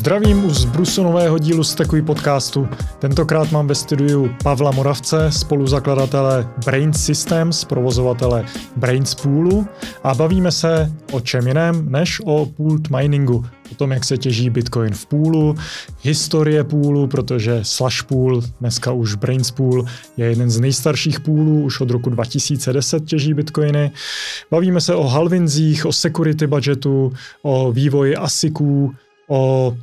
Zdravím u zbrusu nového dílu Stekuj podcastu. Tentokrát mám ve studiu Pavla Moravce, spoluzakladatele Brains Systems, provozovatele Brains Poolu a bavíme se o čem jiném než o pooled miningu, o tom, jak se těží Bitcoin v půlu, historie půlu, protože Slash Pool, dneska už Brains Pool, je jeden z nejstarších půlů, už od roku 2010 těží Bitcoiny. Bavíme se o halvinzích, o security budgetu, o vývoji ASICů, o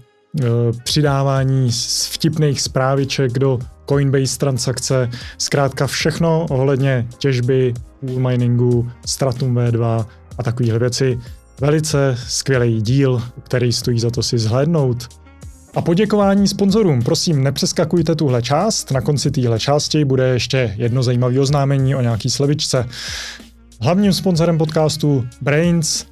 přidávání vtipných zpráviček do Coinbase transakce, zkrátka všechno ohledně těžby, miningu, Stratum V2 a takovéhle věci. Velice skvělý díl, který stojí za to si zhlédnout. A poděkování sponzorům, prosím, nepřeskakujte tuhle část. Na konci téhle části bude ještě jedno zajímavé oznámení o nějaký slevičce. Hlavním sponzorem podcastu Brains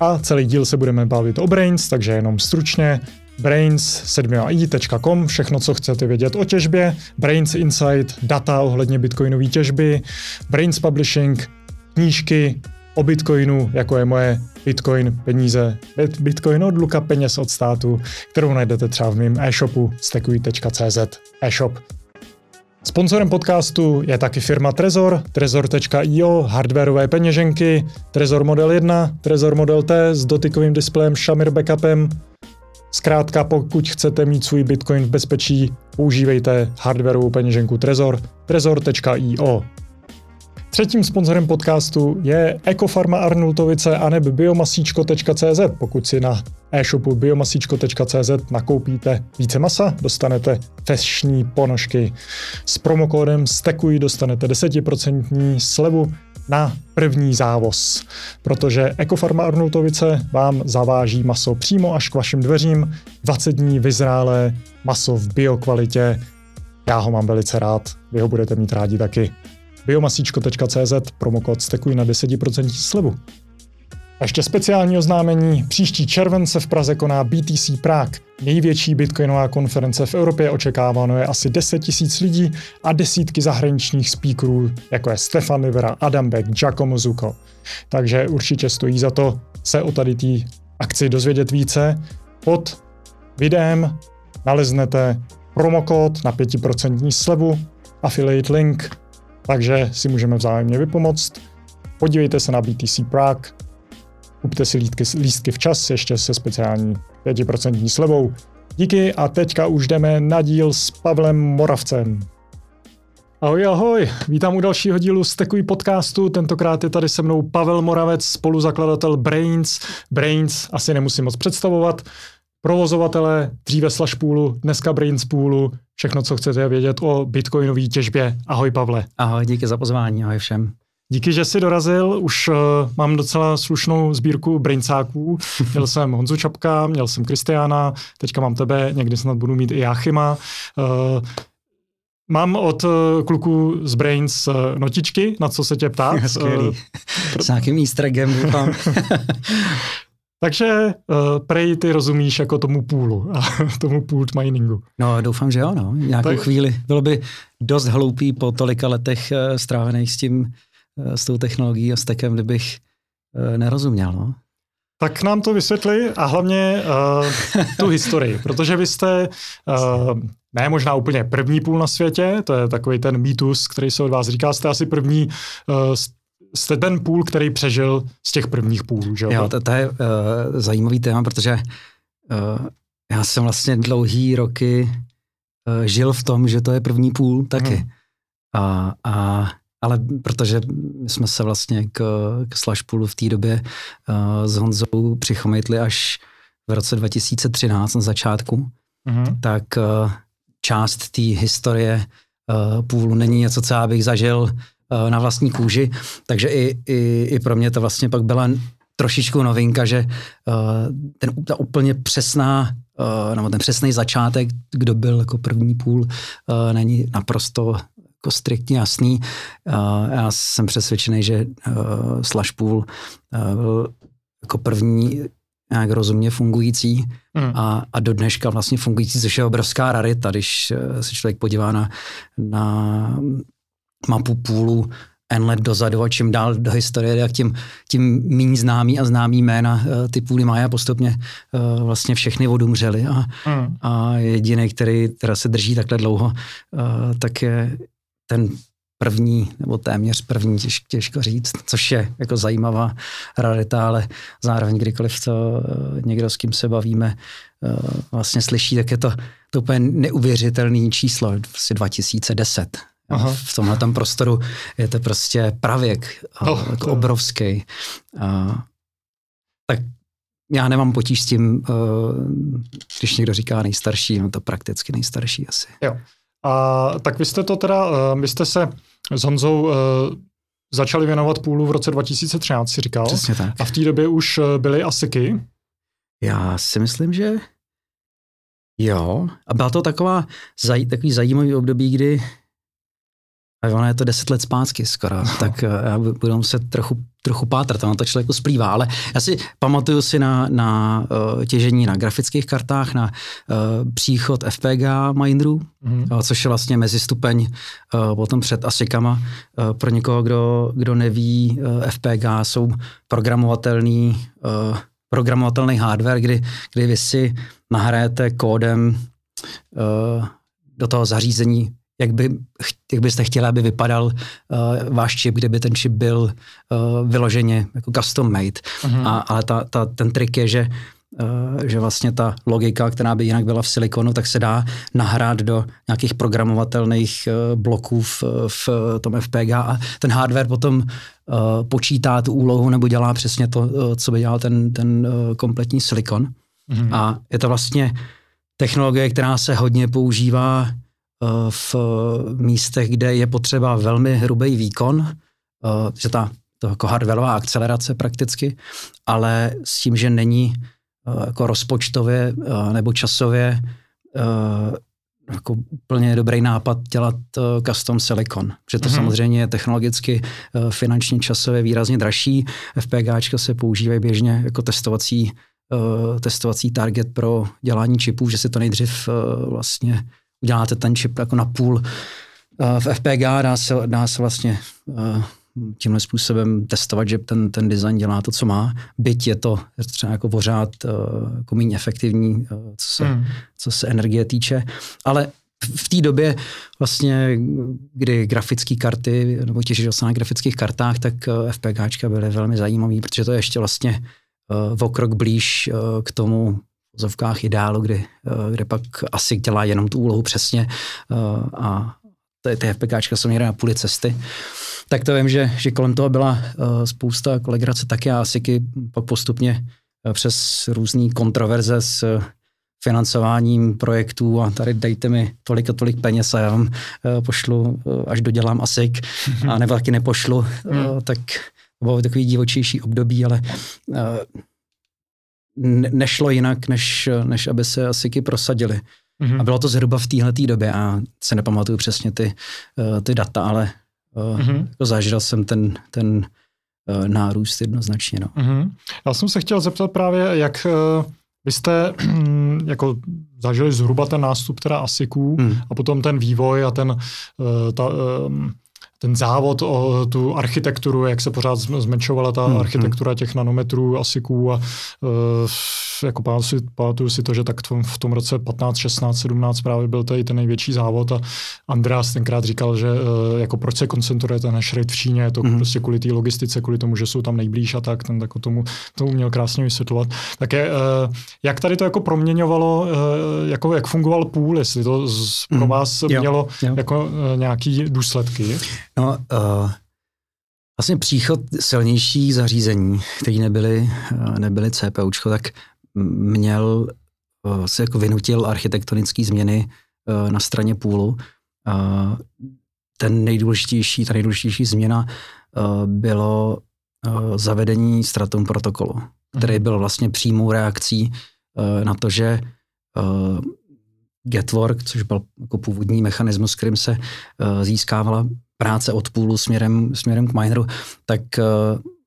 a celý díl se budeme bavit o Brains, takže jenom stručně. brains7i.com, všechno, co chcete vědět o těžbě, Brains Insight, data ohledně bitcoinové těžby, Brains Publishing, knížky o bitcoinu, jako je moje Bitcoin peníze, Bitcoin od Luka peněz od státu, kterou najdete třeba v mém e-shopu stekuj.cz e-shop. Sponsorem podcastu je taky firma Trezor, trezor.io, hardwareové peněženky, Trezor Model 1, Trezor Model T s dotykovým displejem Shamir backupem. Zkrátka, pokud chcete mít svůj Bitcoin v bezpečí, používejte hardwareovou peněženku Trezor, trezor.io. Třetím sponzorem podcastu je Ekofarma Arnultovice a nebo biomasíčko.cz. Pokud si na e-shopu biomasíčko.cz nakoupíte více masa, dostanete fešní ponožky. S promokódem STEKUJ dostanete 10% slevu na první závoz, protože Ekofarma Arnultovice vám zaváží maso přímo až k vašim dveřím, 20 dní vyzrálé maso v biokvalitě. Já ho mám velice rád, vy ho budete mít rádi taky biomasíčko.cz, promokód stekuj na 10% slevu. A ještě speciální oznámení. Příští červen se v Praze koná BTC Prague. Největší bitcoinová konference v Evropě očekáváno je asi 10 tisíc lidí a desítky zahraničních speakerů, jako je Stefan Livera, Adam Beck, Giacomo Zucco. Takže určitě stojí za to se o tady té akci dozvědět více. Pod videem naleznete promokód na 5% slevu, affiliate link takže si můžeme vzájemně vypomoct. Podívejte se na BTC Prague, kupte si lístky, lístky včas, ještě se speciální 5% slevou. Díky a teďka už jdeme na díl s Pavlem Moravcem. Ahoj, ahoj, vítám u dalšího dílu Stekuj podcastu, tentokrát je tady se mnou Pavel Moravec, spoluzakladatel Brains. Brains asi nemusím moc představovat, provozovatele dříve Slashpoolu, dneska Brainspoolu, všechno, co chcete vědět o bitcoinové těžbě. Ahoj Pavle. Ahoj, díky za pozvání, ahoj všem. Díky, že jsi dorazil. Už uh, mám docela slušnou sbírku braincáků. Měl jsem Honzu Čapka, měl jsem Kristiána, teďka mám tebe, někdy snad budu mít i Jáchyma. Uh, Mám od uh, kluku z Brains uh, notičky, na co se tě ptát. Skvělý. S nějakým easter eggem, doufám. Takže uh, prej ty rozumíš jako tomu půlu a tomu pooled miningu. No, doufám, že jo, no. Nějakou tak... chvíli. Bylo by dost hloupý po tolika letech uh, strávených s tím, uh, s tou technologií a stekem, kdybych uh, nerozuměl, no. Tak nám to vysvětli a hlavně uh, tu historii, protože vy jste uh, ne možná úplně první půl na světě, to je takový ten mýtus, který se od vás říká, jste asi první uh, jste ten půl, který přežil z těch prvních půlů, že jo? to, to je uh, zajímavý téma, protože uh, já jsem vlastně dlouhý roky uh, žil v tom, že to je první půl taky. Hmm. A, a, ale protože jsme se vlastně k, k slash poolu v té době uh, s Honzou přichomejtli až v roce 2013 na začátku, hmm. tak uh, část té historie uh, půlu není něco, co já bych zažil Eh, na vlastní kůži, takže i, i, i pro mě to vlastně pak byla trošičku novinka, že uh, ten, ta úplně přesná, uh, nebo ten přesný začátek, kdo byl jako první půl, uh, není naprosto jako striktně jasný. Uh, já jsem přesvědčený, že uh, Slash Pool uh, byl jako první nějak rozumně fungující mm. a, a do dneška vlastně fungující, což je obrovská rarita, když se člověk podívá na, na mapu půlu N let dozadu a čím dál do historie, tak tím, tím méně známý a známý jména ty půly Maja postupně vlastně všechny odumřely a, mm. a jediný, který teda se drží takhle dlouho, tak je ten první, nebo téměř první, těž, těžko říct, což je jako zajímavá rarita, ale zároveň kdykoliv to eh, někdo, s kým se bavíme, eh, vlastně slyší, tak je to, to úplně neuvěřitelné číslo, prostě 2010. Aha. V tomhle tam prostoru je to prostě pravěk, oh, jako to... obrovský. A, tak já nemám potíž s tím, když někdo říká nejstarší, no to prakticky nejstarší asi. Jo. A tak vy jste to teda, uh, vy jste se s Honzou uh, začali věnovat půlu v roce 2013, si říkal. Přesně tak. A v té době už uh, byly asiky. Já si myslím, že jo. A byla to taková, zaj, takový zajímavý období, kdy a ono je to deset let zpátky skoro, no. tak já budu muset trochu trochu pátrat, ono to člověku splývá, ale já si pamatuju si na, na uh, těžení na grafických kartách, na uh, příchod FPGA Minderů, mm-hmm. uh, což je vlastně mezistupeň uh, potom před ASICama. Uh, pro někoho, kdo, kdo neví, uh, FPGA jsou programovatelný, uh, programovatelný hardware, kdy, kdy vy si nahrajete kódem uh, do toho zařízení jak, by, jak byste chtěli, aby vypadal uh, váš čip, kde by ten čip byl uh, vyloženě jako custom made. Uh-huh. A, ale ta, ta, ten trik je, že Uh, že vlastně ta logika, která by jinak byla v silikonu, tak se dá nahrát do nějakých programovatelných uh, bloků v, v tom FPGA a ten hardware potom uh, počítá tu úlohu nebo dělá přesně to, uh, co by dělal ten, ten uh, kompletní silikon. Mm-hmm. A je to vlastně technologie, která se hodně používá v místech, kde je potřeba velmi hrubý výkon, eh, že ta to jako hardwareová akcelerace prakticky, ale s tím, že není eh, jako rozpočtově nebo časově jako úplně dobrý nápad dělat custom silicon, že to mm-hmm. samozřejmě je technologicky, finančně, časově výrazně dražší. FPGAčka se používají běžně jako testovací, testovací target pro dělání čipů, že si to nejdřív vlastně uděláte ten čip jako na půl uh, v FPGA, dá se, dá se vlastně uh, tímhle způsobem testovat, že ten, ten design dělá to, co má, byť je to třeba jako pořád uh, jako méně efektivní, co, se, hmm. co se energie týče, ale v té době vlastně, kdy grafické karty, nebo těžil se na grafických kartách, tak FPGAčka byly velmi zajímavé, protože to je ještě vlastně o krok blíž k tomu vozovkách ideálu, kdy, eh, kde pak asi dělá jenom tu úlohu přesně eh, a ty, FPKčka jsou někde na půli cesty. Tak to vím, že, že kolem toho byla eh, spousta kolegrace taky a ASICy pak postupně přes různé kontroverze s financováním projektů a tady dejte mi tolik a tolik peněz a já vám pošlu, až dodělám ASIC, a nebo taky nepošlu, hmm. tak to bylo takový divočejší období, ale nešlo jinak, než, než aby se asiky prosadili. Mm-hmm. A bylo to zhruba v téhle době a se nepamatuju přesně ty, uh, ty data, ale mm-hmm. jako zažil jsem ten, ten uh, nárůst jednoznačně. No. Mm-hmm. Já jsem se chtěl zeptat právě, jak vy jste jako zažili zhruba ten nástup teda ASICů mm. a potom ten vývoj a ten ta, ten závod o tu architekturu, jak se pořád zmenšovala ta hmm, architektura těch nanometrů, asiků a uh, jako pamatuju si, pamatuju si to, že tak v tom roce 15, 16, 17 právě byl tady ten největší závod a Andreas tenkrát říkal, že uh, jako proč se koncentruje na šrejt v Číně, je to hmm. prostě kvůli té logistice, kvůli tomu, že jsou tam nejblíž a tak, ten tak o tomu, tomu měl krásně vysvětlovat. Tak je, uh, jak tady to jako proměňovalo, uh, jako, jak fungoval půl, jestli to z, pro hmm. vás hmm. mělo jo, jo. jako nějaký důsledky? No, uh, vlastně příchod silnějších zařízení, které nebyly, nebyly CPUčko, tak měl, uh, se jako vynutil architektonické změny uh, na straně půlu. Uh, ten nejdůležitější, ta nejdůležitější změna bylo zavedení stratum protokolu, který mhm. byl vlastně přímou reakcí na to, že Getwork, což byl jako původní mechanismus, kterým se získávala práce od půlu směrem, směrem k mineru, tak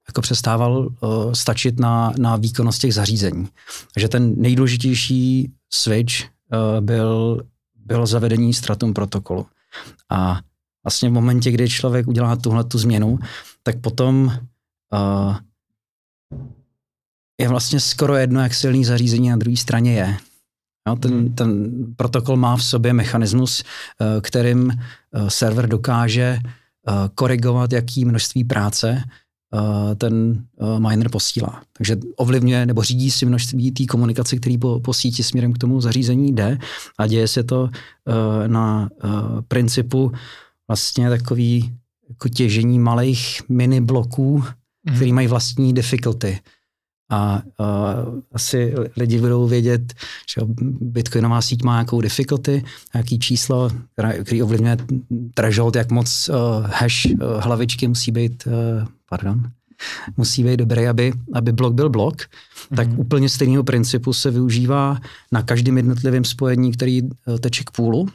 jako přestával uh, stačit na, na výkonnost těch zařízení. Takže ten vlastně v momentě, kdy člověk udělá tuhle tu změnu, tak potom uh, je vlastně skoro jedno, jak silný zařízení na druhé straně je. Jo, ten, hmm. ten protokol má v sobě mechanismus, uh, kterým uh, server dokáže uh, korigovat, jaký množství práce uh, ten uh, miner posílá. Takže ovlivňuje nebo řídí si množství té komunikace, který po, po síti směrem k tomu zařízení jde a děje se to uh, na principu vlastně takový jako těžení malých mini bloků, mm-hmm. který mají vlastní difficulty. A uh, asi lidi budou vědět, že bitcoinová síť má nějakou difficulty, nějaký číslo, který ovlivňuje threshold, jak moc uh, hash uh, hlavičky musí být, uh, pardon, musí být dobrý, aby, aby blok byl blok, mm-hmm. tak mhm. úplně stejného principu se využívá na každém jednotlivém spojení, který uh, teče k půlu.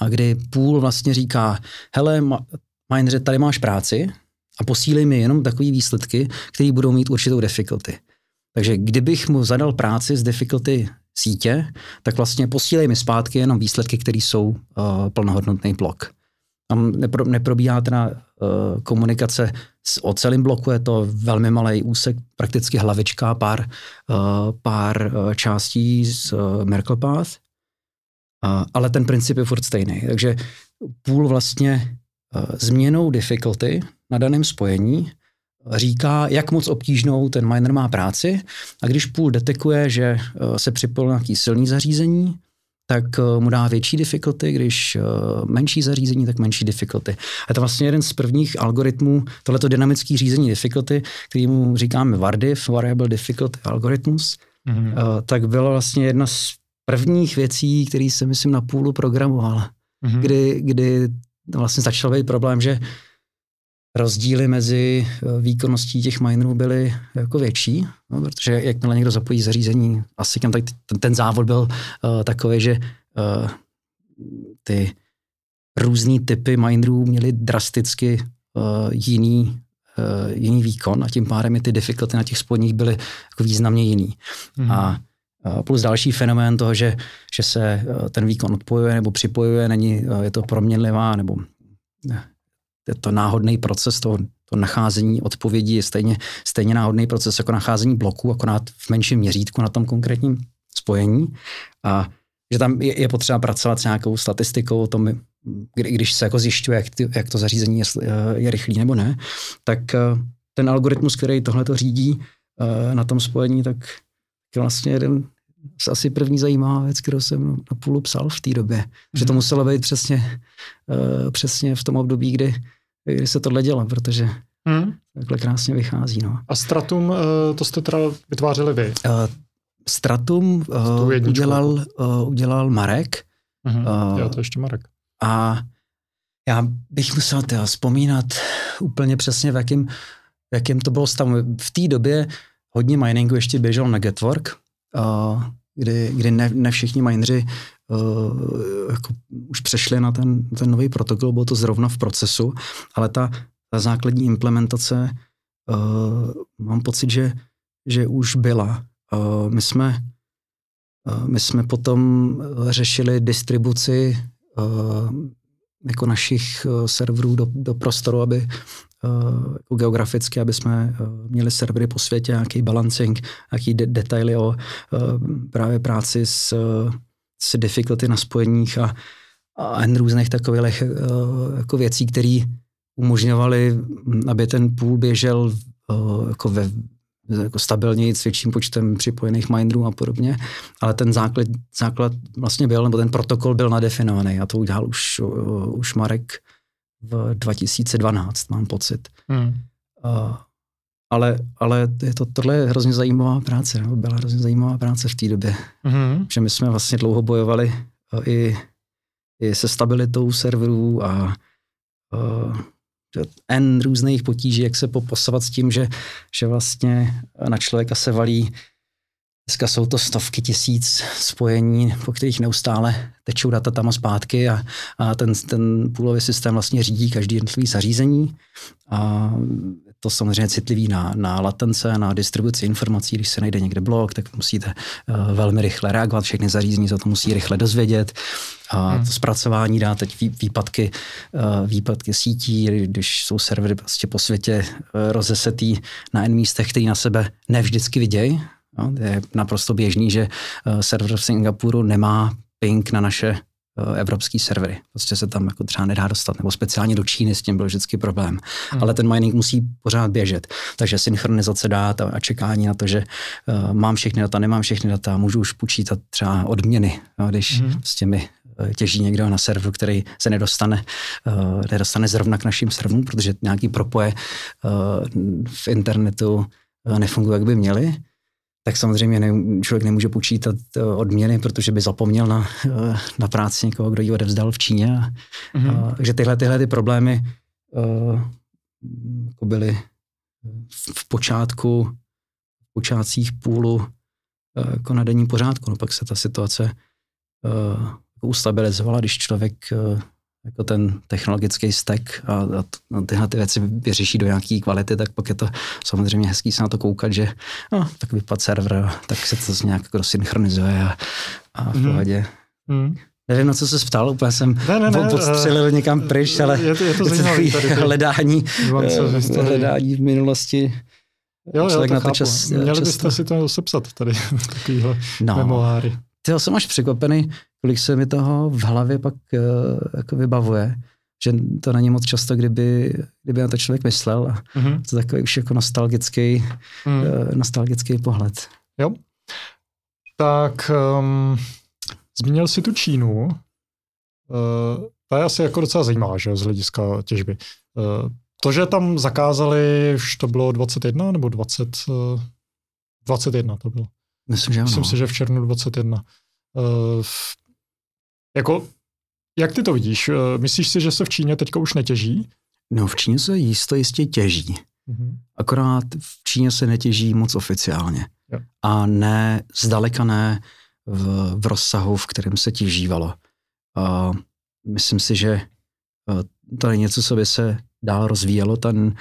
A kdy půl vlastně říká, hele, ma, Mindře, tady máš práci, a posílej mi jenom takové výsledky, které budou mít určitou difficulty. Takže kdybych mu zadal práci z difficulty sítě, tak vlastně posílej mi zpátky jenom výsledky, které jsou uh, plnohodnotný blok. Tam nepro, neprobíhá teda uh, komunikace o celém bloku, je to velmi malý úsek, prakticky hlavička, pár, uh, pár uh, částí z uh, Merkle Path, ale ten princip je furt stejný. Takže půl vlastně změnou difficulty na daném spojení říká, jak moc obtížnou ten miner má práci a když půl detekuje, že eh, se připojil nějaký silný zařízení, tak eh, mu dá větší difficulty, když eh, menší zařízení, tak menší difficulty. A to vlastně jeden z prvních algoritmů, tohleto dynamické řízení difficulty, který mu říkáme VARDIF, Variable Difficulty Algorithmus, mm-hmm. tak byla vlastně jedna z prvních věcí, které jsem, myslím, na půlu programoval, mm-hmm. kdy, kdy vlastně začal být problém, že rozdíly mezi eh, výkonností těch minerů byly jako větší, no, protože jakmile někdo zapojí zařízení ASICem, tak ten, ten závod byl uh, takový, že uh, ty různý typy minerů měly drasticky uh, jiný, uh, jiný výkon a tím pádem i ty difficulty na těch spodních byly jako významně jiný. Mm. A plus další fenomén toho, že, že se ten výkon odpojuje nebo připojuje, není, je to proměnlivá nebo to náhodný proces, to, to nacházení odpovědí je stejně, stejně náhodný proces jako nacházení bloků, akorát v menším měřítku na tom konkrétním spojení. A že tam je, je potřeba pracovat s nějakou statistikou o tom, kdy, když se jako zjišťuje, jak, ty, jak to zařízení je, je rychlý nebo ne, tak eh, ten algoritmus, který tohle to řídí eh, na tom spojení, tak je vlastně jeden asi první zajímavá věc, kterou jsem na půlu psal v té době. Mm. Že to mhm. muselo být přesně, přesně v tom období, kdy kdy se tohle dělo, protože hmm. takhle krásně vychází. No. A Stratum, eh, to jste teda vytvářeli vy? Uh, Stratum uh, udělal, uh, udělal Marek. Uh-huh. Uh, já to ještě Marek. A já bych musel teda vzpomínat úplně přesně, v jakém, v jakém to bylo stavu. V té době hodně miningu ještě běžel na Getwork, uh, kdy, kdy ne, ne všichni mineři uh, jako už přešli na ten, ten nový protokol, bylo to zrovna v procesu, ale ta, ta základní implementace uh, mám pocit, že, že už byla. Uh, my jsme uh, my jsme potom řešili distribuci uh, jako našich serverů do, do prostoru, aby jako geograficky, aby jsme měli servery po světě, nějaký balancing, nějaký de- detaily o právě práci s, s difficulty na spojeních a, a různých takových uh, jako věcí, které umožňovaly, aby ten půl běžel uh, jako ve jako stabilněji s větším počtem připojených minerů a podobně, ale ten základ, základ vlastně byl, nebo ten protokol byl nadefinovaný a to udělal už, uh, už Marek v 2012, mám pocit. Hmm. Ale, ale je to, tohle je hrozně zajímavá práce, nebo byla hrozně zajímavá práce v té době. Mm-hmm. Že my jsme vlastně dlouho bojovali uh, i, i se stabilitou serverů a uh, N různých potíží, jak se poposovat s tím, že, že vlastně na člověka se valí Dneska jsou to stovky tisíc spojení, po kterých neustále tečou data tam a zpátky a, a ten, ten půlový systém vlastně řídí každý jednotlivý zařízení. A to samozřejmě citlivý na, na latence, na distribuci informací. Když se najde někde blok, tak musíte uh, velmi rychle reagovat, všechny zařízení za to musí rychle dozvědět. A hmm. to zpracování dá teď výpadky, uh, výpadky sítí, když jsou servery prostě po světě uh, rozesetý na N místech, který na sebe nevždycky vidějí. No, je naprosto běžný, že server v Singapuru nemá ping na naše Eh, evropský servery. Prostě se tam jako třeba nedá dostat, nebo speciálně do Číny s tím byl vždycky problém. Hmm. Ale ten mining musí pořád běžet. Takže synchronizace dát a čekání na to, že uh, mám všechny data, nemám všechny data, můžu už počítat třeba odměny, no, když hmm. s těmi uh, těží někdo na serveru, který se nedostane, uh, nedostane zrovna k našim serverům, protože nějaký propoje uh, v internetu nefungují, jak by měly tak samozřejmě ne, člověk nemůže počítat eh, odměny, protože by zapomněl na, eh, na práci někoho, kdo ji odevzdal v Číně. A, mm-hmm. a, takže tyhle, tyhle ty problémy uh, jako byly v počátku, v počátcích půlu uh, jako na denní pořádku. No pak se ta situace uh, ustabilizovala, když člověk uh, jako ten technologický stack a, a, a tyhle ty věci vyřeší do nějaké kvality, tak pak je to samozřejmě hezký se na to koukat, že no, tak vypad server, tak se to nějak jako synchronizuje a, a v mhm. pohodě. Mm. Nevím, na co se ptal, úplně jsem ne, ne, ne, uh, někam pryč, ale je to, je to zajímavé. Hledání, uh, hledání v minulosti. Jo, jo, to na to čas, Měli čas byste si to sepsat tady, takovýhle no. memoáry. Ty jsem až překvapený, kolik se mi toho v hlavě pak uh, jako vybavuje, že to není moc často, kdyby, kdyby na to člověk myslel. A mm-hmm. to takový už jako nostalgický, mm. uh, nostalgický pohled. Jo. Tak um, zmínil jsi tu Čínu. Uh, ta je asi jako docela zajímavá, že z hlediska těžby. Uh, to, že tam zakázali, už to bylo 21 nebo 20, uh, 21 to bylo. Myslím, že ano. Myslím si, že v červnu 21. Uh, jako, jak ty to vidíš? Uh, myslíš si, že se v Číně teďka už netěží? No, v Číně se jisto jistě těží. Mm-hmm. Akorát v Číně se netěží moc oficiálně. Jo. A ne, zdaleka ne v, v rozsahu, v kterém se těžívalo. Uh, myslím si, že uh, to je něco, co by se dál rozvíjelo. Ten,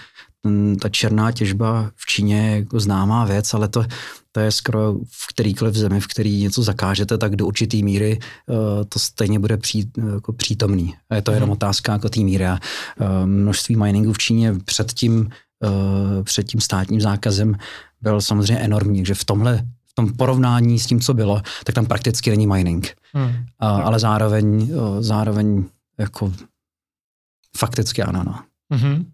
ta černá těžba v Číně je jako známá věc, ale to, to je skoro v kterýkoliv zemi, v který něco zakážete, tak do určitý míry uh, to stejně bude pří, jako přítomný. A je to jenom mhm. otázka jako té míry. A, uh, množství miningu v Číně před tím, uh, před tím státním zákazem byl samozřejmě enormní, že v tomhle v tom porovnání s tím, co bylo, tak tam prakticky není mining. Hmm. A, ale zároveň, zároveň jako fakticky ano. No. Mm-hmm.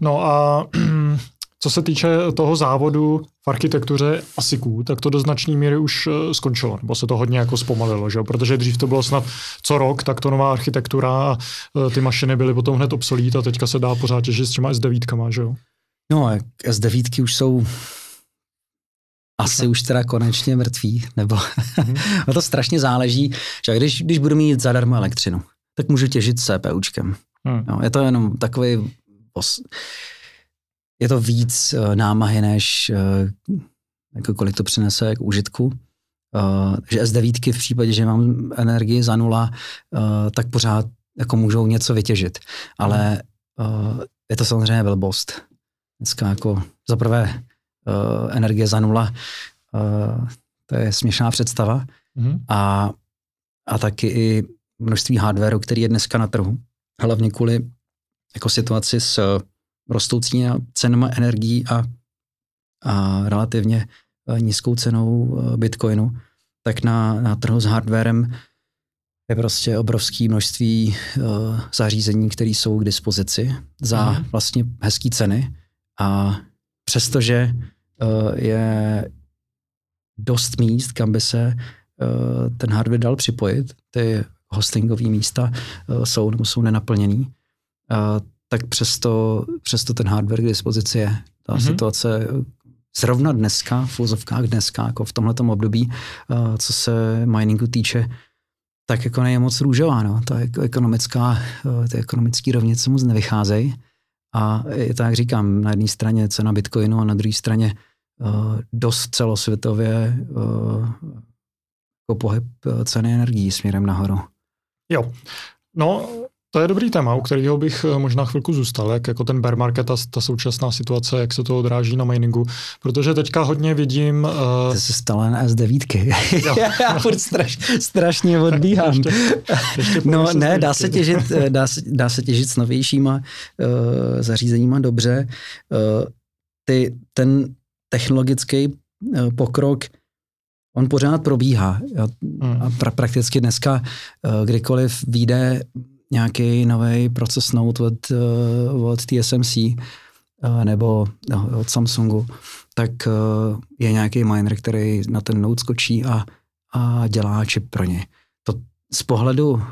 No a co se týče toho závodu v architektuře ASICů, tak to do značné míry už eh, skončilo, nebo se to hodně jako zpomalilo, že? protože dřív to bylo snad co rok, tak to nová architektura a eh, ty mašiny byly potom hned obsolít a teďka se dá pořád těžit s těma S9, že jo? No, S9 už jsou asi už teda konečně mrtví, nebo mm-hmm. no to strašně záleží, že když, když budu mít zadarmo elektřinu, tak můžu těžit CPUčkem. Hmm. No, je to jenom takový je to víc uh, námahy, než uh, jako kolik to přinese k užitku. Uh, že S9 v případě, že mám energii za nula, uh, tak pořád jako můžou něco vytěžit. Ale uh, je to samozřejmě blbost. Dneska jako za prvé uh, energie za nula, uh, to je směšná představa. Mm-hmm. A, a taky i množství hardwareu, který je dneska na trhu. Hlavně kvůli jako situaci s rostoucí cenama energií a, a relativně eh, nízkou cenou eh, bitcoinu, tak na, na trhu s hardwarem je prostě obrovské množství uh, zařízení, které jsou k dispozici za mm. vlastně hezké ceny a přestože uh, je dost míst, kam by se uh, ten hardware dal připojit, ty hostingové místa uh, jsou nebo jsou nenaplněný, tak přesto, přesto ten hardware k dispozici je. Ta mm-hmm. situace zrovna dneska, v úzovkách dneska, jako v tomhle období, co se miningu týče, tak jako není moc růžová. No. Ta ekonomická, uh, ty ekonomické rovnice moc nevycházejí. A je to, jak říkám, na jedné straně cena bitcoinu a na druhé straně uh, dost celosvětově uh, jako pohyb ceny energií směrem nahoru. Jo. No, To je dobrý téma, u kterého bych eh, možná chvilku zůstal, jak jako ten bear market a ta současná situace, jak se to odráží na miningu, protože teďka hodně vidím... Uh... Ty jsi stále na S9. Já furt straš, strašně odbíhám. ještě, ještě no ne, dá se, těžit, eh, dá, se, dá se těžit s novějšíma uh, zařízeníma dobře. Uh, ty, ten technologický uh, pokrok on pořád probíhá. Hmm. A pra, prakticky dneska, uh, kdykoliv vyjde nějaký nový proces Note od, uh, od TSMC uh, nebo no, od Samsungu, tak uh, je nějaký miner, který na ten Note skočí a, a dělá čip pro ně. To z pohledu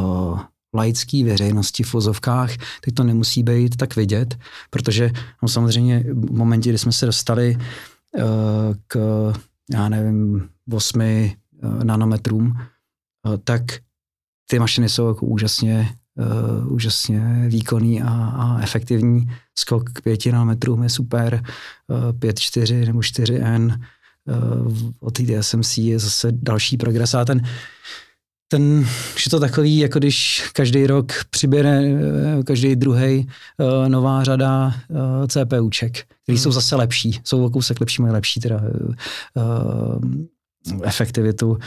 uh, laické veřejnosti v vozovkách, teď to nemusí být tak vidět, protože no, samozřejmě v momentě, kdy jsme se dostali k, já nevím, 8 uh, nanometrům, tak ty mašiny jsou jako úžasně, uh, úžasně výkonný a, a efektivní. Skok k 5 nanometrům je super, uh, 5.4 nebo 4N uh, od TSMC je zase další progres a ten ten, je to takový, jako když každý rok přiběre každý druhý uh, nová řada uh, CPUček, které hmm. jsou zase lepší, jsou o kousek lepší, mají lepší teda uh, efektivitu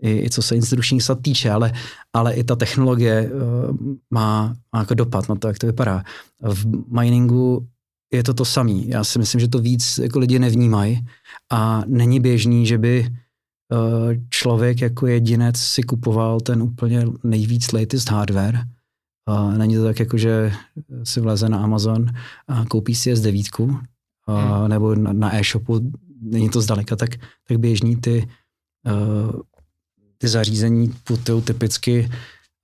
i, i co se instrukčních sad týče, ale, ale i ta technologie uh, má, má jako dopad na to, jak to vypadá. V miningu je to to samé. Já si myslím, že to víc jako lidi nevnímají a není běžný, že by uh, člověk jako jedinec si kupoval ten úplně nejvíc latest hardware. Uh, není to tak, jako že si vleze na Amazon a koupí si S9 uh, hmm. nebo na, na e-shopu, není to zdaleka tak, tak běžný ty uh, ty zařízení putují typicky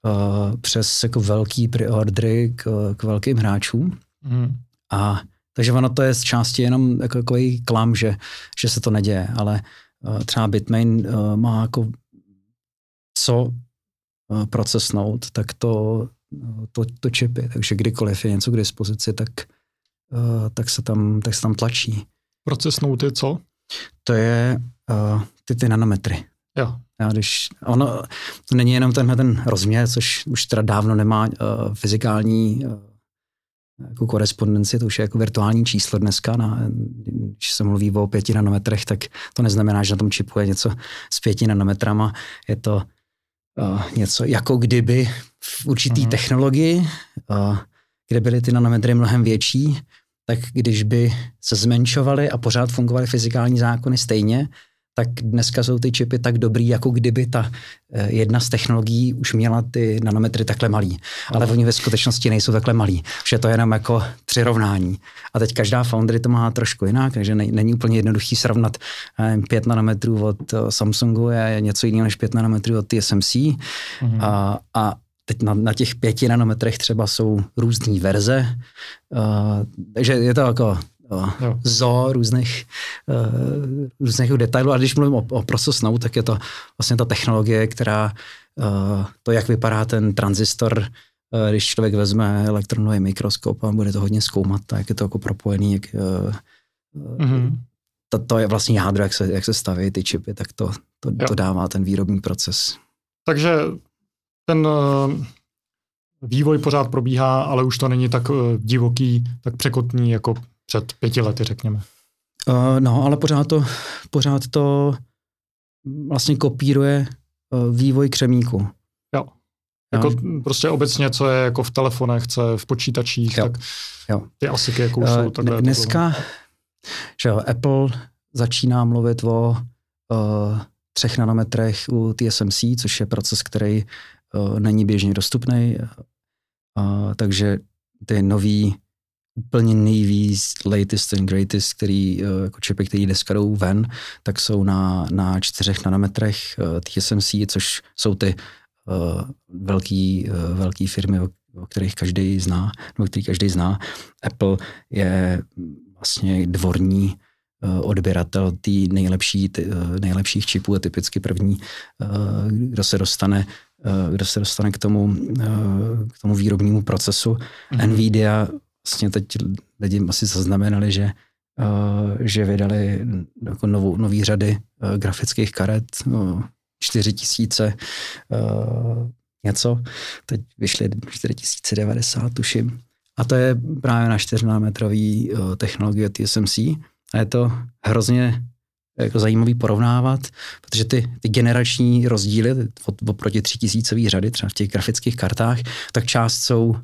uh, přes jako velký preordry k, k velkým hráčům. Mm. A takže ono to je z části jenom jako takový klam, že, že se to neděje, ale uh, třeba Bitmain uh, má jako co uh, procesnout, tak to, uh, to, to čipy, takže kdykoliv je něco k dispozici, tak, uh, tak, se tam, tak se tam tlačí. Procesnout je co? To je uh, ty, ty nanometry. Jo. Já, když, ono to není jenom tenhle ten rozměr, což už teda dávno nemá uh, fyzikální uh, jako korespondenci, to už je jako virtuální číslo dneska. Na, když se mluví o pěti nanometrech, tak to neznamená, že na tom čipu je něco s pěti nanometrama. Je to uh, něco jako kdyby v určitý uh-huh. technologii, uh, kde byly ty nanometry mnohem větší, tak když by se zmenšovaly a pořád fungovaly fyzikální zákony stejně, tak dneska jsou ty čipy tak dobrý, jako kdyby ta eh, jedna z technologií už měla ty nanometry takhle malý. Ale oni ve skutečnosti nejsou takhle malý. Vše to je jenom jako přirovnání. A teď každá foundry to má trošku jinak, takže není úplně jednoduchý srovnat 5 nanometrů od eh, Samsungu je něco jiného než 5 nanometrů od TSMC. Mm-hmm. A, a teď na, na těch pěti nanometrech třeba jsou různé verze, uh, takže je to jako jo. zo různých, uh, různých detailů. A když mluvím o, o process now, tak je to vlastně ta technologie, která uh, to, jak vypadá ten tranzistor, uh, když člověk vezme elektronový mikroskop a bude to hodně zkoumat, tak jak je to jako propojený, jak, uh, mm-hmm. to, to je vlastně jádro, jak se, jak se staví ty čipy, tak to, to, to dává ten výrobní proces. Takže ten uh, vývoj pořád probíhá, ale už to není tak divoký, tak překotný jako před pěti lety, řekněme. Uh, no, ale pořád to, pořád to vlastně kopíruje uh, vývoj křemíku. Jo. Jako prostě obecně, co je jako v telefonech, co je v počítačích, jo. tak jo. ty asiky jako uh, jsou takhle. Dneska, že jo, Apple začíná mluvit o uh, třech nanometrech u TSMC, což je proces, který uh, není běžně dostupný, uh, takže ty nový úplně nejvíc latest and greatest, který, eh, jako čipy, který dneska jdou ven, tak jsou na, na čtyřech nanometrech eh, TSMC, což jsou ty uh, velký, uh, velký firmy, o, o kterých každý zná, nebo který každý zná. Apple je vlastně dvorní uh, odběratel té nejlepší, ty, uh, nejlepších čipů a typicky první, uh, kdo se dostane kdo se dostane k tomu, k tomu výrobnímu procesu. Mm-hmm. Nvidia vlastně teď lidi asi zaznamenali, že, uh, že vydali jako novou, nový řady uh, grafických karet, uh, 4 tisíce, uh, něco, teď vyšly 4090, tuším. A to je právě na 4 nanometrový uh, technologie TSMC. A je to hrozně jako zajímavý porovnávat, protože ty, ty generační rozdíly oproti 3000 řady, třeba v těch grafických kartách, tak část jsou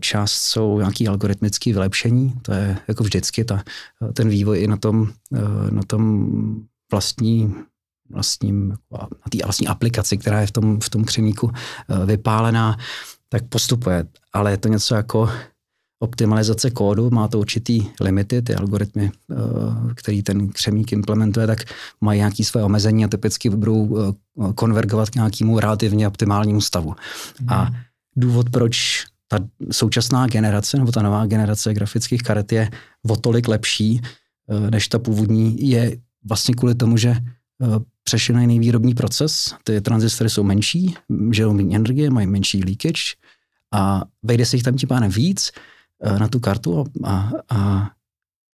část jsou nějaký algoritmické vylepšení, to je jako vždycky ta, ten vývoj i na tom, eh, na tom vlastní, vlastním, na té vlastní aplikaci, která je v tom, v tom křemíku eh, vypálená, tak postupuje. Ale je to něco jako optimalizace kódu, má to určitý limity, ty algoritmy, eh, který ten křemík implementuje, tak mají nějaké své omezení a typicky budou eh, konvergovat k nějakému relativně optimálnímu stavu. Mm. A mhm. důvod, proč ta současná generace nebo ta nová generace grafických karet je o tolik lepší eh, než ta původní, je vlastně kvůli tomu, že přešli na jiný výrobní proces, ty transistory jsou menší, žijou méně energie, mají menší leakage a vejde se jich tam tím pádem víc, Eh, na tu kartu a, a, a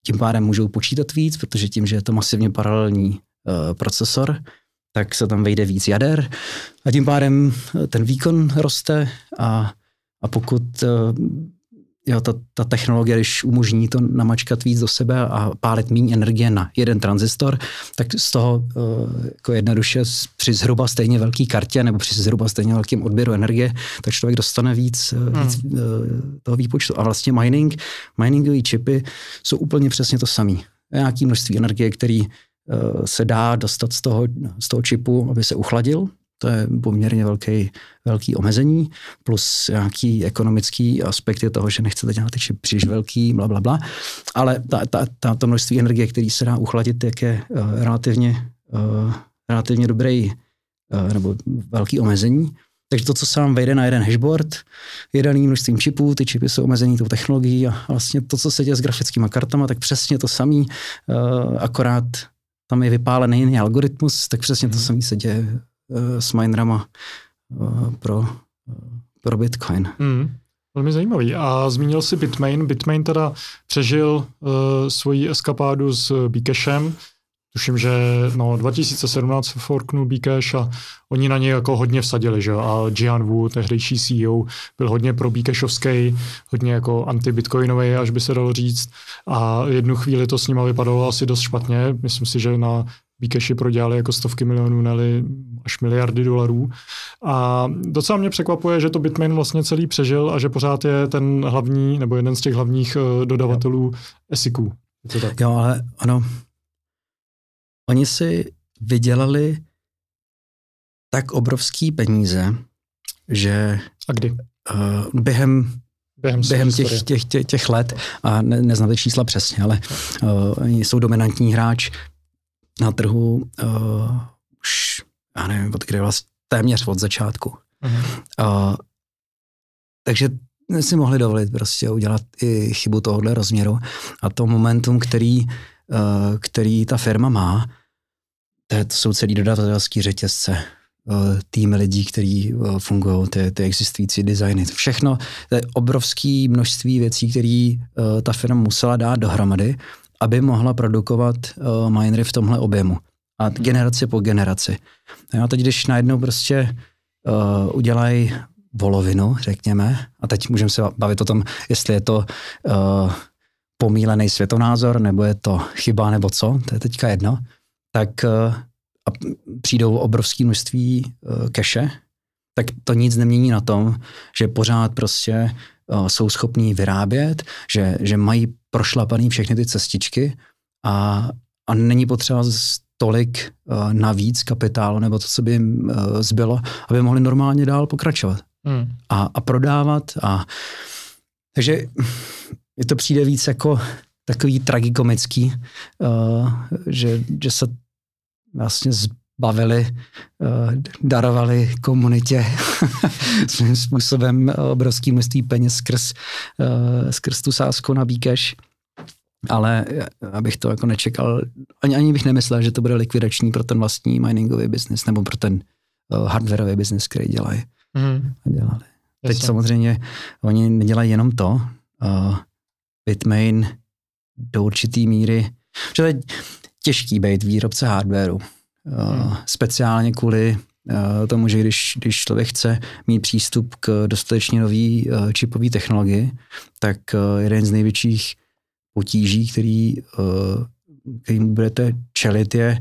tím pádem můžou počítat víc, protože tím, že je to masivně paralelní procesor, tak se tam vejde víc jader a tím pádem eh, ten výkon roste a, a pokud uh, jo, ta, ta technologie, když umožní to namačkat víc do sebe a pálit méně energie na jeden tranzistor, tak z toho uh, jako jednoduše při zhruba stejně velký kartě nebo při zhruba stejně velkým odběru energie, tak člověk dostane víc, hmm. víc toho výpočtu. A vlastně mining, miningové čipy jsou úplně přesně to samé. Nějaké množství energie, který se dá dostat z toho, z toho čipu, aby se uchladil, to je poměrně velký, velký omezení, plus nějaký ekonomický aspekt je toho, že nechcete dělat ty čip příliš velký, bla, bla, bla. Ale ta, ta, ta, to množství energie, který se dá uchladit, jak je uh, relativně, uh, relativně dobrý uh, nebo velký omezení. Takže to, co se vám vejde na jeden hashboard, je daný množstvím čipů, ty čipy jsou omezený tou technologií a vlastně to, co se děje s grafickými kartama, tak přesně to samý, uh, akorát tam je vypálený jiný algoritmus, tak přesně to mhm. samé se děje s minerama eh, pro, eh, pro Bitcoin. Mm, velmi zajímavý. A zmínil si Bitmain. Bitmain teda přežil uh, svoji eskapádu s Bcashem. Tuším, že no, 2017 forknul Bcash a oni na něj jako hodně vsadili, že A Jian Wu, tehdejší CEO, byl hodně pro Bcashovský, hodně jako anti-bitcoinový, až by se dalo říct. A jednu chvíli to s nima vypadalo asi dost špatně. Myslím si, že na Bcashi prodělali jako stovky milionů, neli až miliardy dolarů. A docela mě překvapuje, že to Bitmain vlastně celý přežil a že pořád je ten hlavní, nebo jeden z těch hlavních eh, dodavatelů ESICů. Jo, ale ano. Oni si vydělali tak obrovský peníze, že a kdy? Uh, během během, během těch, těch, těch, těch let, a ne, neznám ty čísla přesně, ale uh, jsou dominantní hráč na trhu uh, už, já nevím, od kdy vlastně téměř od začátku. Uh-huh. Uh, takže si mohli dovolit prostě udělat i chybu tohohle rozměru a to momentum, který, uh, který ta firma má, to, to jsou celý dodavatelský řetězce, uh, týmy lidí, kteří uh, fungují, ty, ty existující designy. Všechno, to je obrovské množství věcí, které ta firma musela dát dohromady aby mohla produkovat uh, minery v tomhle objemu. A hmm. generaci po generaci. A teď, když najednou prostě uh, udělají volovinu, řekněme, a teď můžeme se bavit o tom, jestli je to uh, pomílený světonázor, nebo je to chyba, nebo co, to je teďka jedno, tak uh, a přijdou obrovské množství uh, keše, tak to nic nemění na tom, že pořád prostě uh, jsou schopní vyrábět, že, že mají prošlapaný všechny ty cestičky a, a není potřeba tolik uh, navíc kapitálu nebo to, co by jim uh, zbylo, aby mohli normálně dál pokračovat hmm. a, a prodávat. A, takže je to přijde víc jako takový tragikomický, uh, že, že se vlastně bavili, darovali komunitě svým způsobem obrovský množství peněz skrz, skrz tu sásku na Bíkeš ale abych to jako nečekal, ani, ani bych nemyslel, že to bude likvidační pro ten vlastní miningový biznis nebo pro ten uh, hardwareový biznis, který dělají. Mm. A dělali. Teď Jasně. samozřejmě oni nedělají jenom to. Uh, Bitmain do určitý míry, že je těžký být výrobce hardwareu. Uh, mm. Speciálně kvůli tomu, že když, když člověk chce mít přístup k dostatečně nový čipové technologii, tak jeden z největších potíží, který, kterým budete čelit, je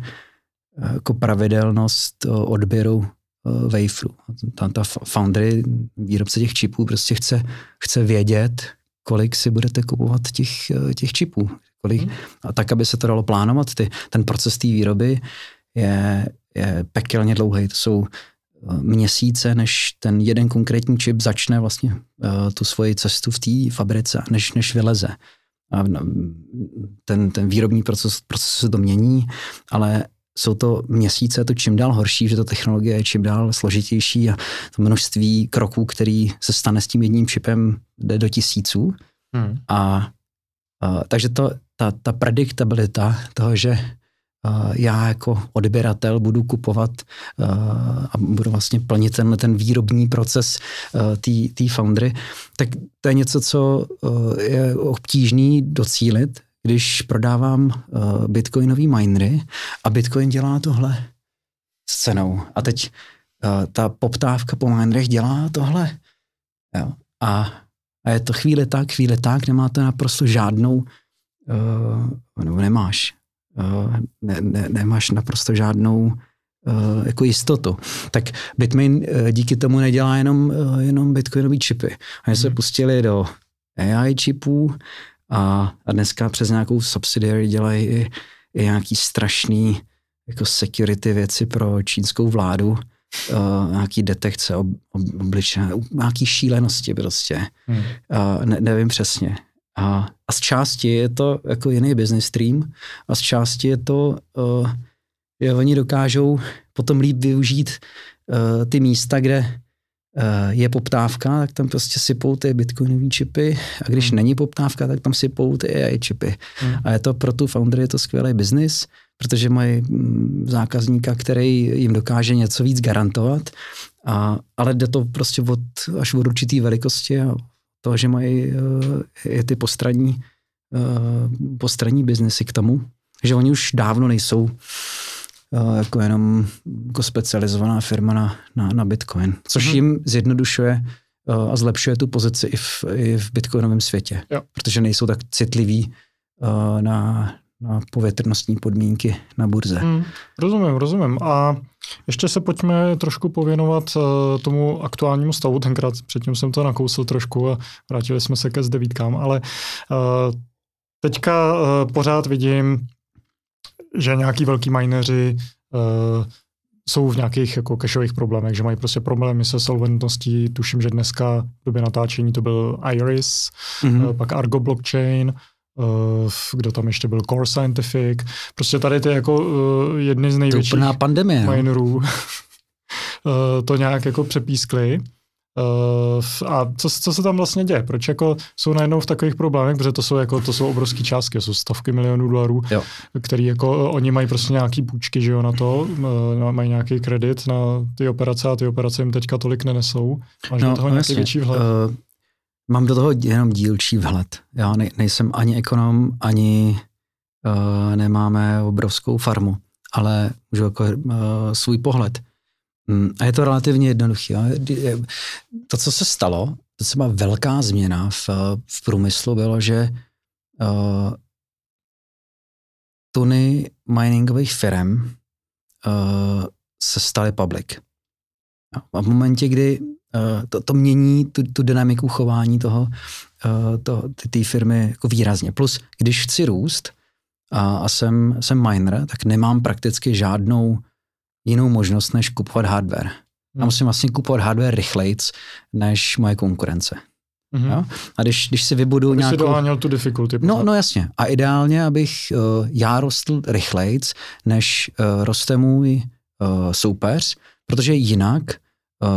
jako pravidelnost odběru waferu. Ta, ta foundry, výrobce těch čipů, prostě chce, chce vědět, kolik si budete kupovat těch, těch čipů. Kolik, hmm. a tak, aby se to dalo plánovat. Ty, ten proces té výroby je, je pekelně dlouhý. To jsou eh, měsíce, než ten jeden konkrétní čip začne vlastně uh, tu svoji cestu v té fabrice, než, než vyleze. A ten, ten výrobní proces, proces se to mění, ale jsou to měsíce, to čím dál horší, že ta technologie je čím dál složitější a to množství kroků, který se stane s tím jedním čipem, jde do tisíců. Hmm. A, a takže to, ta, ta prediktabilita toho, že já jako odběratel budu kupovat uh, a budu vlastně plnit ten, ten výrobní proces uh, té foundry, tak to je něco, co uh, je obtížný docílit, když prodávám bitcoinový minery a bitcoin dělá tohle s cenou. A teď ta poptávka po minerech dělá tohle. Jo. A, a je to chvíli tak, chvíli tak, nemáte naprosto žádnou, nebo nemáš, ne, ne, nemáš naprosto žádnou uh, jako jistotu. Tak Bitmain uh, díky tomu nedělá jenom, uh, jenom bitcoinový čipy. Oni se hmm. pustili do AI čipů, a, a dneska přes nějakou subsidiary dělají i, i nějaký strašný jako security věci pro čínskou vládu, uh, nějaký detekce ob, ob, obličeje, nějaký šílenosti prostě. Hmm. Uh, ne, nevím přesně. A, a z části je to jako jiný business stream a z části je to, uh, že oni dokážou potom líp využít uh, ty místa, kde Eh, je poptávka, tak tam prostě sypou ty bitcoinové čipy a když hmm. není poptávka, tak tam sypou ty AI čipy. Hmm. A je to pro tu foundry je to skvělý biznis, protože mají mm, zákazníka, který jim dokáže něco víc garantovat, a, ale jde to prostě od, až od určitý velikosti a to, že mají uh, je ty postranní, uh, postranní biznesy k tomu, že oni už dávno nejsou Eh, jako jenom jako specializovaná firma na, na, na Bitcoin, což hmm. jim zjednodušuje uh, a zlepšuje tu pozici i v, i v bitcoinovém světě, jo. protože nejsou tak citliví uh, na, na povětrnostní podmínky na burze. Hmm, rozumím, rozumím. A ještě se pojďme trošku pověnovat uh, tomu aktuálnímu stavu. Tenkrát předtím jsem to nakousl trošku a vrátili jsme se ke zdevítkám, ale uh, teďka uh, pořád vidím že nějaký velký mineři uh, jsou v nějakých jako cashových problémech, že mají prostě problémy se solventností. Tuším, že dneska v době natáčení to byl Iris, mm-hmm. pak Argo Blockchain, kdo tam ještě byl, Core Scientific. Prostě tady ty jako uh, jedny z největších to pandemie, no. minerů uh, to nějak jako přepískli. Uh, a co, co se tam vlastně děje? Proč jako jsou najednou v takových problémech, protože to jsou jako to jsou obrovské částky, jsou stovky milionů dolarů, jo. který jako oni mají prostě nějaký půjčky, že jo, na to, uh, mají nějaký kredit na ty operace a ty operace jim teďka tolik nenesou. Máš no, do toho nějaký jasně. větší vhled? Uh, mám do toho jenom dílčí vhled. Já ne, nejsem ani ekonom, ani uh, nemáme obrovskou farmu, ale můžu jako uh, svůj pohled. Mm, a je to relativně jednoduché. To, co se stalo, to byla velká změna v, v průmyslu, bylo, že uh, tuny miningových firm uh, se staly public. A v momentě, kdy to, to mění tu, tu dynamiku chování toho, uh, to, ty, ty firmy jako výrazně. Plus, když chci růst a, a jsem, jsem miner, tak nemám prakticky žádnou jinou možnost, než kupovat hardware. Hmm. Já musím vlastně kupovat hardware rychlejc, než moje konkurence. Mm-hmm. Jo? A když, když si vybudu Aby nějakou... si doháněl tu difficulty. No, no jasně. A ideálně, abych uh, já rostl rychlejc, než uh, roste můj uh, soupeř, protože jinak, uh,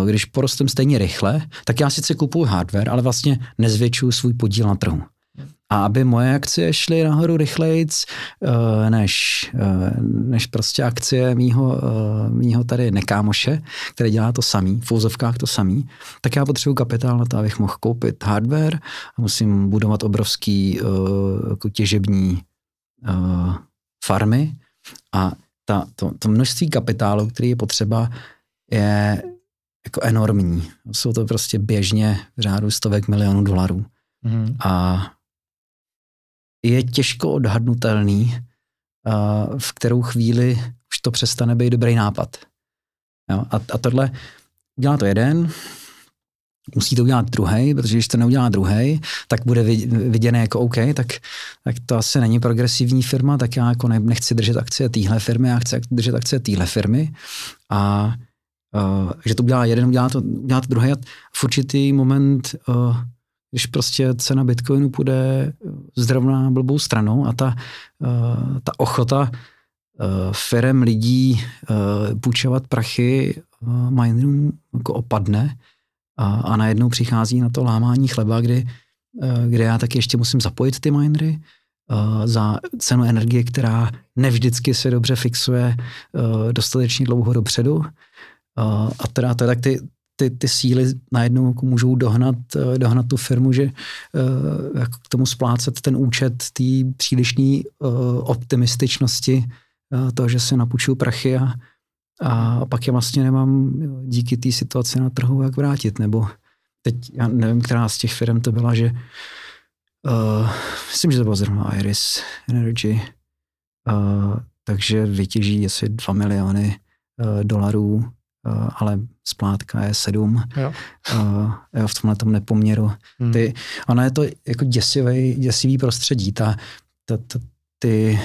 když porostem stejně rychle, tak já sice kupuju hardware, ale vlastně nezvětšuju svůj podíl na trhu. A aby moje akcie šly nahoru rychlejc, uh, než, uh, než prostě akcie mýho, mýho tady nekámoše, který dělá to samý, v fouzovkách to samý, tak já potřebuji kapitál na to, abych mohl koupit hardware a musím budovat obrovský jako těžební farmy. A ta, to, to množství kapitálu, který je potřeba je jako enormní. Jsou to prostě běžně v řádu stovek milionů dolarů. Mm. A je těžko odhadnutelný, v kterou chvíli už to přestane být dobrý nápad. Jo? A, a tohle dělá to jeden, musí to udělat druhý, protože když to neudělá druhý, tak bude viděné jako OK, tak, tak to asi není progresivní firma, tak já jako nechci držet akcie téhle firmy, já chci držet akcie téhle firmy. A uh, že to udělá jeden, udělá to, udělá to druhý. A v určitý moment, uh, když prostě cena Bitcoinu půjde zrovna blbou stranou a ta, uh, ta ochota uh, firem lidí uh, půjčovat prachy uh, minerům jako opadne, a, a najednou přichází na to lámání chleba, kdy, eh, kde já taky ještě musím zapojit ty minery uh, za cenu energie, která nevždycky se dobře fixuje uh, dostatečně dlouho dopředu. Uh, a teda, teda ty, ty, ty síly najednou jako můžou dohnat, dohnat tu firmu, že jako k tomu splácet ten účet té přílišné uh, optimističnosti, uh, toho, že se napůjčují prachy a, a pak je vlastně nemám díky té situaci na trhu jak vrátit, nebo teď já nevím, která z těch firm to byla, že uh, myslím, že to bylo zrovna Iris Energy, uh, takže vytěží asi 2 miliony uh, dolarů, ale splátka je 7. Jo. Uh, jo, v tomhle tom nepoměru. Hmm. Ty, ono je to jako děsivý, děsivý prostředí. Ta, ta, ta, ty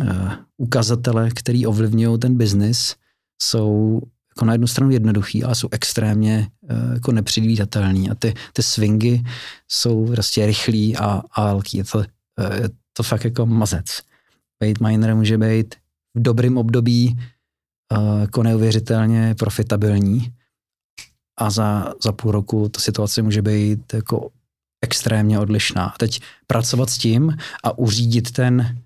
uh, ukazatele, který ovlivňují ten biznis, jsou jako na jednu stranu jednoduchý, ale jsou extrémně uh, jako nepředvídatelný. A ty, ty swingy jsou prostě rychlý a, a velký. Je to, uh, je to fakt jako mazec. Bait miner může být v dobrém období jako neuvěřitelně profitabilní a za, za půl roku ta situace může být jako extrémně odlišná. A teď pracovat s tím a uřídit ten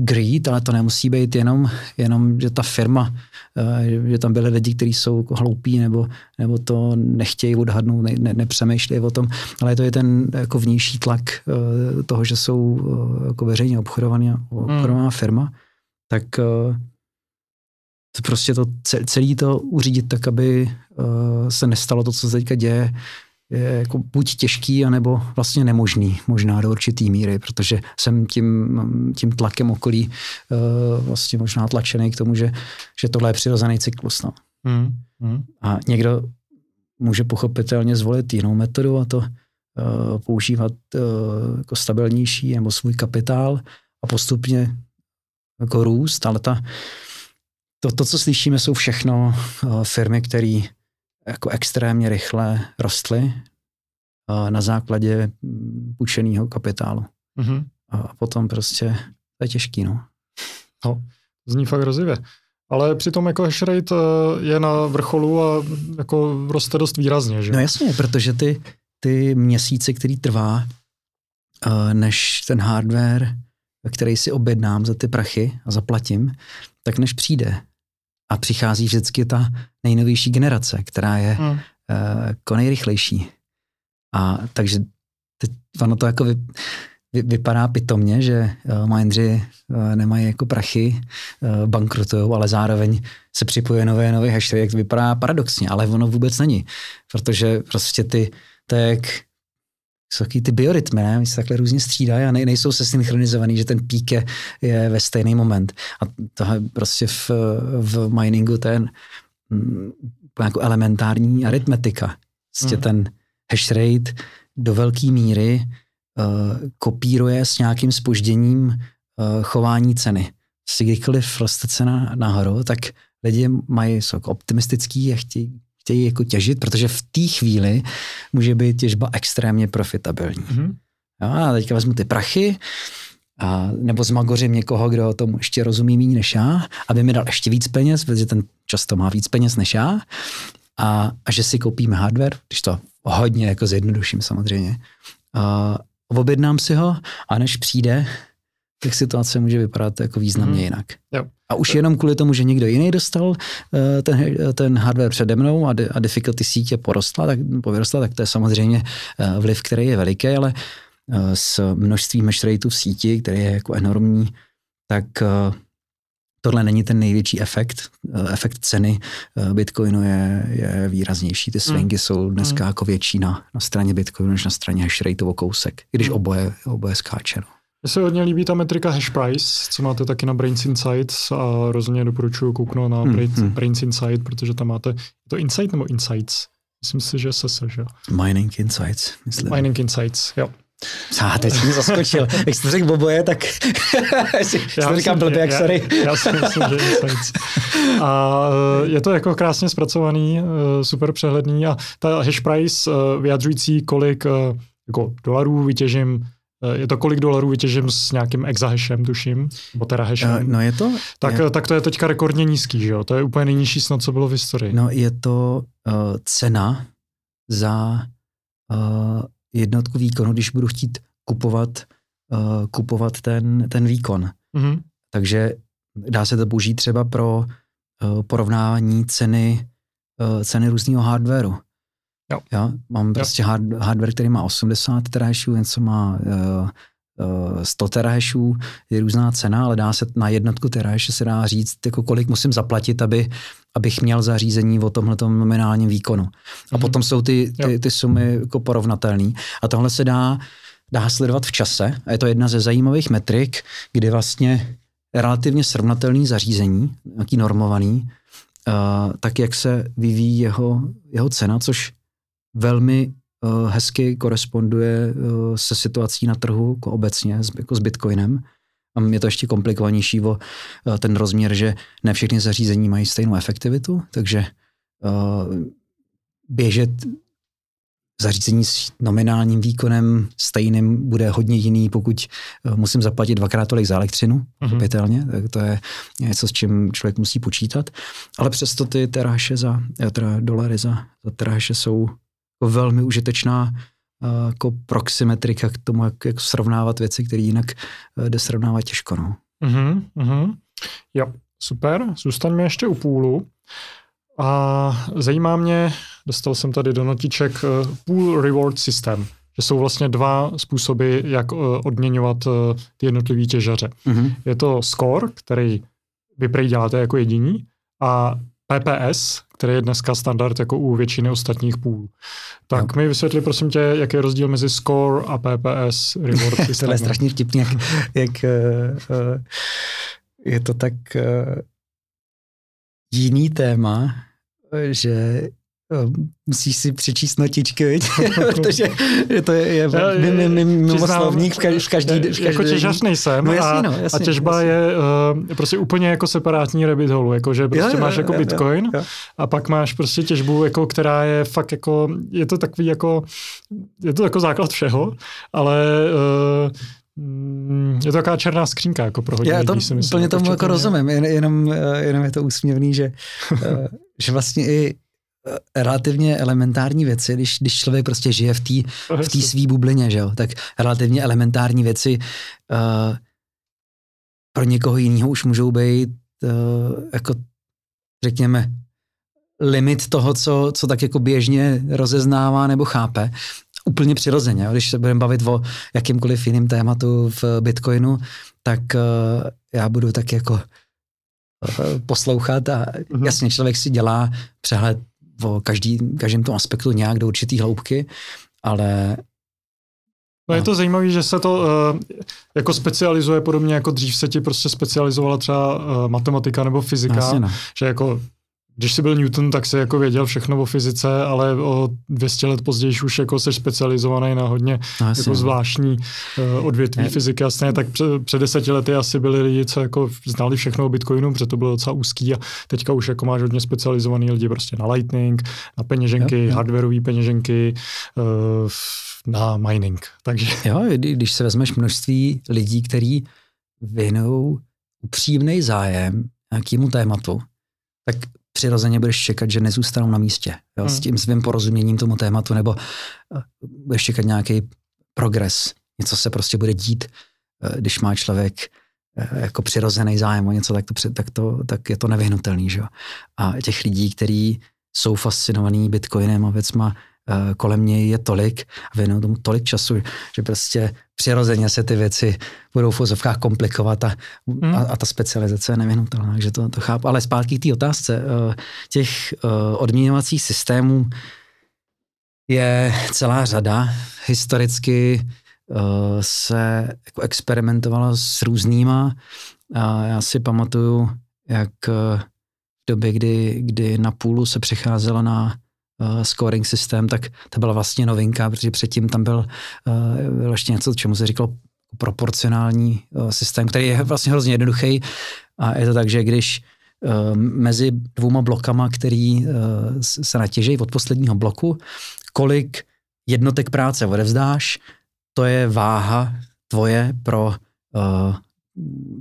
greed, ale to nemusí být jenom, jenom že ta firma, eh, že tam byly lidi, kteří jsou jako hloupí nebo, nebo to nechtějí odhadnout, ne, ne, nepřemýšlejí o tom, ale to je ten jako vnější tlak eh, toho, že jsou eh, jako veřejně obchodovaná, obchodovaná hmm. firma, tak to prostě to celý to uřídit tak, aby se nestalo to, co se teďka děje, je jako buď těžký, anebo vlastně nemožný, možná do určitý míry, protože jsem tím, tím tlakem okolí uh, vlastně možná tlačený k tomu, že, že tohle je přirozený cyklus. No. Hmm. Hmm. A někdo může pochopitelně zvolit jinou metodu a to uh, používat uh, jako stabilnější nebo svůj kapitál a postupně jako růst, ale ta, to, to, co slyšíme, jsou všechno uh, firmy, které jako extrémně rychle rostly na základě půjčeného kapitálu. Mm-hmm. A potom prostě to je těžký, no. No, zní fakt rozivě. Ale přitom jako hash rate eh, je na vrcholu a jako roste dost výrazně, že? No jasně, protože ty, ty měsíce, který trvá, než ten hardware, který si objednám za ty prachy a zaplatím, tak než přijde, a přichází vždycky ta nejnovější generace, která je hmm. uh, jako nejrychlejší. A takže teď ono to jako vy, vy, vypadá pitomně, že uh, mindři uh, nemají jako prachy, uh, bankrutují, ale zároveň se připojuje nové nové hashtag, jak to vypadá paradoxně, ale ono vůbec není, protože prostě ty, to je jak jsou taky ty biorytmy, ne? se takhle různě střídají a ne, nejsou se synchronizovaný, že ten pík je, je ve stejný moment. A to je prostě v, v miningu ten mm, jako elementární aritmetika. Prostě mm. ten hash rate do velké míry uh, kopíruje s nějakým spožděním uh, chování ceny. Si kdykoliv roste cena nahoru, tak lidi mají, jsou jako optimistický a chtějí chtějí jako těžit, protože v té chvíli může být těžba extrémně profitabilní. Mm-hmm. Jo, a teďka vezmu ty prachy, a, nebo zmagořím někoho, kdo tomu ještě rozumí méně než já, aby mi dal ještě víc peněz, protože ten často má víc peněz než já, a, a že si koupíme hardware, když to hodně jako zjednoduším samozřejmě, a objednám si ho a než přijde, tak situace může vypadat jako významně hmm. jinak. Jo. A už jenom kvůli tomu, že někdo jiný dostal uh, ten, ten hardware přede mnou a, a difficulty sítě porostla, tak, povyrostla, tak to je samozřejmě uh, vliv, který je veliký, ale s množstvím hash v síti, který je jako enormní, tak tohle není ten největší efekt. Eh, efekt ceny eh, Bitcoinu je, je výraznější. Ty swingy mm. jsou dneska mm. jako větší na, na straně Bitcoinu, než na straně hashrate o kousek, i když mm. oboje, oboje skáče. No. Mně se hodně líbí ta metrika hash price, co máte taky na Brains Insights a rozhodně doporučuji kouknout na hmm, Brains, hmm. Brains Insight, protože tam máte, je to Insight nebo Insights? Myslím si, že se že Mining Insights, myslím. Mining Insights, jo. A teď jsi mě zaskočil. Jak jsi řekl boboje, tak já to říkám blbě, jak sorry. Já, já si myslím, že Insights. A eh, je to jako krásně zpracovaný, eh, super přehledný a ta hash price eh, vyjadřující, kolik jako dolarů vytěžím je to kolik dolarů vytěžím s nějakým exahashem, tuším, nebo terahashem. No je to... Tak, je... tak to je teďka rekordně nízký, že jo? To je úplně nejnižší snad, co bylo v historii. No je to uh, cena za uh, jednotku výkonu, když budu chtít kupovat, uh, kupovat ten, ten výkon. Mm-hmm. Takže dá se to použít třeba pro uh, porovnání ceny, uh, ceny různého hardwareu. Jo. Já mám prostě hard, hardware, který má 80 terahashů, něco má uh, uh, 100 terahashů, je různá cena, ale dá se na jednotku terahaše se dá říct, jako kolik musím zaplatit, aby, abych měl zařízení o tomhle nominálním výkonu. A mm-hmm. potom jsou ty, ty, ty sumy jako porovnatelné. A tohle se dá, dá sledovat v čase a je to jedna ze zajímavých metrik, kdy vlastně relativně srovnatelný zařízení, nějaký normovaný, uh, tak jak se vyvíjí jeho, jeho cena, což velmi uh, hezky koresponduje uh, se situací na trhu jako obecně, s, jako s Bitcoinem. A je to ještě komplikovanější o uh, ten rozměr, že ne všechny zařízení mají stejnou efektivitu, takže uh, běžet zařízení s nominálním výkonem stejným bude hodně jiný, pokud musím zaplatit dvakrát tolik za elektřinu, mm-hmm. tak to je něco, s čím člověk musí počítat. Ale přesto ty teráše za, teda dolary za, za teráše jsou jako velmi užitečná uh, jako proxymetrika k tomu, jak, jak srovnávat věci, které jinak uh, jde srovnávat těžko. No. Uh-huh, uh-huh. Jo, super. Zůstaňme ještě u půlu. A zajímá mě, dostal jsem tady do notiček uh, pool reward system, že jsou vlastně dva způsoby, jak odměňovat ty jednotlivé těžaře. Uh-huh. Je to score, který vy prej děláte jako jediní, a PPS, který je dneska standard jako u většiny ostatních půlů. Tak no. mi vysvětli prosím tě, jaký je rozdíl mezi score a PPS reward systému. to je strašně vtipný, jak, jak uh, je to tak uh, jiný téma, že musíš si přečíst notičky, viď? protože je to je, je, je mimo slovník v každý, v každý, v každý Jako těžař nejsem no, jasný, no, jasný, a těžba jasný. je uh, prostě úplně jako separátní rabbit hole, jako že prostě jo, máš jako jo, bitcoin jo, jo. a pak máš prostě těžbu, jako, která je fakt jako, je to takový jako, je to jako základ všeho, ale uh, je to taková černá skřínka jako pro hodně Já to lidí, si myslím. Plně jako tomu jako rozumím, jen, jenom, jenom je to úsměvný, že, že vlastně i Eh, relativně elementární věci, když, když člověk prostě žije v té v tý svý bublině, že jo, tak relativně elementární věci uh, pro někoho jiného už můžou být uh, jako řekněme limit toho, co, co tak jako běžně rozeznává nebo chápe, úplně přirozeně. Jo? Když se budeme bavit o jakýmkoliv jiným tématu v Bitcoinu, tak uh, já budu tak jako poslouchat a mm-hmm. jasně člověk si dělá přehled v každý, každém tom aspektu nějak do určitý hloubky, ale No je to zajímavé, že se to uh, jako specializuje podobně jako dřív se ti prostě specializovala třeba uh, matematika nebo fyzika, Jasně, no. že jako když jsi byl Newton, tak jsi jako věděl všechno o fyzice, ale o 200 let později už jako jsi specializovaný na hodně no, jako no. zvláštní uh, odvětví je. fyziky. Jasně, tak před, před deseti lety asi byli lidi, co jako znali všechno o Bitcoinu, protože to bylo docela úzký a teďka už jako máš hodně specializovaný lidi prostě na Lightning, na peněženky, jo, hardwareové peněženky, uh, na mining. Takže... Jo, když se vezmeš množství lidí, kteří věnují upřímný zájem nějakému tématu, tak přirozeně budeš čekat, že nezůstanou na místě jo, hmm. s tím svým porozuměním tomu tématu, nebo uh, budeš čekat nějaký progres, něco se prostě bude dít, uh, když má člověk uh, jako přirozený zájem o něco, tak, to, tak, to, tak je to nevyhnutelný. Že? A těch lidí, kteří jsou fascinovaní bitcoinem a věcma, kolem něj je tolik a věnují tomu tolik času, že prostě přirozeně se ty věci budou v fozovkách komplikovat a, hmm. a, a ta specializace je nevyhnutelná, takže to, to chápu. Ale zpátky k té otázce, uh, těch uh, odměňovacích systémů je celá řada. Historicky se jako experimentovalo s různýma. Já si pamatuju, jak v době, kdy, kdy na půlu se přecházelo na uh, scoring systém, tak to byla vlastně novinka, protože předtím tam byl, uh, ještě něco, čemu se říkalo proporcionální uh, systém, který je vlastně hrozně jednoduchý. A je to tak, že když mezi dvouma blokama, který se natěžejí od posledního bloku, kolik jednotek práce odevzdáš, to je váha tvoje pro,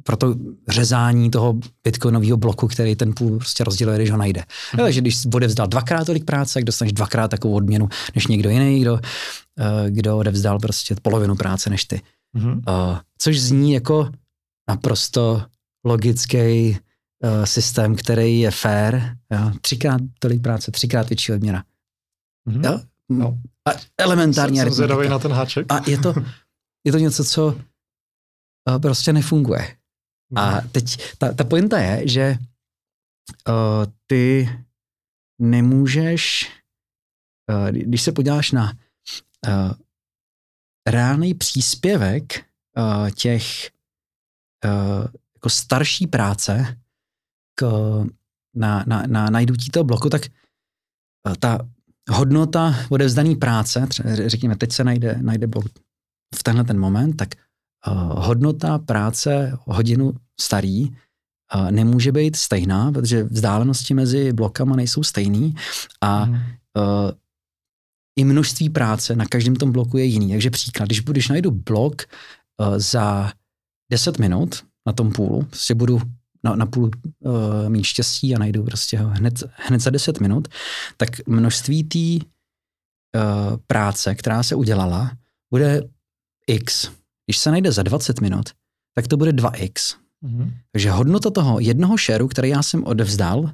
pro to řezání toho bitcoinového bloku, který ten půl prostě rozděluje, když ho najde. Mm. Takže když odevzdal dvakrát tolik práce, tak dostaneš dvakrát takovou odměnu než někdo jiný, kdo, uh, kdo odevzdal prostě polovinu práce než ty. Mm. Což zní jako naprosto logický uh, systém, který je fair. Jo? Třikrát tolik práce, třikrát větší odměna. Mm. Jo? No. A elementární Jsem zvědavý na ten háček. A je to, je to něco, co prostě nefunguje. A teď ta, ta pointa je, že uh, ty nemůžeš, uh, když se podíváš na uh, reálný příspěvek uh, těch uh, jako starší práce k, na, na, na najdutí toho bloku, tak uh, ta hodnota odevzdaný práce, třeba řekněme, teď se najde, najde blok v tenhle ten moment, tak hodnota práce hodinu starý uh, nemůže být stejná, protože vzdálenosti mezi blokama nejsou stejný a hmm. uh, i množství práce na každém tom bloku je jiný. Takže příklad, když, když najdu blok za 10 minut na tom půlu, prostě budu na, na půl uh, mít štěstí a najdu prostě ho hned, hned za 10 minut, tak množství té uh, práce, která se udělala, bude x. Když se najde za 20 minut, tak to bude 2x. Mm-hmm. Takže hodnota toho jednoho shareu, který já jsem odevzdal,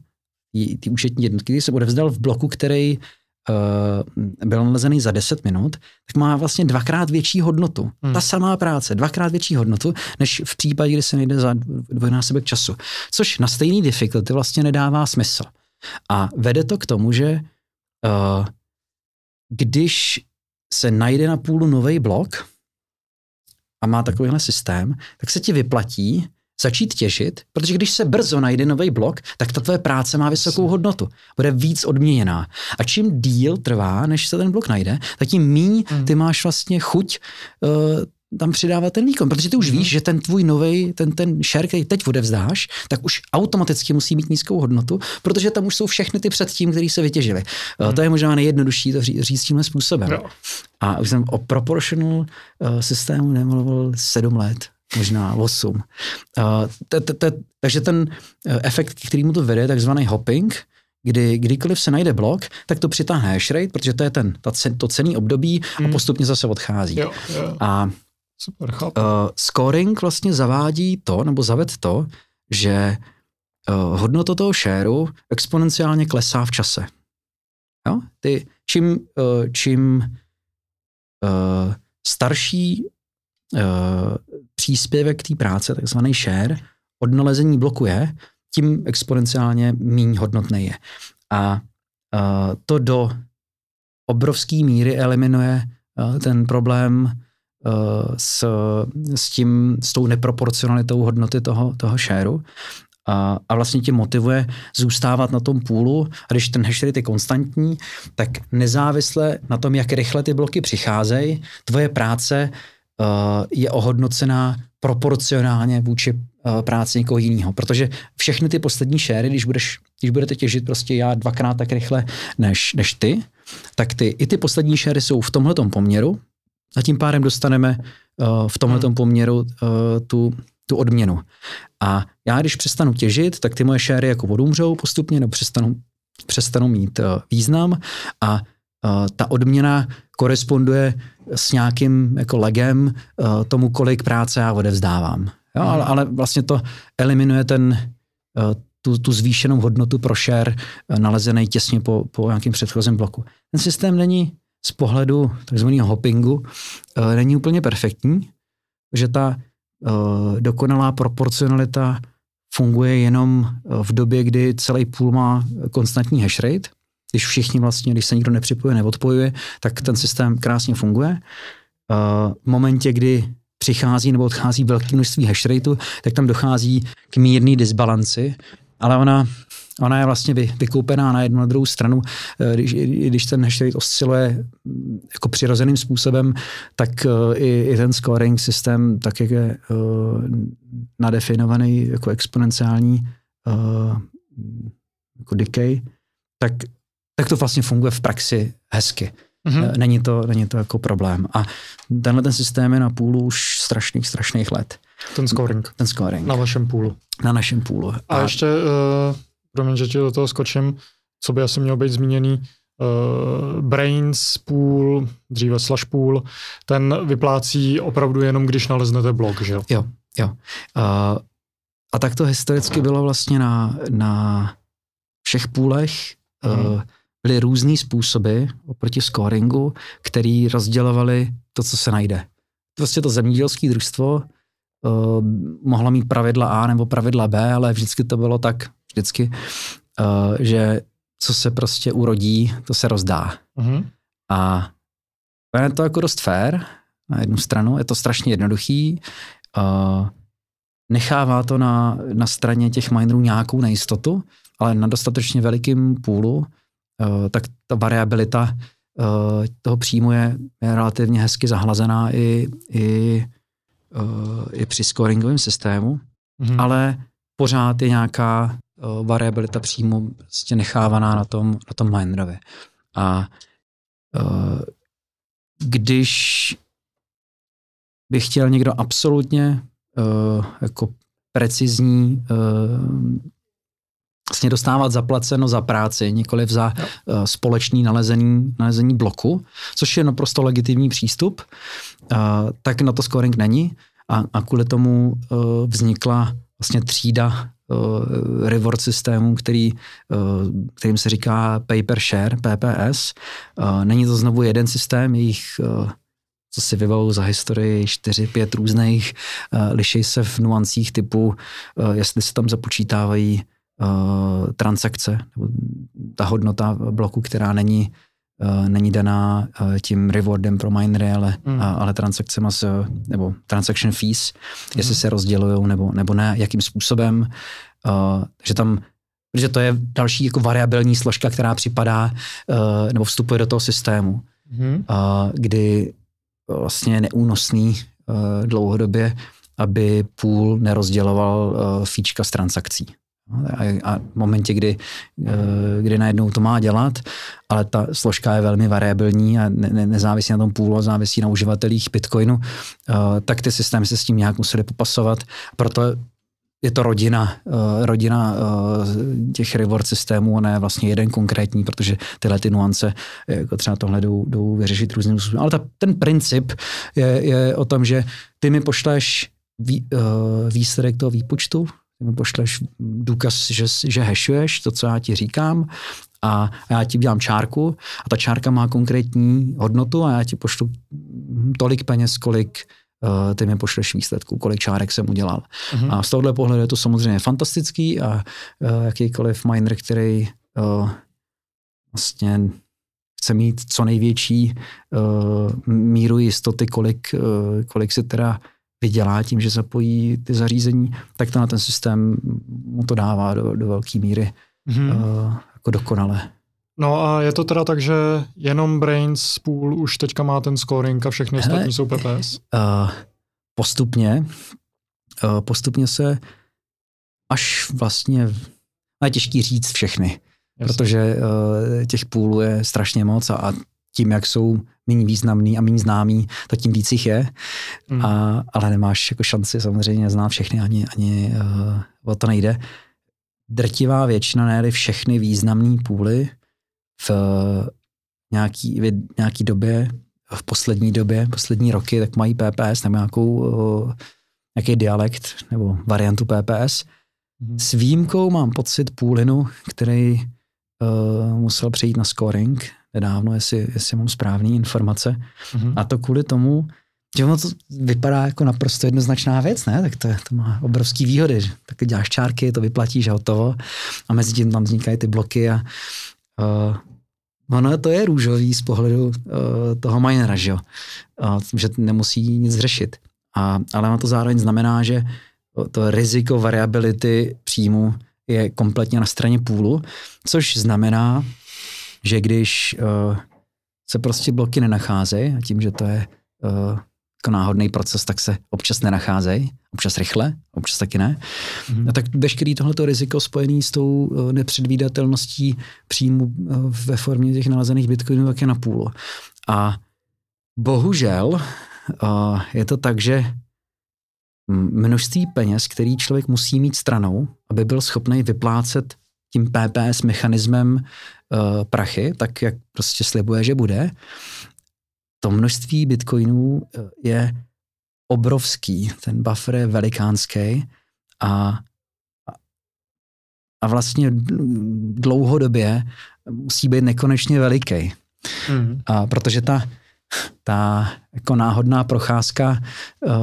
ty účetní jednotky, který jsem odevzdal v bloku, který uh, byl nalezený za 10 minut, tak má vlastně dvakrát větší hodnotu. Hmm. Ta samá práce, dvakrát větší hodnotu, než v případě, kdy se nejde za dvojnásobek času. Což na stejný difficulty vlastně nedává smysl. A vede to k tomu, že uh, když se najde na půlu nový blok a má takovýhle systém, tak se ti vyplatí začít těžit, protože když se brzo najde nový blok, tak ta tvoje práce má vysokou hodnotu, bude víc odměněná. A čím díl trvá, než se ten blok najde, tak tím míň hmm. ty máš vlastně chuť uh, tam přidávat ten výkon, protože ty už mm víš, že ten tvůj nový, ten, ten share, který teď odevzdáš, tak už automaticky musí mít nízkou hodnotu, protože tam už jsou všechny ty předtím, které se vytěžily. Mm. To je možná nejjednodušší to říct, říct tímhle způsobem. Jo. A už jsem o proportional uh, systému nemluvil sedm let možná 8. takže ten eh, efekt, který mu to vede, takzvaný hopping, kdy kdykoliv se najde blok, tak to přitáhne hash rate, protože to je ten, ta, to cený období a hmm. postupně zase odchází. Jo, jo. A Super, Uh, scoring vlastně zavádí to, nebo zaved to, že uh, hodnota toho shareu exponenciálně klesá v čase. Jo? Ty, čím, uh, čím uh, starší uh, příspěvek té práce, takzvaný share, od nalezení bloku je, tím exponenciálně méně hodnotný je. A uh, to do obrovské míry eliminuje uh, ten problém s, s tím, s tou neproporcionalitou hodnoty toho, toho shareu. A, a vlastně tě motivuje zůstávat na tom půlu a když ten hash rate je konstantní, tak nezávisle na tom, jak rychle ty bloky přicházejí, tvoje práce uh, je ohodnocená proporcionálně vůči uh, práci někoho jiného. Protože všechny ty poslední šéry, když, budeš, když budete těžit prostě já dvakrát tak rychle než, než ty, tak ty, i ty poslední šéry jsou v tomhle poměru a tím pádem dostaneme uh, v tomhle hmm. poměru uh, tu, tu odměnu. A já, když přestanu těžit, tak ty moje šéry jako odumřou postupně nebo přestanou, přestanou mít uh, význam a ta odměna koresponduje s nějakým jako legem tomu, kolik práce já odevzdávám. Jo, mm. ale, ale vlastně to eliminuje ten, tu, tu zvýšenou hodnotu pro share nalezený těsně po, po nějakém předchozím bloku. Ten systém není z pohledu takzvaného hoppingu uh, není úplně perfektní, že ta uh, dokonalá proporcionalita funguje jenom v době, kdy celý půl má konstantní hash rate, když všichni vlastně, když se nikdo nepřipojuje, neodpojuje, tak ten systém krásně funguje. V momentě, kdy přichází nebo odchází velké množství hash rateu, tak tam dochází k mírný disbalanci, ale ona Ona je vlastně vy, vykoupená na jednu na druhou stranu. Eh, když, když ten hash rate osciluje mm, jako přirozeným způsobem, tak eh, i, i ten scoring systém, tak jak je uh, nadefinovaný jako exponenciální uh, jako decay, tak, tak to vlastně funguje v praxi hezky. Mm-hmm. Není, to, není to jako problém. A tenhle ten systém je na půlu už strašných, strašných let. Ten scoring. Ten scoring. Na vašem půlu. Na našem půlu. A, a ještě uh, promiň, že ti do toho skočím, co by asi mělo být zmíněný, uh, Brains pool, dříve Slash pool, ten vyplácí opravdu jenom, když naleznete blok, že jo? Jo, jo. Uh, a tak to historicky bylo vlastně na, na všech půlech. Hmm. Uh, byly různý způsoby oproti scoringu, který rozdělovali to, co se najde. Prostě to zemědělské družstvo uh, mohlo mít pravidla A nebo pravidla B, ale vždycky to bylo tak, vždycky, uh, že co se prostě urodí, to se rozdá. Uh-huh. A je to jako dost fair na jednu stranu, je to strašně jednoduchý, uh, nechává to na, na straně těch minerů nějakou nejistotu, ale na dostatečně velikým půlu, uh, tak ta variabilita uh, toho příjmu je, je relativně hezky zahlazená i, i, uh, i při scoringovém systému, mm-hmm. ale pořád je nějaká variabilita příjmu prostě nechávaná na tom, na tom minerovi. A uh, když bych chtěl někdo absolutně uh, jako precizní uh, vlastně dostávat zaplaceno za práci, nikoliv za uh, společný nalezení, nalezení bloku, což je naprosto legitimní přístup, uh, tak na to scoring není a, a kvůli tomu uh, vznikla vlastně třída reward systémů, který, uh, kterým se říká paper share, PPS. Uh, není to znovu jeden systém, jejich co si vybavu za historii, čtyři, pět různých, liší se v nuancích typu, jestli se tam započítávají transakce, nebo ta hodnota bloku, která není není daná uh, tím rewardem pro minery, ale, mm. uh, ale transakcemi s, nebo transaction fees, mm. jestli se rozdělují nebo, nebo ne, jakým způsobem. Uh, že tam že to je další jako variabilní složka, která připadá uh, nebo vstupuje do toho systému, mm. uh, kdy vlastně je neúnosný uh, dlouhodobě, aby půl nerozděloval uh, fíčka z transakcí. A, a v momentě, kdy, eh, kdy najednou to má dělat, ale ta složka je velmi variabilní a ne, ne, nezávisí na tom půlu, závisí na uživatelích Bitcoinu, eh, tak ty systémy se s tím nějak museli popasovat. Proto je to rodina, eh, rodina těch reward systémů, ne vlastně jeden konkrétní, protože tyhle ty nuance jako třeba tohle jdou, jdou vyřešit různým způsobem. Ale ta, ten princip je, je o tom, že ty mi pošleš vý, výsledek toho výpočtu, ty mi pošleš důkaz, že, že hashuješ to, co já ti říkám a, já ti udělám čárku a ta čárka má konkrétní hodnotu a já ti pošlu tolik peněz, kolik uh, ty mi pošleš výsledku, kolik čárek jsem udělal. Uh-huh. A z tohohle pohledu je to samozřejmě fantastický a uh, jakýkoliv miner, který uh, vlastně chce mít co největší uh, míru jistoty, kolik, uh, kolik si teda vydělá tím, že zapojí ty zařízení, tak to na ten systém mu to dává do, do velké míry mm-hmm. uh, jako dokonale. No a je to teda tak, že jenom Brains Pool už teďka má ten scoring a všechny Hele, ostatní jsou PPS? Uh, eh, postupně, uh, postupně se až vlastně, je těžký říct všechny, Jasně. protože uh, těch půlů je strašně moc a, a tím, jak jsou méně významný a méně známý, tak tím víc jich je. Mm. A, ale nemáš jako šanci samozřejmě znát všechny, ani, ani uh, o to nejde. Drtivá většina, ne všechny významné půly v nějaký, v nějaký době, v poslední době, poslední roky, tak mají PPS nebo nějakou, uh, nějaký dialekt nebo variantu PPS. Mm. S výjimkou mám pocit půlinu, který uh, musel přejít na scoring, nedávno, jestli, jestli mám správné informace. Mm-hmm. A to kvůli tomu, že ono to vypadá jako naprosto jednoznačná věc, ne? Tak to, to má obrovský výhody. Že? Tak děláš čárky, to vyplatíš a hotovo. A mezi tím tam vznikají ty bloky a uh, ono to je růžový z pohledu uh, toho minera, že jo? Uh, že nemusí nic řešit. A, ale ono to zároveň znamená, že to riziko variability příjmu je kompletně na straně půlu, což znamená, že když uh, se prostě bloky nenacházejí, a tím, že to je uh, jako náhodný proces, tak se občas nenacházejí, občas rychle, občas taky ne. Mm-hmm. A tak veškerý tohleto riziko spojené s tou uh, nepředvídatelností příjmu uh, ve formě těch nalezených bitcoinů tak je na půl. A bohužel uh, je to tak, že množství peněz, který člověk musí mít stranou, aby byl schopný vyplácet tím PPS mechanismem uh, prachy, tak jak prostě slibuje, že bude, to množství bitcoinů eh, je obrovský, ten buffer je velikánský a, a vlastně dlouhodobě musí být nekonečně veliký. Mm. A protože ta, ta jako náhodná procházka uh,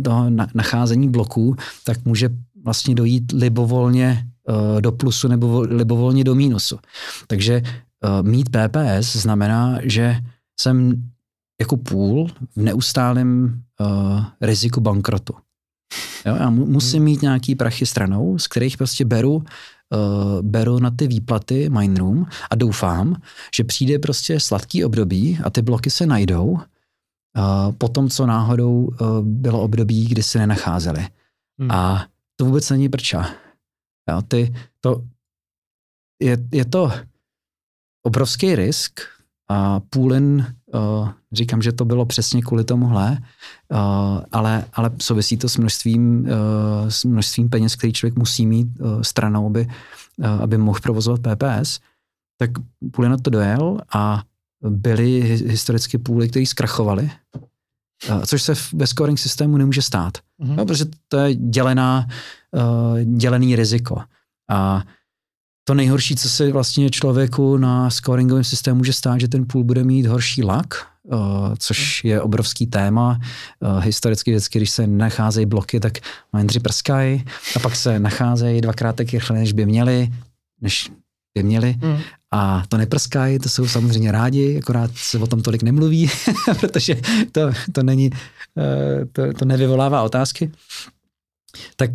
do nacházení bloků, tak může vlastně dojít libovolně do plusu nebo libovolně do mínusu. Takže uh, mít PPS znamená, že jsem jako půl v neustálém uh, riziku bankrotu. Jo, já mu, musím hmm. mít nějaký prachy stranou, z kterých prostě beru, uh, beru na ty výplaty Mindroom a doufám, že přijde prostě sladký období a ty bloky se najdou uh, po tom, co náhodou uh, bylo období, kdy se nenacházely. Hmm. A to vůbec není prča. Jo, ty, to, je, je to obrovský risk, a Půlin, uh, říkám, že to bylo přesně kvůli tomuhle, uh, ale, ale souvisí to s množstvím, uh, s množstvím peněz, který člověk musí mít uh, stranou, aby, uh, aby mohl provozovat PPS. Tak Půlin na to dojel a byly historicky půly, které zkrachovaly, což se ve scoring systému nemůže stát, mm-hmm. no, protože to je dělená, uh, dělený riziko. A to nejhorší, co se vlastně člověku na scoringovém systému může stát, že ten půl bude mít horší lak, uh, což je obrovský téma. Uh, historicky vždycky, když se nacházejí bloky, tak mindři prskají a pak se nacházejí dvakrát tak rychle, než by měli, než by měli. Mm. A to neprskají, to jsou samozřejmě rádi, akorát se o tom tolik nemluví, protože to, to není, uh, to, to nevyvolává otázky. Tak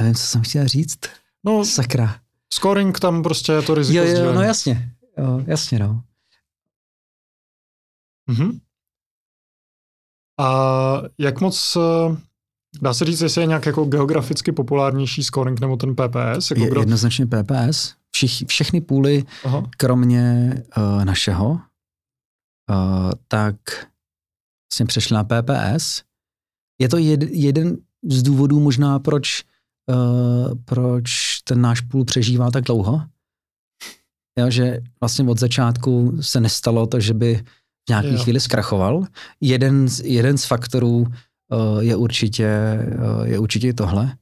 nevím, co jsem chtěl říct. No, Sakra. Scoring tam prostě je to riziko jo, jo, no jasně. Jo, jasně, no. Mhm. A jak moc, eh, dá se říct, jestli je nějak jako geograficky populárnější scoring nebo ten PPS? Jako je, kdo... Jednoznačně PPS. Všich, všechny půly, Aha. kromě uh, našeho, uh, tak vlastně přešli na PPS. Je to jed, jeden z důvodů možná, proč uh, proč ten náš půl přežívá tak dlouho. Jo, že vlastně od začátku se nestalo to, že by v nějaký jo. chvíli zkrachoval. Jeden z, jeden z faktorů je, určitě, uh, je určitě tohle.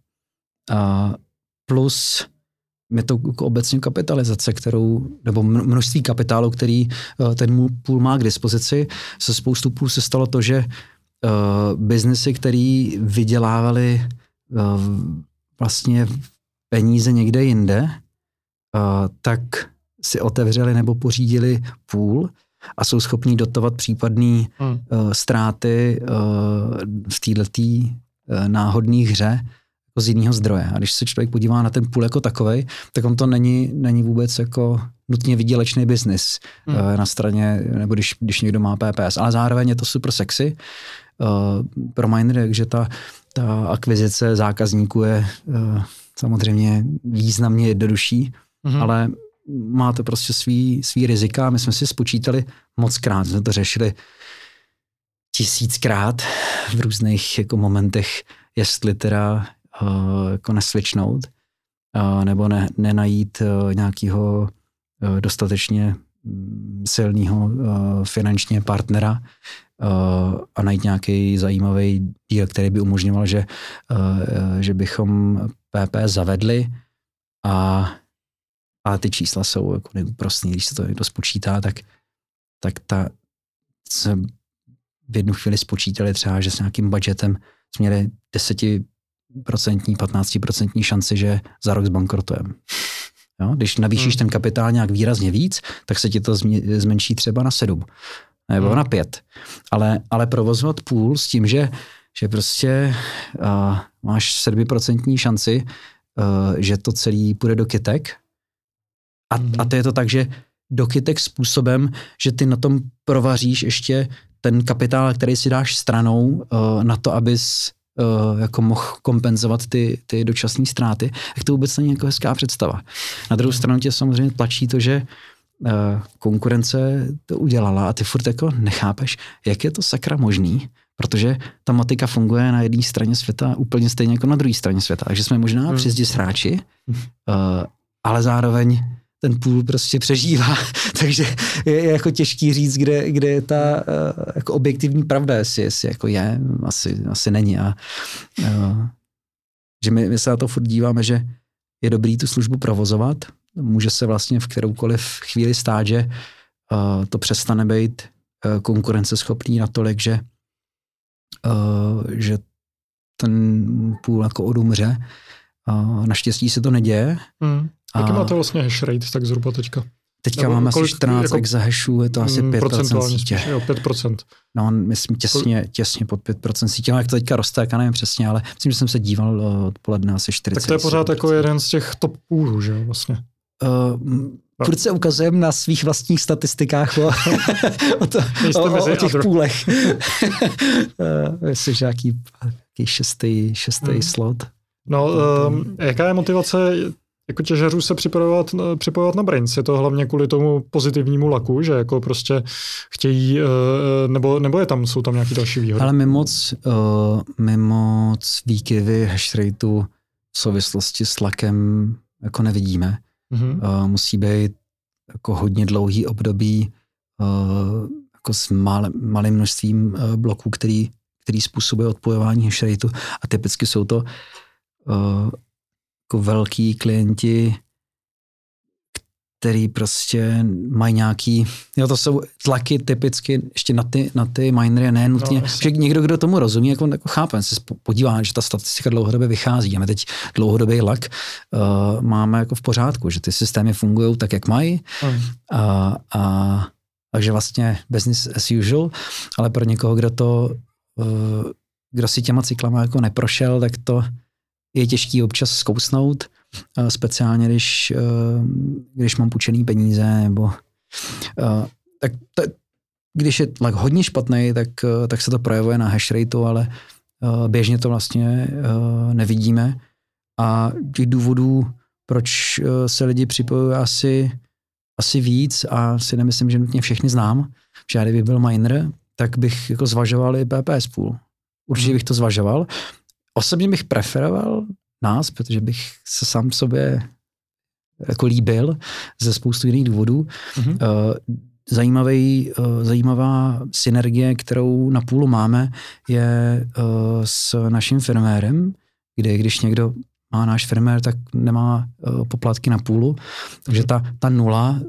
Uh, plus je to obecně kapitalizace, kterou, nebo množství kapitálu, který uh, ten půl má k dispozici. Se spoustu půl se stalo to, že biznesy, které vydělávali vlastně peníze někde jinde, tak si otevřeli nebo pořídili půl a jsou schopní dotovat případné hmm. uh, ztráty uh, v této uh, náhodné hře jako z jiného zdroje. A když se člověk podívá na ten půl jako takový, tak on to není, není vůbec jako nutně vydělečný biznis hmm. uh, na straně, nebo když, když někdo má PPS. Ale zároveň je to super sexy uh, pro minery, že ta ta akvizice zákazníků je uh, samozřejmě významně jednodušší, mm-hmm. ale má to prostě svý, svý rizika. My jsme si spočítali moc krát, jsme to řešili tisíckrát v různých jako momentech, jestli teda uh, jako nesvičnout uh, nebo ne, nenajít uh, nějakého uh, dostatečně mm, silného uh, finančně partnera, uh, a najít nějaký zajímavý díl, který by umožňoval, že, uh, že bychom PP zavedli a, ale ty čísla jsou jako neúprostný, když se to někdo spočítá, tak, tak ta se v jednu chvíli spočítali třeba, že s nějakým budgetem jsme měli 10%, 15% šanci, že za rok zbankrotujeme. Jo? Když navýšíš hmm. ten kapitál nějak výrazně víc, tak se ti to zmenší třeba na 7 nebo hmm. na 5. Ale, ale provozovat půl s tím, že, že prostě uh, máš 7% šanci, uh, že to celý půjde do kytek. A, hmm. a to je to tak, že do kytek způsobem, že ty na tom provaříš ještě ten kapitál, který si dáš stranou uh, na to, abys uh, jako mohl kompenzovat ty, ty dočasné ztráty, tak to vůbec není jako hezká představa. Na druhou stranu tě samozřejmě tlačí to, že uh, konkurence to udělala a ty furt jako nechápeš, jak je to sakra možný, protože ta matika funguje na jedné straně světa úplně stejně jako na druhé straně světa. Takže jsme možná hmm. při hráči, uh, ale zároveň ten půl prostě přežívá, takže je, je jako těžký říct, kde, kde je ta uh, jako objektivní pravda, jestli, jestli jako je, asi, asi není. A, uh, že my, my se na to furt díváme, že je dobrý tu službu provozovat, může se vlastně v kteroukoliv chvíli stát, že uh, to přestane být uh, konkurenceschopný natolik, že, uh, že ten půl jako odumře. Uh, naštěstí se to neděje, mm. Jaký máte vlastně hash rate tak zhruba teďka? Teďka mám asi 14 jako, exahashů, je to asi 5% sítě. Spíš, jo, 5%. No, myslím těsně, těsně pod 5% sítě, ale jak to teďka roste, jak já nevím přesně, ale myslím, že jsem se díval eh, odpoledne asi 40. Tak to je pořád jako jeden z těch top půlů, že jo, vlastně. Uh, Furt se ukazujeme na svých vlastních statistikách o, o, to, o, o, o těch other. půlech. uh, jsi nějaký, nějaký šestý, šestý hmm. slot. No, um, jaká je motivace jako těžařů se připojovat, připojovat na Brains. Je to hlavně kvůli tomu pozitivnímu laku, že jako prostě chtějí, eh, nebo, nebo je tam, jsou tam nějaké další výhody? Ale my moc, uh, my moc výkyvy hash rateu v souvislosti s lakem jako nevidíme. Mm-hmm. Uh, musí být jako hodně dlouhý období uh, jako s mal, malým množstvím uh, bloků, který, který způsobuje odpojování hash rateu a typicky jsou to uh, jako velký klienti, který prostě mají nějaký, jo, to jsou tlaky typicky ještě na ty, na ty minery, ne nutně, no, že někdo, kdo tomu rozumí, jako, jako chápe, se podívá, že ta statistika dlouhodobě vychází. A my teď dlouhodobý lak uh, máme jako v pořádku, že ty systémy fungují tak, jak mají. Mm. a, a takže vlastně business as usual, ale pro někoho, kdo to, uh, kdo si těma cyklama jako neprošel, tak to je těžký občas zkousnout, eh, speciálně když, eh, když mám půjčený peníze, nebo eh, tak to, když je tlak hodně špatný, tak, tak se to projevuje na hash rateu, ale běžně to vlastně nevidíme. A těch důvodů, proč se lidi připojují asi, asi víc a si nemyslím, že nutně všechny znám, že já kdybych byl miner, tak bych jako zvažoval i PPS pool. Určitě mhm. bych to zvažoval, Osobně bych preferoval nás, protože bych se sám sobě jako líbil ze spoustu jiných důvodů. Mm-hmm. Zajímavý, eh, zajímavá synergie, kterou na půlu máme, je eh, s naším firmérem, kde když někdo má náš firmér, tak nemá poplatky na půlu. Takže ta, ta nula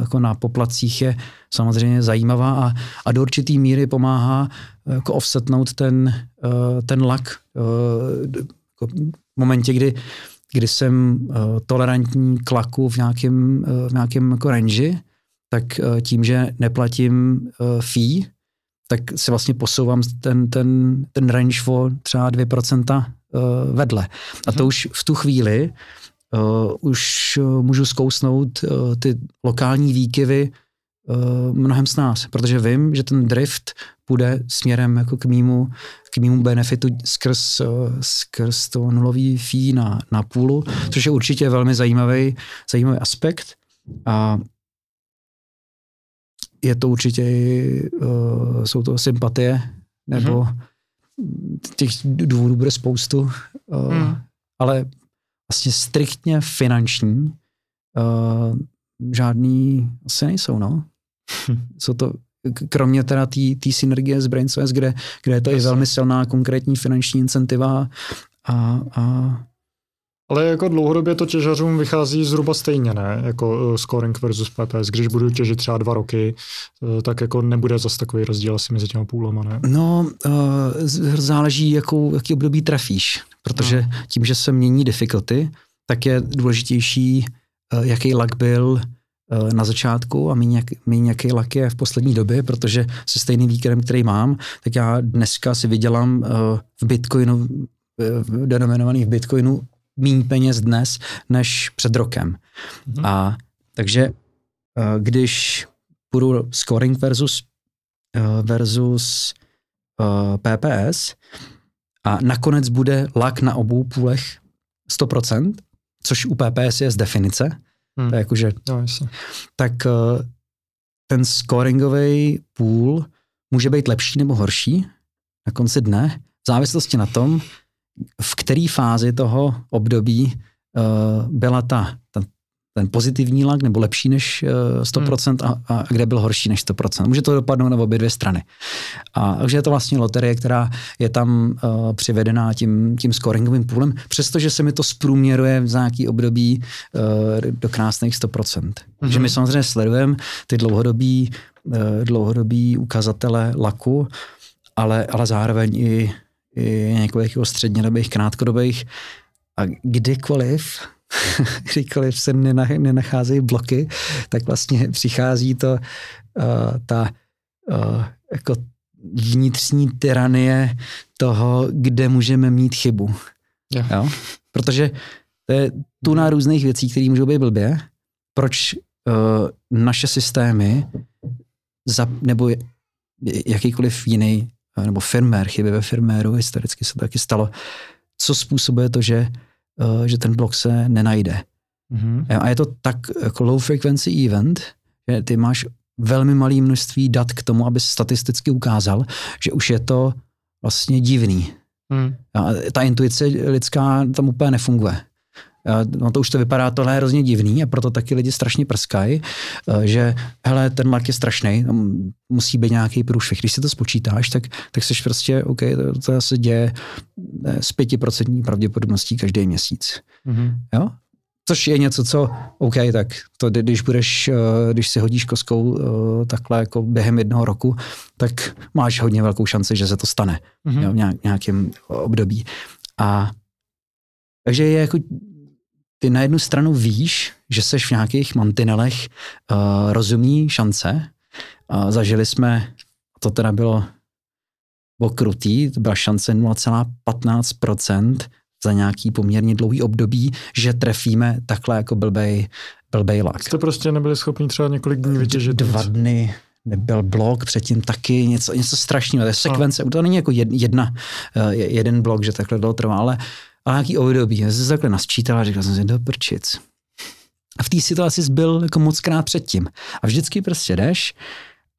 jako na poplacích je samozřejmě zajímavá a, a do určitý míry pomáhá jako offsetnout ten, ten lak jako v momentě, kdy, kdy jsem tolerantní k laku v nějakém, v nějakém jako range, tak tím, že neplatím fee, tak si vlastně posouvám ten, ten, ten range o třeba 2% vedle. A to mhm. už v tu chvíli uh, už můžu zkousnout uh, ty lokální výkyvy uh, mnohem s nás, protože vím, že ten drift půjde směrem jako k mýmu, k mýmu benefitu skrz, uh, skrz to nulový fee na, na půlu, což je určitě velmi zajímavý, zajímavý aspekt. A je to určitě, uh, jsou to sympatie, nebo mm-hmm. těch důvodů bude spoustu, uh, mm. ale vlastně striktně finanční uh, žádný asi nejsou, no. Hm. Jsou to, kromě teda té synergie s BrainSOS, kde, kde je to Jasně. i velmi silná konkrétní finanční incentiva a, a Ale jako dlouhodobě to těžařům vychází zhruba stejně, ne? Jako uh, scoring versus PPS. Když budu těžit třeba dva roky, uh, tak jako nebude zase takový rozdíl asi mezi těma půlama, ne? No, uh, záleží, jakou, jaký období trafíš, protože no. tím, že se mění difficulty, tak je důležitější, jaký lag byl na začátku a méně nějaký lak je v poslední době, protože se stejným výkladem, který mám, tak já dneska si vydělám uh, v Bitcoinu, denominovaný v Bitcoinu méně peněz dnes než před rokem. Mm-hmm. A takže eh, když půjdu scoring versus, eh, versus eh, PPS a nakonec bude lak na obou půlech 100%, což u PPS je z definice, hmm. to je jakože, no, tak uh, ten scoringový půl může být lepší nebo horší na konci dne, v závislosti na tom, v které fázi toho období uh, byla ta, ta, ten pozitivní lak nebo lepší než uh, 100% hmm. a, a kde byl horší než 100%. Může to dopadnout na obě dvě strany. A, takže je to vlastně loterie, která je tam uh, přivedená tím, tím scoringovým půlem, přestože se mi to zprůměruje v nějaký období uh, do krásných 100%. Hmm. Takže my samozřejmě sledujeme ty dlouhodobí, uh, dlouhodobí ukazatele laku, ale, ale zároveň i i několik střednědobých, krátkodobých a kdykoliv, kdykoliv se nenacházejí bloky, tak vlastně přichází to uh, ta uh, jako vnitřní tyranie toho, kde můžeme mít chybu. Yeah. Jo? Protože to je tu na různých věcí, které můžou být blbě, proč uh, naše systémy za, nebo jakýkoliv jiný nebo firmware, chyby ve firmwareu, historicky se to taky stalo, co způsobuje to, že, uh, že ten blok se nenajde. Mm-hmm. A je to tak jako low frequency event, že ty máš velmi malé množství dat k tomu, aby statisticky ukázal, že už je to vlastně divný. Mm. A ta intuice lidská tam úplně nefunguje. No to už to vypadá tohle je hrozně divný a proto taky lidi strašně prskají, eh, že hele, ten lak je strašný, musí být nějaký průšvih. Když si to spočítáš, tak, tak jsi prostě, OK, to, to se děje s pětiprocentní pravděpodobností každý měsíc. Mm-hmm. Jo? Což je něco, co, OK, tak to, když budeš, eh, když si hodíš koskou takhle jako během jednoho roku, tak máš hodně velkou šanci, že se to stane mm-hmm. jo, v nějakém období. A takže je jako ty na jednu stranu víš, že seš v nějakých mantinelech uh, rozumí šance. Uh, zažili jsme, to teda bylo okrutý, to byla šance 0,15% za nějaký poměrně dlouhý období, že trefíme takhle jako blbej, blbej lak. Jste prostě nebyli schopni třeba několik dní vytěžit? Dva nic. dny, nebyl blok, předtím taky něco, něco strašného. To je sekvence, no. to není jako jedna, uh, jeden blok, že takhle dlouho trvá, ale ale nějaký období. Já jsem se takhle nasčítal a říkal jsem si, do prčic. A v té situaci jsi byl jako moc krát předtím. A vždycky prostě jdeš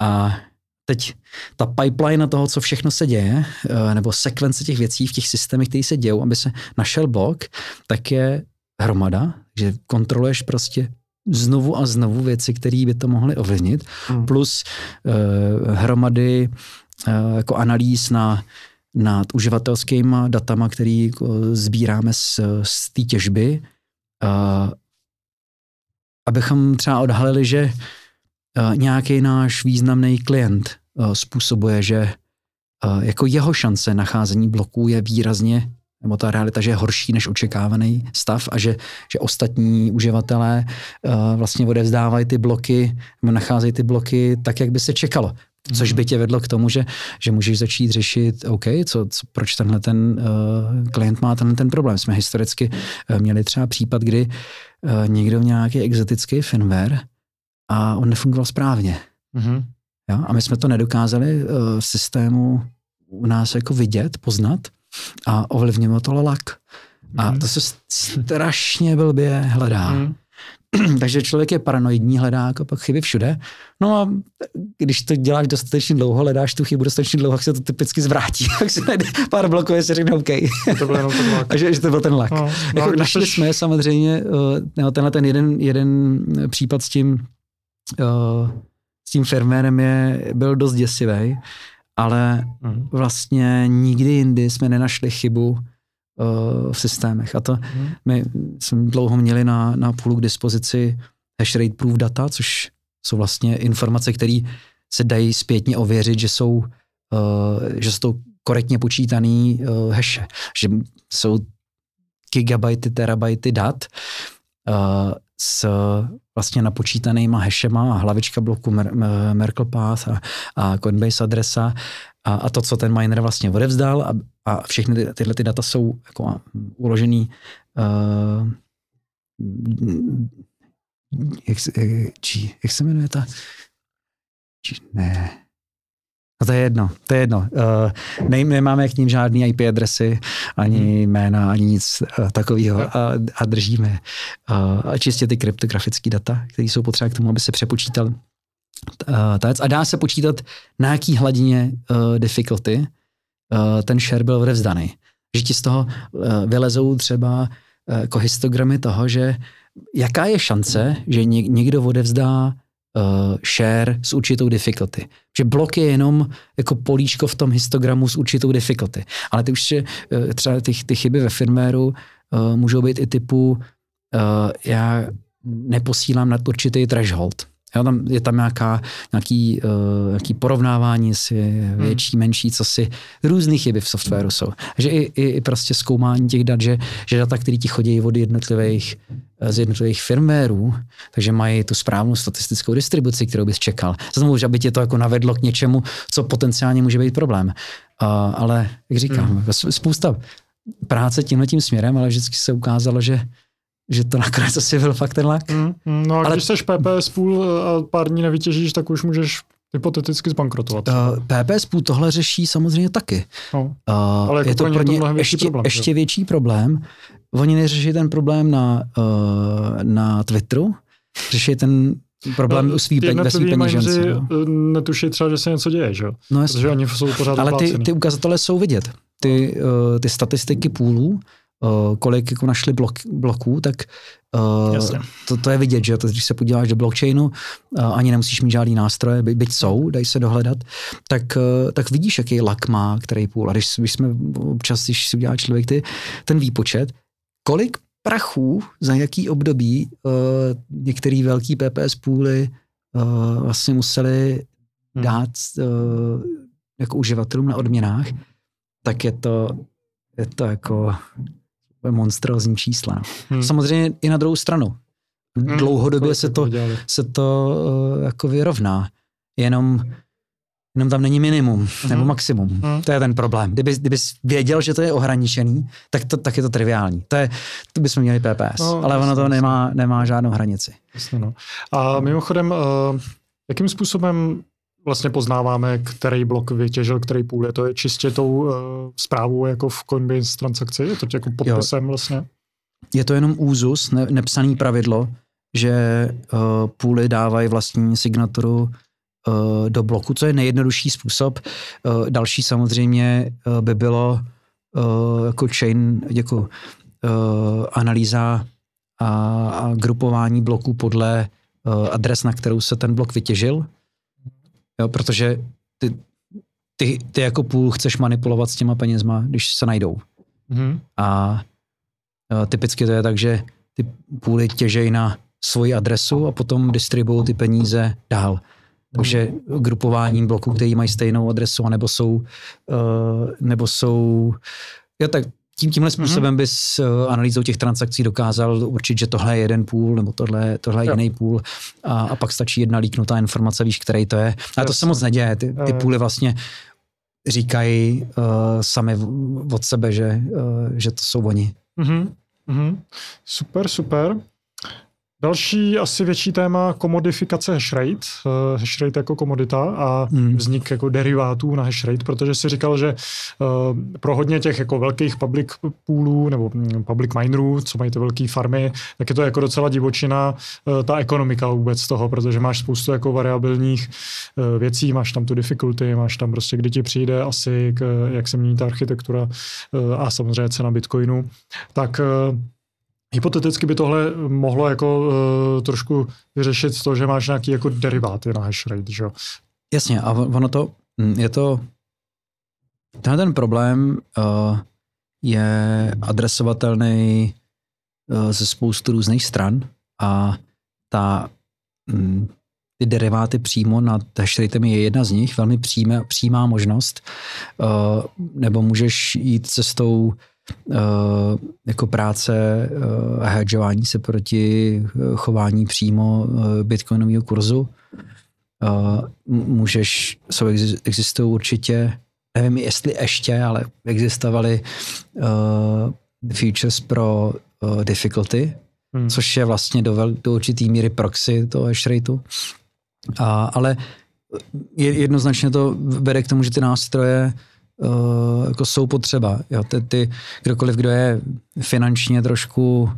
a teď ta pipeline toho, co všechno se děje, eh, nebo sekvence těch věcí v těch systémech, které se dějou, aby se našel blok, tak je hromada, že kontroluješ prostě znovu a znovu věci, které by to mohly ovlivnit, hmm. plus uh, hromady uh, jako analýz na nad uživatelskými datama, který jako sbíráme z, z té těžby, uh, abychom třeba odhalili, že uh, nějaký náš významný klient způsobuje, že jako jeho šance nacházení bloků je výrazně nebo ta realita, že je horší než očekávaný stav a že, že ostatní uživatelé vlastně odevzdávají ty bloky nebo nacházejí ty bloky tak, jak by se čekalo. Což by tě vedlo k tomu, že, že můžeš začít řešit, OK, co, co, proč tenhle ten uh, klient má tenhle ten problém. Jsme historicky uh, měli třeba případ, kdy uh, někdo měl nějaký exotický firmware a on nefungoval správně. Mm-hmm. Jo? A my jsme to nedokázali uh, v systému u nás jako vidět, poznat a ovlivnilo to lak. Mm-hmm. A mhm. to se strašně blbě hledá. Mm-hmm. Takže člověk je paranoidní, hledá jako pak chyby všude. No a když to děláš dostatečně dlouho, hledáš tu chybu dostatečně dlouho, tak se to typicky zvrátí. Tak se najde pár bloků si řekne OK. To byl jenom ten lak. a že, že, to byl ten lak. No, no, jako našli jsi... jsme samozřejmě uh, tenhle ten jeden, jeden případ s tím, uh, s tím firmérem je, byl dost děsivý, ale mm. vlastně nikdy jindy jsme nenašli chybu v systémech. A to hmm. my jsme dlouho měli na, na půlu k dispozici hash rate proof data, což jsou vlastně informace, které se dají zpětně ověřit, že jsou, uh, že jsou korektně počítaný uh, haše, že jsou gigabajty, terabajty dat uh, s vlastně napočítanýma hashema a hlavička bloku Mer- Merkle Path a, a Coinbase adresa a, a to, co ten miner vlastně odevzdal a, a všechny ty, tyhle ty data jsou jako uložený uh, jak, či, jak se jmenuje ta? Či, ne No to je jedno, to je jedno. Uh, ne, nemáme k ním žádný IP adresy, ani hmm. jména, ani nic uh, takového a, a držíme uh, čistě ty kryptografické data, které jsou potřeba k tomu, aby se přepočítal uh. A dá se počítat, na jaký hladině uh, difficulty uh, ten share byl odevzdaný. Že ti z toho uh, vylezou třeba uh, jako histogramy toho, že jaká je šance, že někdo odevzdá uh, share s určitou difficulty. Že blok je jenom jako políčko v tom histogramu s určitou difficulty. Ale ty už uh, třeba ty, ty chyby ve firméru uh, můžou být i typu uh, já neposílám nad určitý threshold. Jo, tam je tam nějaká, nějaký, uh, nějaký porovnávání si hmm. větší, menší, co si různé chyby v softwaru jsou. Že i, i, i prostě zkoumání těch dat, že, že data, které ti chodí od jednotlivých, eh, z jednotlivých firmware, takže mají tu správnou statistickou distribuci, kterou bys čekal. Znovu, že aby tě to jako navedlo k něčemu, co potenciálně může být problém. Uh, ale, jak říkám, hmm. spousta práce tímhle tím směrem, ale vždycky se ukázalo, že že to nakonec asi byl fakt ten lak. Mm, mm, no a Ale... když jsi PPS půl a pár dní nevytěžíš, tak už můžeš hypoteticky zbankrotovat. Uh, PPS půl tohle řeší samozřejmě taky. No, uh, ale jako je to pro ně to ještě, problém, ještě větší problém. Oni neřeší ten problém na, uh, na Twitteru, řeší ten problém no, u svý ve svý peněžence. No. netuší třeba, že se něco děje, že? No, Protože oni jsou pořád Ale ty, ty ukazatele jsou vidět. Ty, uh, ty statistiky půlů kolik jako našli blok, bloků, tak uh, to, to je vidět, že to, když se podíváš do blockchainu, uh, ani nemusíš mít žádný nástroje, by, byť jsou, dají se dohledat, tak, tak vidíš, jaký lak má který půl. A když, když jsme občas, když si udělá člověk ty, ten výpočet, kolik prachů za jaký období uh, některý velký PPS půly uh, vlastně museli hmm. dát uh, jako uživatelům na odměnách, tak je to, je to jako monstrózní čísla. Hmm. Samozřejmě i na druhou stranu. Hmm, Dlouhodobě se to, se to uh, jako vyrovná. Jenom, jenom tam není minimum hmm. nebo maximum. Hmm. To je ten problém. Kdyby, kdyby věděl, že to je ohraničený, tak, to, tak je to triviální. To, je, to bychom měli PPS, no, ale ono to nemá, nemá žádnou hranici. Jasně, no. A mimochodem, uh, jakým způsobem vlastně poznáváme, který blok vytěžil, který půl. Je to čistě tou uh, zprávou jako v Coinbase transakci? Je to jako podpisem jo. vlastně? Je to jenom úzus, ne, nepsaný pravidlo, že uh, půly dávají vlastní signaturu uh, do bloku, co je nejjednodušší způsob. Uh, další samozřejmě uh, by bylo uh, jako chain, jako uh, analýza a, a grupování bloků podle uh, adres, na kterou se ten blok vytěžil Jo, protože ty, ty, ty jako půl chceš manipulovat s těma penězma, když se najdou. Mm-hmm. A jo, typicky to je tak, že ty půly těžejí na svoji adresu a potom distribuují ty peníze dál. Takže grupováním bloků, který mají stejnou adresu, nebo jsou, uh, nebo jsou, jo, tak tím, tímhle mhm. způsobem mm-hmm. bys uh, analýzou těch transakcí dokázal určit, že tohle je jeden půl, nebo tohle, tohle je jo. jiný půl a, a pak stačí jedna líknutá informace, víš, který to je. A to se moc neděje, ty, ty půly vlastně říkají uh, sami od sebe, že, uh, že to jsou oni. Mm-hmm. Mm-hmm. Super, super. Další asi větší téma komodifikace hashrate, uh, hashrate jako komodita a hmm. vznik jako derivátů na hashrate, protože si říkal, že uh, pro hodně těch jako velkých public poolů nebo hm, public minerů, co mají ty velké farmy, tak je to jako docela divočina uh, ta ekonomika vůbec toho, protože máš spoustu jako variabilních uh, věcí, máš tam tu difficulty, máš tam prostě, kdy ti přijde asi, k, jak se mění ta architektura uh, a samozřejmě cena bitcoinu, tak uh, Hypoteticky by tohle mohlo jako uh, trošku vyřešit to, že máš nějaký jako deriváty na hash rate, že jo? Jasně, a ono to, hm, je to, tenhle ten problém uh, je adresovatelný uh, ze spoustu různých stran a ta, mm, ty deriváty přímo nad hashratem je jedna z nich, velmi přímé, přímá možnost, uh, nebo můžeš jít cestou jako práce uh, a hedžování se proti chování přímo bitcoinového kurzu. Můžeš, jsou, existují určitě, nevím jestli ještě, ale existovaly futures pro difficulty, hmm. což je vlastně do, vel, do určitý míry proxy toho hash rateu. A, ale je, jednoznačně to vede k tomu, že ty nástroje uh, jako jsou potřeba. Jo, ty, ty, kdokoliv, kdo je finančně trošku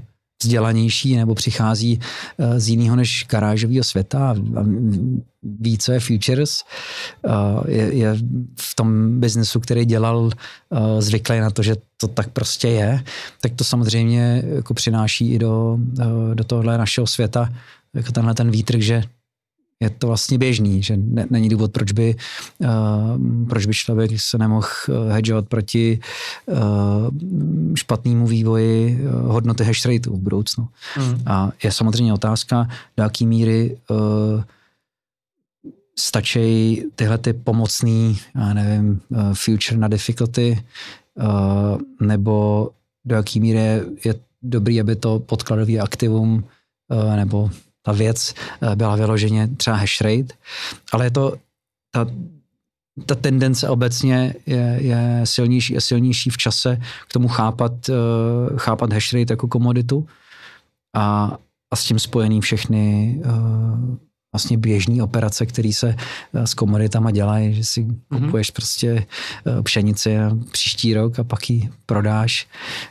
vzdělanější nebo přichází uh, z jiného než garážového světa a ví, co je futures, uh, je, je v tom biznesu, který dělal uh, zvyklý na to, že to tak prostě je, tak to samozřejmě jako přináší i do, uh, do tohle našeho světa jako tenhle ten výtrh, že je to vlastně běžný, že ne, není důvod, proč by, uh, proč by člověk se nemohl eh, hedžovat proti uh, špatnému vývoji uh, hodnoty hash rateu v budoucnu. Mm. A je samozřejmě otázka, do jaký míry uh, stačí tyhle ty pomocný, já nevím, uh, future na difficulty, uh, nebo do jaký míry je dobrý, aby to podkladový aktivum uh, nebo ta věc eh, byla vyloženě třeba hash rate, ale je to ta, ta tendence obecně je, je silnější a silnější v čase k tomu chápat, uh, chápat hash rate jako komoditu a, a s tím spojený všechny uh, vlastně běžní operace, které se eh, s komoditama dělají, že si mm-hmm. kupuješ prostě eh, pšenici na příští rok a pak ji prodáš,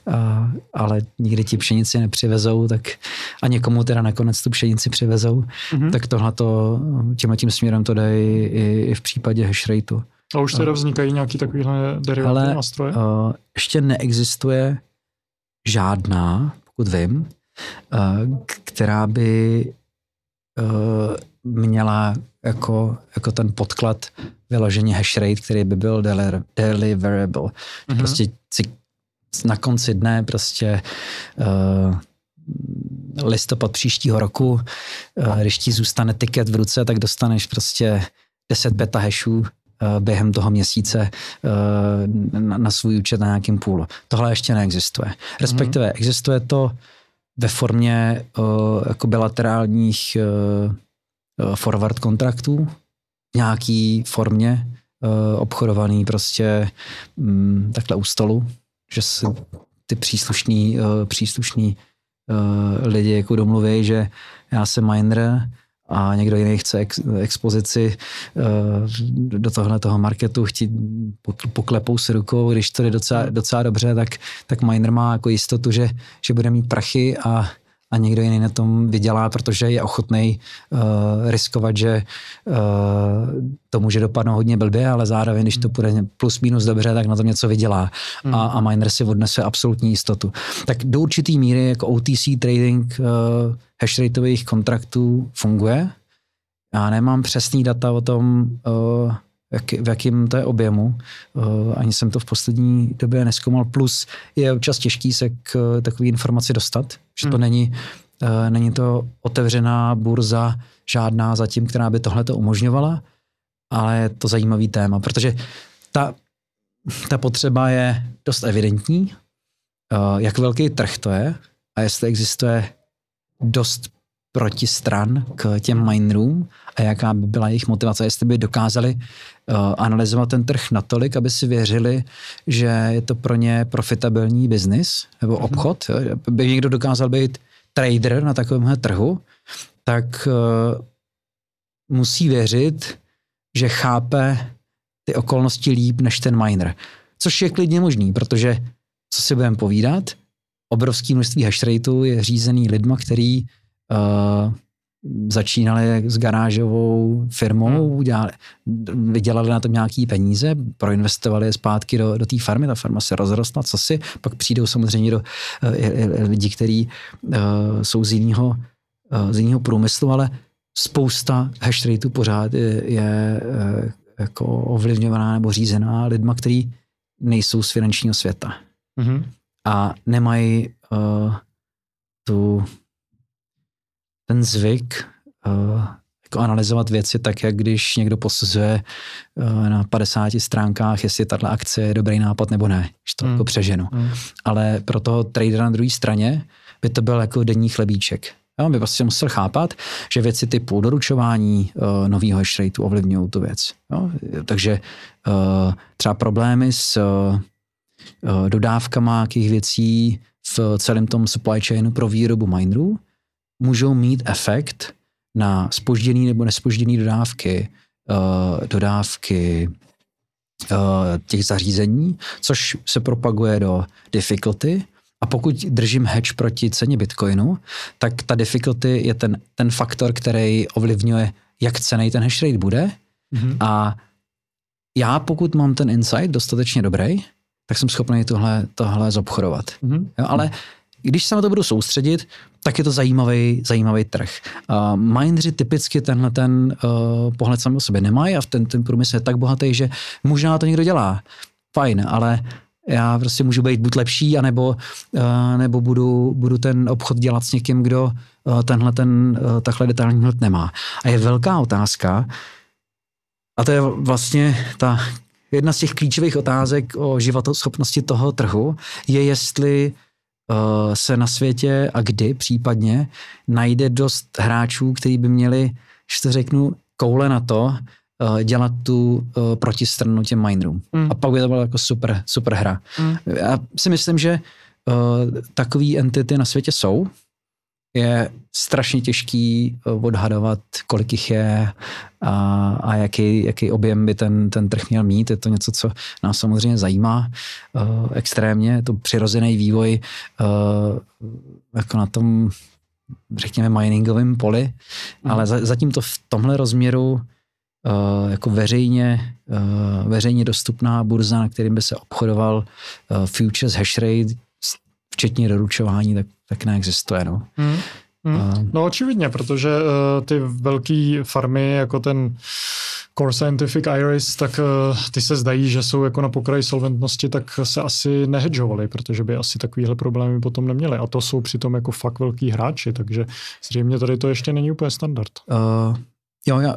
a, ale nikdy ti pšenici nepřivezou, tak a někomu teda nakonec tu pšenici přivezou, mm-hmm. tak tohle to, tímhle tím směrem to dají i, i v případě hash rateu. A už teda vznikají nějaký takovýhle derivátní nástroje? Uh, ještě neexistuje žádná, pokud vím, která by měla jako, jako ten podklad vyložení hash rate, který by byl deliverable. Mm-hmm. Prostě si na konci dne prostě uh, listopad příštího roku, uh, když ti zůstane tiket v ruce, tak dostaneš prostě 10 beta hashů uh, během toho měsíce uh, na, na svůj účet na nějakým půlu. Tohle ještě neexistuje. Respektive mm-hmm. existuje to ve formě uh, jako bilaterálních uh, forward kontraktů nějaký formě uh, obchodovaný prostě um, takhle u stolu, že si ty příslušní, uh, příslušní uh, lidi jako domluví, že já jsem miner, a někdo jiný chce ex, expozici uh, do tohle toho marketu, chtít poklepou si rukou, když to jde docela, docela dobře, tak, tak miner má jako jistotu, že, že bude mít prachy a a někdo jiný na tom vydělá, protože je ochotný uh, riskovat, že uh, to může dopadnout hodně blbě, ale zároveň, když to půjde plus minus dobře, tak na tom něco vydělá mm. a, a miner si odnese absolutní jistotu. Tak do určitý míry jako OTC trading uh, hashrateových kontraktů funguje. Já nemám přesný data o tom, uh, jak, v jakém to je objemu. Uh, ani jsem to v poslední době neskoumal. Plus je občas těžký se k takové informaci dostat, že to hmm. není, uh, není to otevřená burza žádná zatím, která by tohle to umožňovala, ale je to zajímavý téma, protože ta, ta potřeba je dost evidentní, uh, jak velký trh to je a jestli existuje dost protistran k těm minerům a jaká by byla jejich motivace, jestli by dokázali uh, analyzovat ten trh natolik, aby si věřili, že je to pro ně profitabilní biznis nebo mhm. obchod. By někdo dokázal být trader na takovémhle trhu, tak uh, musí věřit, že chápe ty okolnosti líp než ten miner. Což je klidně možný, protože co si budeme povídat, obrovské množství hash je řízený lidma, který uh, začínali s garážovou firmou, hmm. dělali, vydělali na tom nějaký peníze, proinvestovali je zpátky do, do té farmy, ta farma se rozrostla, co si, pak přijdou samozřejmě do uh, lidi, kteří uh, jsou z jiného, uh, z jiného průmyslu, ale spousta hash rateů pořád je, je uh, jako ovlivňovaná nebo řízená lidma, kteří nejsou z finančního světa. mm-hmm. a nemají uh, tu, ten zvyk uh, jako analyzovat věci tak, jak když někdo posuzuje uh, na 50 stránkách, jestli tato akce je dobrý nápad nebo ne, že to mm. jako přeženu. Mm. Ale pro toho tradera na druhé straně by to byl jako denní chlebíček. Jo, by prostě musel chápat, že věci typu doručování uh, nového hash rateu ovlivňují tu věc. Jo? Takže uh, třeba problémy s uh, dodávkama jakých věcí v celém tom supply chainu pro výrobu minerů můžou mít efekt na spožděný nebo nespožděný dodávky, uh, dodávky uh, těch zařízení, což se propaguje do difficulty, a pokud držím hedge proti ceně Bitcoinu, tak ta difficulty je ten, ten faktor, který ovlivňuje, jak cený ten hash rate bude. Mm-hmm. A já, pokud mám ten insight dostatečně dobrý, tak jsem schopný tohle, tohle zobchodovat. Mm-hmm. Jo, ale když se na to budu soustředit, tak je to zajímavý, zajímavý trh. Uh, mindři typicky tenhle ten uh, pohled sami o sobě nemají a v ten, ten průmysl je tak bohatý, že možná to někdo dělá. Fajn, ale já prostě můžu být buď lepší, anebo, uh, nebo budu, budu ten obchod dělat s někým, kdo uh, tenhle ten uh, takhle detailní hled nemá. A je velká otázka, a to je vlastně ta jedna z těch klíčových otázek o životoschopnosti toho trhu, je jestli se na světě a kdy případně najde dost hráčů, kteří by měli, že to řeknu, koule na to, uh, dělat tu uh, protistranu těm minerům. Mm. A pak by to byla jako super, super hra. Mm. Já si myslím, že uh, takové entity na světě jsou. Je strašně těžký odhadovat, kolik jich je a, a jaký, jaký objem by ten, ten trh měl mít. Je to něco, co nás samozřejmě zajímá uh, extrémně. Je to přirozený vývoj uh, jako na tom, řekněme, miningovém poli, mm. ale za, zatím to v tomhle rozměru uh, jako veřejně, uh, veřejně dostupná burza, na kterým by se obchodoval uh, futures hash rate, včetně doručování, tak, tak neexistuje. No. Hmm. Hmm. No očividně, protože uh, ty velké farmy, jako ten Core Scientific Iris, tak uh, ty se zdají, že jsou jako na pokraji solventnosti, tak se asi nehedžovali, protože by asi takovýhle problémy potom neměli. A to jsou přitom jako fakt velký hráči, takže zřejmě tady to ještě není úplně standard. Uh, jo, já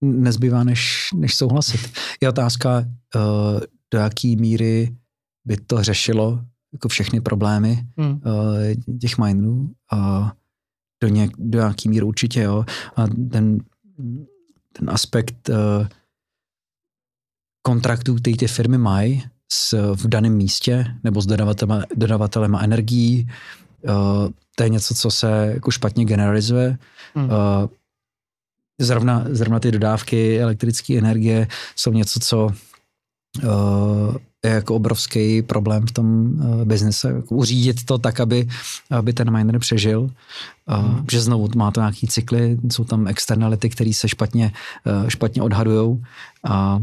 nezbývá, než, než souhlasit. Je otázka, uh, do jaký míry by to řešilo jako všechny problémy hmm. uh, těch minerů. Uh, do, něk, do jaký míry určitě, jo. A ten, ten aspekt uh, kontraktů, který ty firmy mají s, v daném místě nebo s dodavatelem, dodavatelem energií, uh, to je něco, co se jako špatně generalizuje. Hmm. Uh, zrovna, zrovna ty dodávky elektrické energie jsou něco, co uh, je jako obrovský problém v tom uh, biznise. Jako uřídit to tak, aby, aby ten miner přežil. Uh, hmm. Že znovu má to nějaký cykly, jsou tam externality, které se špatně, uh, špatně odhadují. Uh,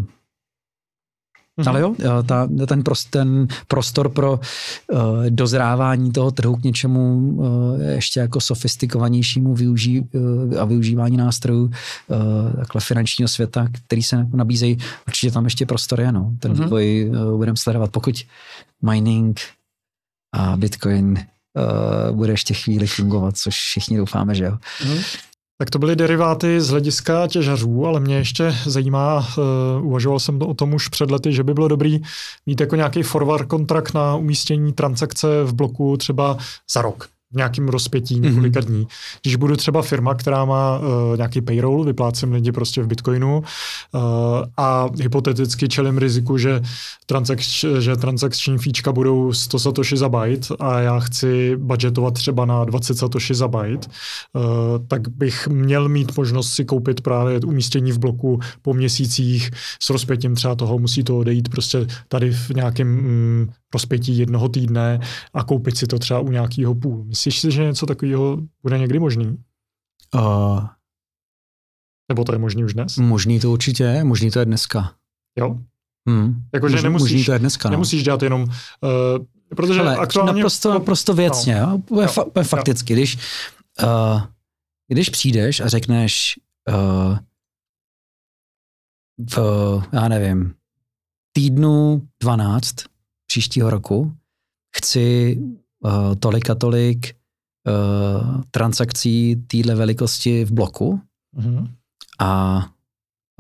Mm-hmm. Ale jo, eh, ta, ten, prost, ten prostor pro uh, dozrávání toho trhu k něčemu uh, ještě jako sofistikovanějšímu využí, uh, a využívání nástrojů uh, takhle finančního světa, který se nabízejí, určitě tam ještě prostor je. No. Ten mm-hmm. vývoj uh, budeme sledovat. Pokud mining a Bitcoin uh, bude ještě chvíli fungovat, což všichni doufáme, že jo. Mm-hmm. Tak to byly deriváty z hlediska těžařů, ale mě ještě zajímá, uh, uvažoval jsem o tom už před lety, že by bylo dobrý mít jako nějaký forward kontrakt na umístění transakce v bloku třeba za rok v nějakém rozpětí mhm. několika mm-hmm. dní. Když budu třeba firma, která má uh, nějaký payroll, vyplácím lidi prostě v Bitcoinu uh, a hypoteticky čelím riziku, že, transakč, že transakční fíčka budou 100 satoshi za byte a já chci budgetovat třeba na 20 satoshi za byte, uh, tak bych měl mít možnost si koupit právě umístění v bloku po měsících s rozpětím třeba toho, musí to odejít prostě tady v nějakém mm, rozpětí jednoho týdne a koupit si to třeba u nějakého půl. Myslíš si, že něco takového bude někdy možný? Uh, Nebo to je možný už dnes? Možný to určitě je, možný to je dneska. Jo? Hmm. Jako, že nemusíš, možný to je dneska, no. nemusíš dělat jenom, uh, protože Ale aktuálně... Naprosto, naprosto věcně, no. jo? jo. Fa- fakticky, jo. když, uh, když přijdeš a řekneš uh, v, já nevím, týdnu 12 příštího roku chci uh, tolik a tolik uh, transakcí téhle velikosti v bloku mm-hmm. a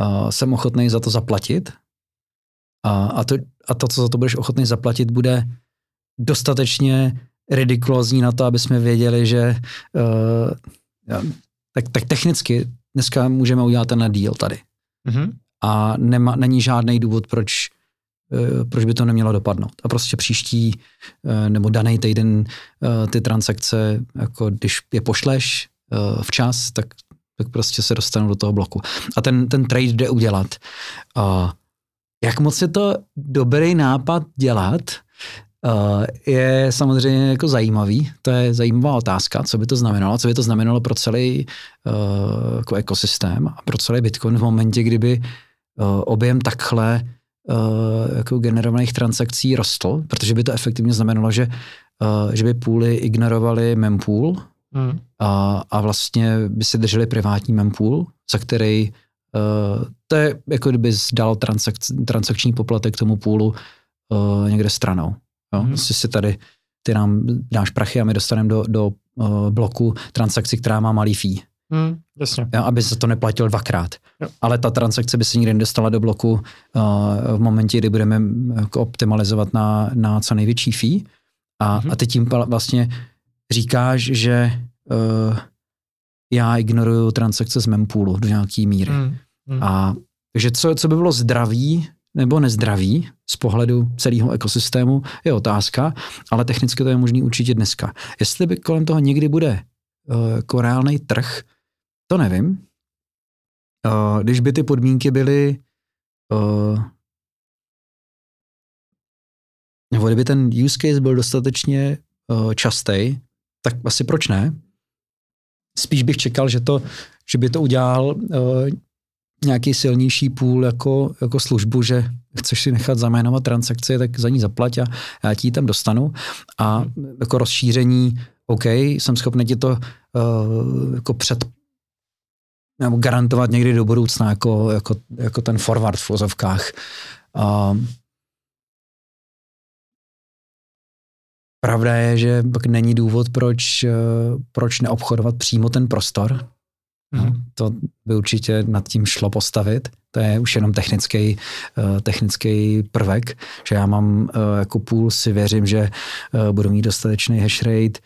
uh, jsem ochotný za to zaplatit. A, a, to, a to, co za to budeš ochotný zaplatit, bude dostatečně ridikulózní na to, aby jsme věděli, že uh, tak, tak technicky dneska můžeme udělat ten deal tady. Mm-hmm. A nema, není žádný důvod, proč, proč by to nemělo dopadnout. A prostě příští uh, nebo daný týden uh, ty transakce, jako když je pošleš včas, tak, tak prostě se dostanou do toho bloku. A ten, ten trade jde udělat. Jak moc je to dobrý nápad dělat, je samozřejmě jako zajímavý. To je zajímavá otázka, co by to znamenalo, co by to znamenalo pro celý jako ekosystém a pro celý Bitcoin v momentě, kdyby objem takhle uh, jako generovaných transakcí rostl, protože by to efektivně znamenalo, že, uh, že by půly ignorovaly mempool hmm. a, a vlastně by si drželi privátní mempool, za který uh, to je jako kdyby dal transak, transakční poplatek tomu půlu uh, někde stranou. Jo? Hmm. Prostě si tady, ty nám dáš prachy a my dostaneme do, do uh, bloku transakci, která má malý fee. Hmm, jasně. Aby se to neplatil dvakrát. Jo. Ale ta transakce by se nikdy nedostala do bloku uh, v momentě, kdy budeme jako optimalizovat na, na co největší fee. A, hmm. a ty tím vlastně říkáš, že uh, já ignoruju transakce z mempoolu do nějaký míry. Hmm. Hmm. A takže co, co by bylo zdravý nebo nezdravý z pohledu celého ekosystému, je otázka, ale technicky to je možný určitě dneska. Jestli by kolem toho někdy bude uh, jako reálný trh, to nevím. Uh, když by ty podmínky byly uh, nebo kdyby ten use case byl dostatečně uh, častý, tak asi proč ne? Spíš bych čekal, že, to, že by to udělal uh, nějaký silnější půl jako, jako službu, že chceš si nechat zaménovat transakci, tak za ní zaplať a já ti ji tam dostanu. A jako rozšíření, OK, jsem schopný ti to uh, jako před nebo garantovat někdy do budoucna jako, jako, jako ten forward v vozovkách. Uh, pravda je, že pak není důvod, proč, uh, proč neobchodovat přímo ten prostor, Mm. To by určitě nad tím šlo postavit. To je už jenom technický, uh, technický prvek, že já mám uh, jako půl si věřím, že budu mít dostatečný hash rate,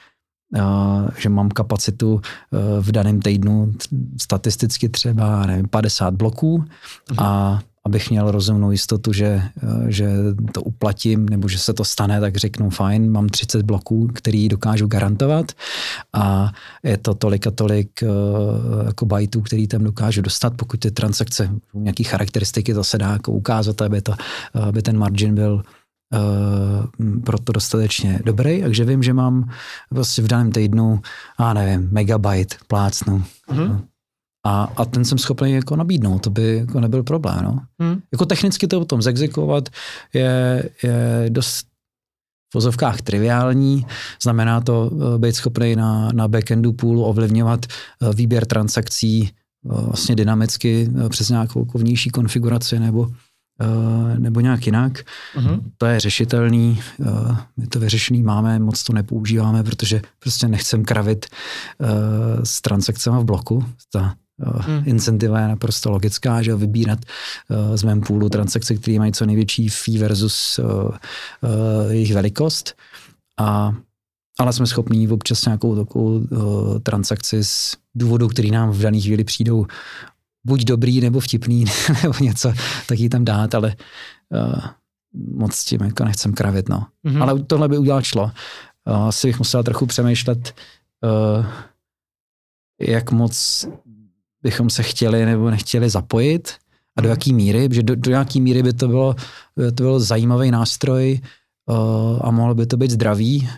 že mám kapacitu uh, v daném týdnu statisticky třeba nevím, 50 bloků. Mm. a abych měl rozumnou jistotu, že, eh, že to uplatím nebo že se to stane, tak řeknu fajn, mám 30 bloků, který dokážu garantovat. A je to tolik a tolik eh, jako bajtů, který tam dokážu dostat, pokud ty transakce, nějaké charakteristiky zase dá jako ukázat, aby, to, aby ten margin byl Uh, proto dostatečně dobrý, takže vím, že mám vlastně v daném týdnu, a nevím, megabyte plácnu. Mm-hmm. A, a ten jsem schopný jako nabídnout, to by jako nebyl problém. No. Hmm. Jako technicky to potom zexekovat je, je dost v vozovkách triviální, znamená to uh, být schopný na, na backendu půlu ovlivňovat uh, výběr transakcí vlastně dynamicky přes nějakou jako vnější konfiguraci nebo nebo nějak jinak. Uh-huh. To je řešitelný, my to vyřešený máme, moc to nepoužíváme, protože prostě nechcem kravit s transakcemi v bloku. Ta Hmm. Incentiva je naprosto logická, že vybírat uh, z mém půlu transakce, které mají co největší fee versus uh, uh, jejich velikost. A, ale jsme schopni občas nějakou takovou uh, transakci z důvodu, který nám v dané chvíli přijdou buď dobrý nebo vtipný nebo něco, tak ji tam dát, ale uh, moc s tím jako nechcem kravit, no. Mm-hmm. Ale tohle by udělat šlo. Uh, asi bych musel trochu přemýšlet, uh, jak moc bychom se chtěli nebo nechtěli zapojit a do mhm. jaký míry, že do, do jaký míry by to bylo, by to bylo zajímavý nástroj uh, a mohlo by to být zdravý.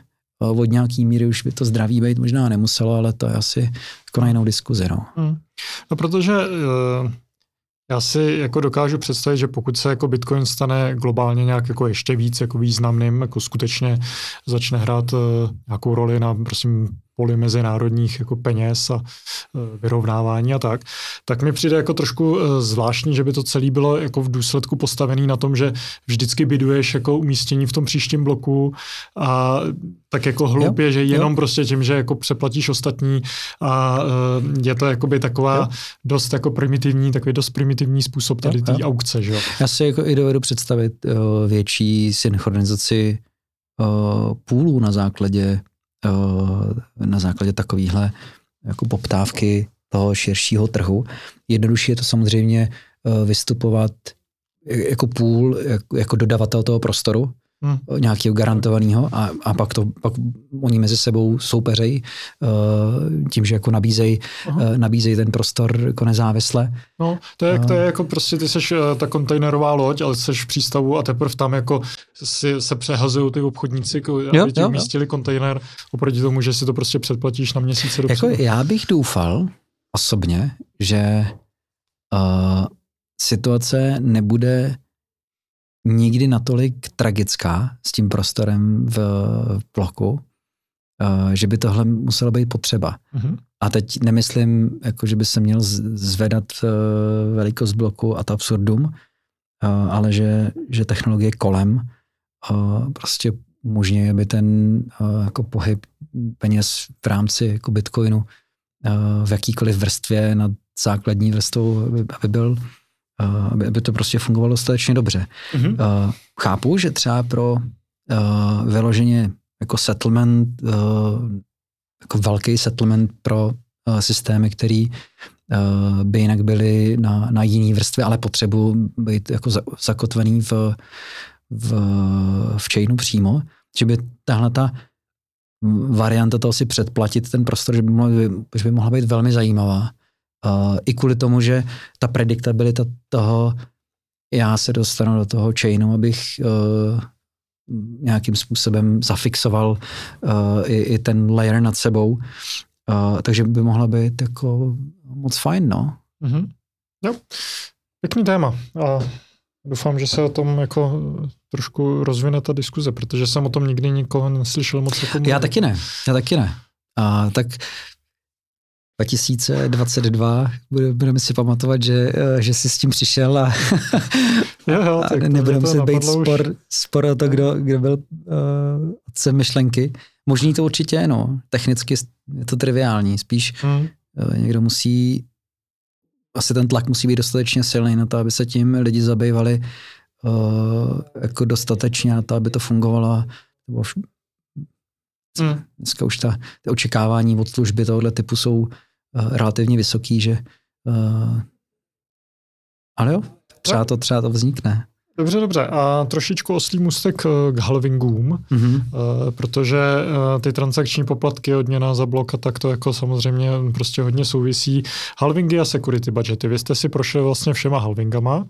Uh, od nějaký míry už by to zdraví být možná nemuselo, ale to je asi jako na jinou diskuzi. No, hmm. no protože uh, já si jako dokážu představit, že pokud se jako Bitcoin stane globálně nějak jako ještě víc jako významným, jako skutečně začne hrát uh, nějakou roli na prosím poli mezinárodních jako peněz a eh, vyrovnávání a tak, tak mi přijde jako trošku eh, zvláštní, že by to celé bylo jako v důsledku postavený na tom, že vždycky byduješ jako umístění v tom příštím bloku a tak jako hloupě, jo, že jenom jo. prostě tím, že jako přeplatíš ostatní a je to jakoby taková jo. dost jako primitivní, takový dost primitivní způsob tady té aukce, že jo. Já si jako i dovedu představit větší synchronizaci půlů na základě, na základě takovýchhle jako poptávky toho širšího trhu. Jednodušší je to samozřejmě uh, vystupovat jako půl, jako dodavatel toho prostoru, hmm. nějakého garantovaného a, a pak to pak oni mezi sebou soupeřejí uh, tím, že jako nabízejí uh, nabízej ten prostor jako nezávisle. No, to je, uh, to je jako prostě, ty seš uh, ta kontejnerová loď, ale seš v přístavu a teprve tam jako si, se přehazují ty obchodníci, jako, jo, aby ti umístili kontejner oproti tomu, že si to prostě předplatíš na měsíce Jako já bych doufal osobně, že uh, situace nebude nikdy natolik tragická s tím prostorem v, bloku, uh, že by tohle muselo být potřeba. Mm-hmm. A teď nemyslím, jako, že by se měl zvedat uh, velikost bloku a to absurdum, uh, ale že, že technologie kolem prostě umožňuje, aby ten jako pohyb peněz v rámci jako Bitcoinu v jakýkoliv vrstvě nad základní vrstvou, aby, aby byl aby, aby to prostě fungovalo dostatečně dobře. Mm-hmm. Uh, chápu, že třeba pro uh, vyloženě jako settlement, uh, jako velký settlement pro uh, systémy, který uh, by jinak byly na, na jiný vrstvě, ale potřebu být jako za, zakotvený v, v, v chainu přímo, že by tahle ta varianta toho si předplatit ten prostor, že by, mohla, že by mohla být velmi zajímavá. Uh, I kvůli tomu, že ta prediktabilita toho, já se dostanu do toho chainu, abych uh, nějakým způsobem zafixoval uh, i, i ten layer nad sebou. Uh, takže by mohla být jako moc fajn, no. Mm-hmm. Jo, pěkný téma. A doufám, že se o tom jako trošku rozvine ta diskuze, protože jsem o tom nikdy nikoho neslyšel moc. Jako já taky ne, já taky ne. A tak 2022 budeme si pamatovat, že, eh, že jsi s tím přišel a, jo, jo, a nebudeme se být spor, spor o to, kdo, kdo byl uh, otcem myšlenky. Možný to určitě no. Technicky je to triviální. Spíš hmm. uh, někdo musí, asi ten tlak musí být dostatečně silný na to, aby se tím lidi zabývali uh, jako dostatečně na to, aby to fungovalo. Hmm. Dneska už ta, ty očekávání od služby tohoto typu jsou uh, relativně vysoký, že uh, ale jo, třeba to, třeba to vznikne. Dobře, dobře. A trošičku oslý mustek k halvingům, mm-hmm. protože ty transakční poplatky, odměna za blok a tak to jako samozřejmě prostě hodně souvisí. Halvingy a security budgety. Vy jste si prošli vlastně všema halvingama,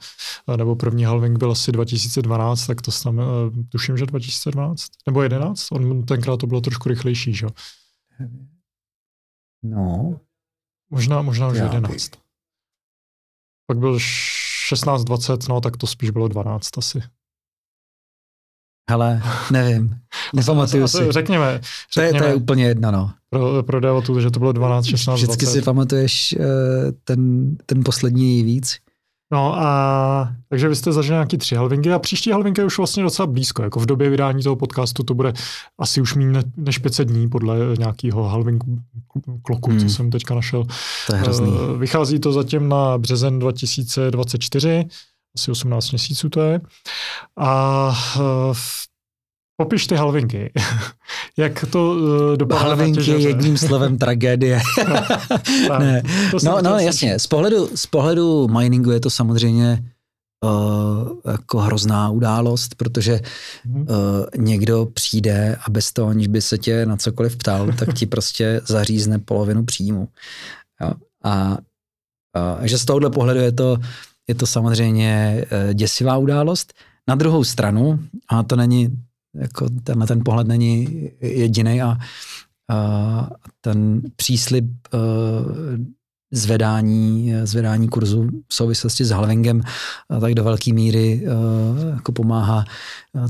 nebo první halving byl asi 2012, tak to tam, tuším, že 2012, nebo 11? On tenkrát to bylo trošku rychlejší, že? No, Možná, možná už Já 11. Pak byl 16, 20, no tak to spíš bylo 12 asi. Hele, nevím. Nepamatuju si. Řekněme. řekněme to, je, to je úplně jedno, no. Pro, pro devotu, že to bylo 12, 16, Vždycky 20. si pamatuješ uh, ten, ten poslední víc. No a takže vy jste zažili nějaký tři halvingy a příští halvingy je už vlastně docela blízko. Jako v době vydání toho podcastu to bude asi už méně než 500 dní podle nějakého halvingu kloku, hmm. co jsem teďka našel. To je hrozný. Eh, vychází to zatím na březen 2024, asi 18 měsíců to je. A uh, Popiš ty halvinky. Jak to uh, dopadlo Halvinky je jedním slovem tragédie. no, ne. no, no jasně, z pohledu, z pohledu miningu je to samozřejmě uh, jako hrozná událost, protože uh, někdo přijde a bez toho, aniž by se tě na cokoliv ptal, tak ti prostě zařízne polovinu příjmu. Jo? A uh, že z tohohle pohledu je to, je to samozřejmě uh, děsivá událost. Na druhou stranu, a to není jako tenhle ten pohled není jediný a, a ten příslip uh, zvedání, zvedání kurzu v souvislosti s halvingem tak do velké míry uh, jako pomáhá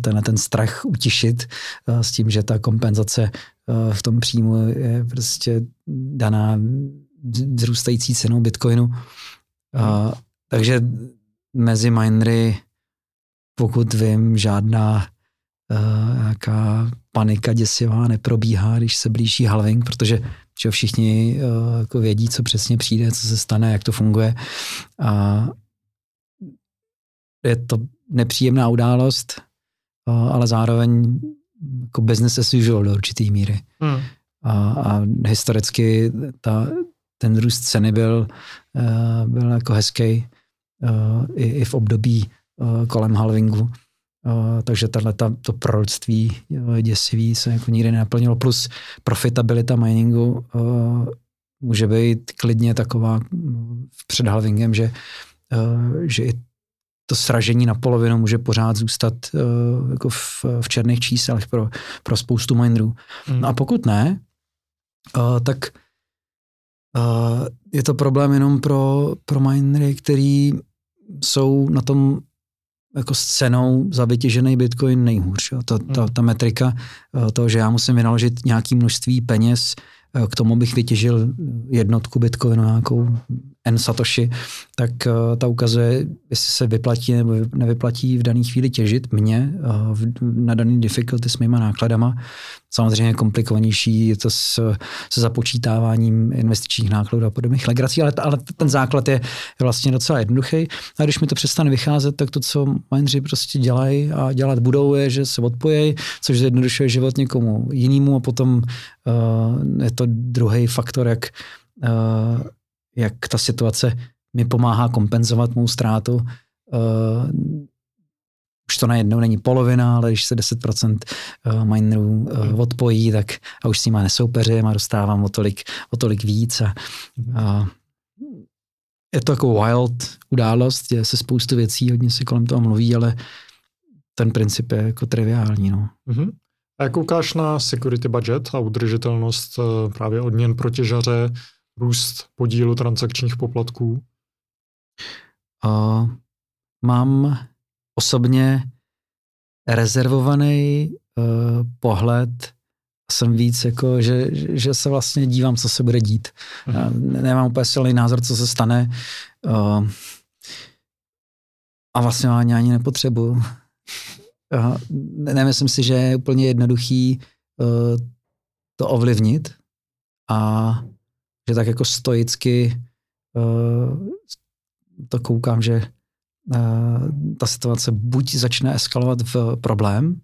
tenhle ten strach utišit s tím, že ta kompenzace v tom příjmu je prostě daná vzrůstající cenou Bitcoinu. Takže mezi minery, pokud vím, žádná uh, nějaká panika děsivá neprobíhá, když se blíží halving, protože že všichni uh, jako vědí, co přesně přijde, co se stane, jak to funguje. A je to nepříjemná událost, uh, ale zároveň jako business as usual do určitý míry. Hmm. A, a historicky ta, ten růst ceny byl, uh, byl jako hezký uh, i, i v období uh, kolem halvingu. Uh, takže tahle to proroctví uh, děsivý se jako nikdy nenaplnilo. Plus profitabilita miningu uh, může být klidně taková před halvingem, že, uh, že i to sražení na polovinu může pořád zůstat uh, jako v, v černých číslech pro, pro spoustu minerů. Mm. No a pokud ne, uh, tak uh, je to problém jenom pro, pro minery, který jsou na tom jako s cenou za vytěžený bitcoin nejhůř. Jo. Ta, ta, ta metrika, to, že já musím vynaložit nějaké množství peněz Eh, k tomu bych vytěžil jednotku bitcoinu, nějakou N Satoshi, tak eh, ta ukazuje, jestli se vyplatí nebo nevyplatí v dané chvíli těžit mě eh, na daný difficulty s mýma nákladama. Samozřejmě komplikovanější je to s, se započítáváním investičních nákladů a podobných legrací, ale, ale ten základ je vlastně docela jednoduchý. A když mi to přestane vycházet, tak to, co mineři prostě dělají a dělat budou, je, že se odpojí, což zjednodušuje život někomu jinému a potom uh, je to druhý faktor, jak, uh, jak ta situace mi pomáhá kompenzovat mou ztrátu. Uh, už to najednou není polovina, ale když se 10% minerů uh, odpojí, tak a už s nima nesoupeřím a dostávám o tolik, o tolik víc. A, uh, je to jako wild událost, děje se spoustu věcí, hodně se kolem toho mluví, ale ten princip je jako triviální. No. Mm-hmm. A jak koukáš na security budget a udržitelnost eh, právě odměn pro těžaře, růst podílu transakčních poplatků? Uh, mám osobně rezervovaný uh, pohled jsem víc jako, že, že se vlastně dívám, co se bude dít. Já nemám úplně silný názor, co se stane. Uh, a vlastně ani, ani nepotřebuju nemyslím si, že je úplně jednoduchý uh, to ovlivnit a že tak jako stoicky uh, to koukám, že uh, ta situace buď začne eskalovat v problém,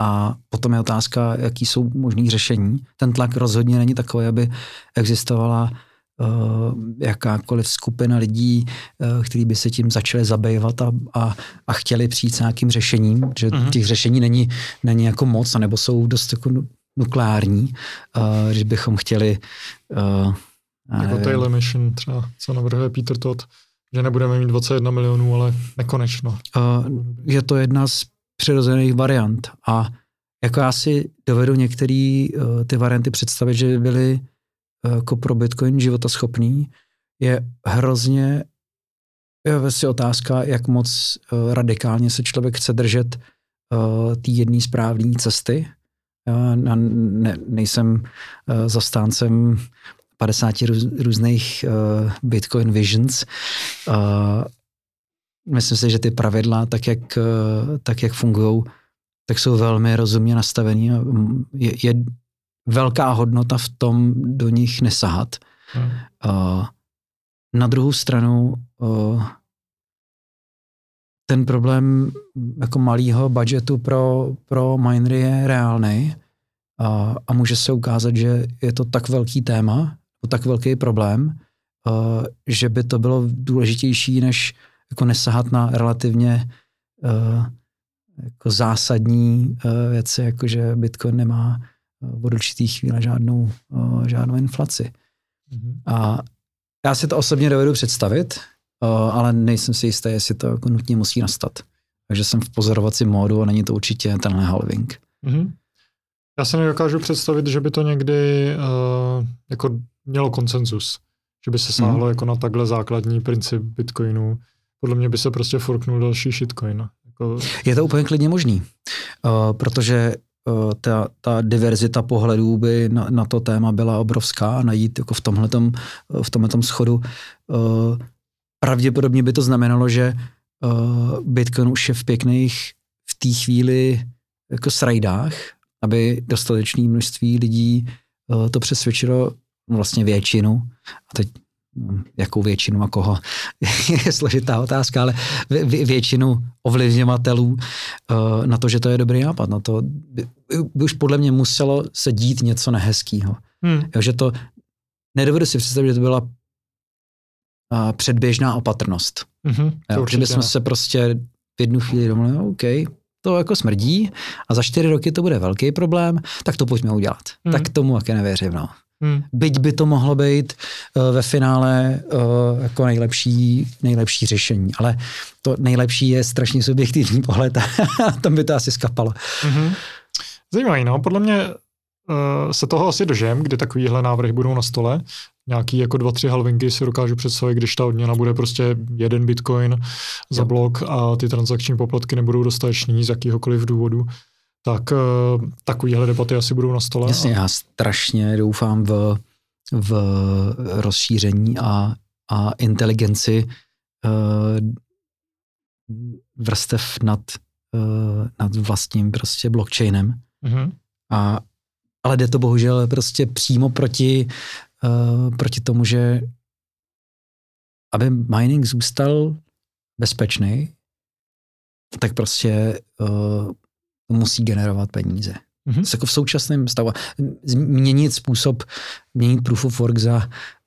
a potom je otázka, jaký jsou možný řešení. Ten tlak rozhodně není takový, aby existovala uh, jakákoliv skupina lidí, uh, kteří by se tím začali zabývat a, a, a chtěli přijít s nějakým řešením, že uh-huh. těch řešení není, není jako moc, nebo jsou dost jako nukleární, uh, když bychom chtěli uh, jako Taylor Mission třeba, co navrhuje Peter Todd, že nebudeme mít 21 milionů, ale nekonečno. Uh, je to jedna z přirozených variant a jako já si dovedu některé uh, ty varianty představit, že by byly jako pro Bitcoin životaschopný, je hrozně je vlastně otázka, jak moc uh, radikálně se člověk chce držet uh, té jedné správné cesty. Já ne, nejsem uh, zastáncem 50 růz, různých uh, Bitcoin visions. Uh, myslím si, že ty pravidla, tak jak, uh, tak jak fungují, tak jsou velmi rozumně nastavený. Je, je velká hodnota v tom do nich nesahat. Hmm. Uh, na druhou stranu uh, ten problém jako malého budgetu pro, pro minery je reálný a může se ukázat, že je to tak velký téma, tak velký problém, uh, že by to bylo důležitější, než jako nesahat na relativně uh, jako zásadní uh, věci, jako že Bitcoin nemá od určitý chvíle žádnou, uh, žádnou inflaci. Mm-hmm. A já si to osobně dovedu představit, uh, ale nejsem si jistý, jestli to jako nutně musí nastat. Takže jsem v pozorovacím módu a není to určitě tenhle halving. Mm-hmm. Já se nedokážu představit, že by to někdy uh, jako mělo konsenzus. Že by se sáhlo mm-hmm. jako na takhle základní princip Bitcoinu. Podle mě by se prostě forknul další shitcoin. Jako... Je to úplně klidně možný. uh, protože uh, ta, ta diverzita pohledů by na, na to téma byla obrovská a najít jako v tomhletom, v tomhletom schodu. Uh, pravděpodobně by to znamenalo, že uh, Bitcoin už je v pěkných v té chvíli jako srajdách, aby dostatečné množství lidí uh, to přesvědčilo vlastně většinu, a teď hm, jakou většinu a koho, je složitá otázka, ale většinu ovlivňovatelů uh, na to, že to je dobrý nápad. Na to by, by už podle mě muselo se dít něco nehezkého. Hmm. Jo, že to, nedovedu si představit, že to byla uh, předběžná opatrnost. Mm-hmm, jo, že bychom se prostě v jednu chvíli domluvili, OK, to jako smrdí a za čtyři roky to bude velký problém, tak to pojďme udělat. Hmm. Tak tomu také nevěřím, no. Hmm. Byť by to mohlo být uh, ve finále uh, jako nejlepší, nejlepší řešení. Ale to nejlepší je strašně subjektivní pohled a tam by to asi skapalo. Mm-hmm. Zajímavý, no. Podle mě uh, se toho asi dožem, kdy takovýhle návrhy budou na stole. Nějaký jako dva, tři halvinky si dokážu představit, když ta odměna bude prostě jeden bitcoin za blok a ty transakční poplatky nebudou dostatečný z jakýhokoliv důvodu tak uh, takovýhle debaty asi budou na stole. Jasně, já strašně doufám v, v rozšíření a, a inteligenci uh, vrstev nad, uh, nad vlastním prostě blockchainem. Mm-hmm. A, ale jde to bohužel prostě přímo proti, uh, proti tomu, že aby mining zůstal bezpečný, tak prostě uh, musí generovat peníze. Mm-hmm. Jako v současném stavu. Měnit způsob, měnit proof of work za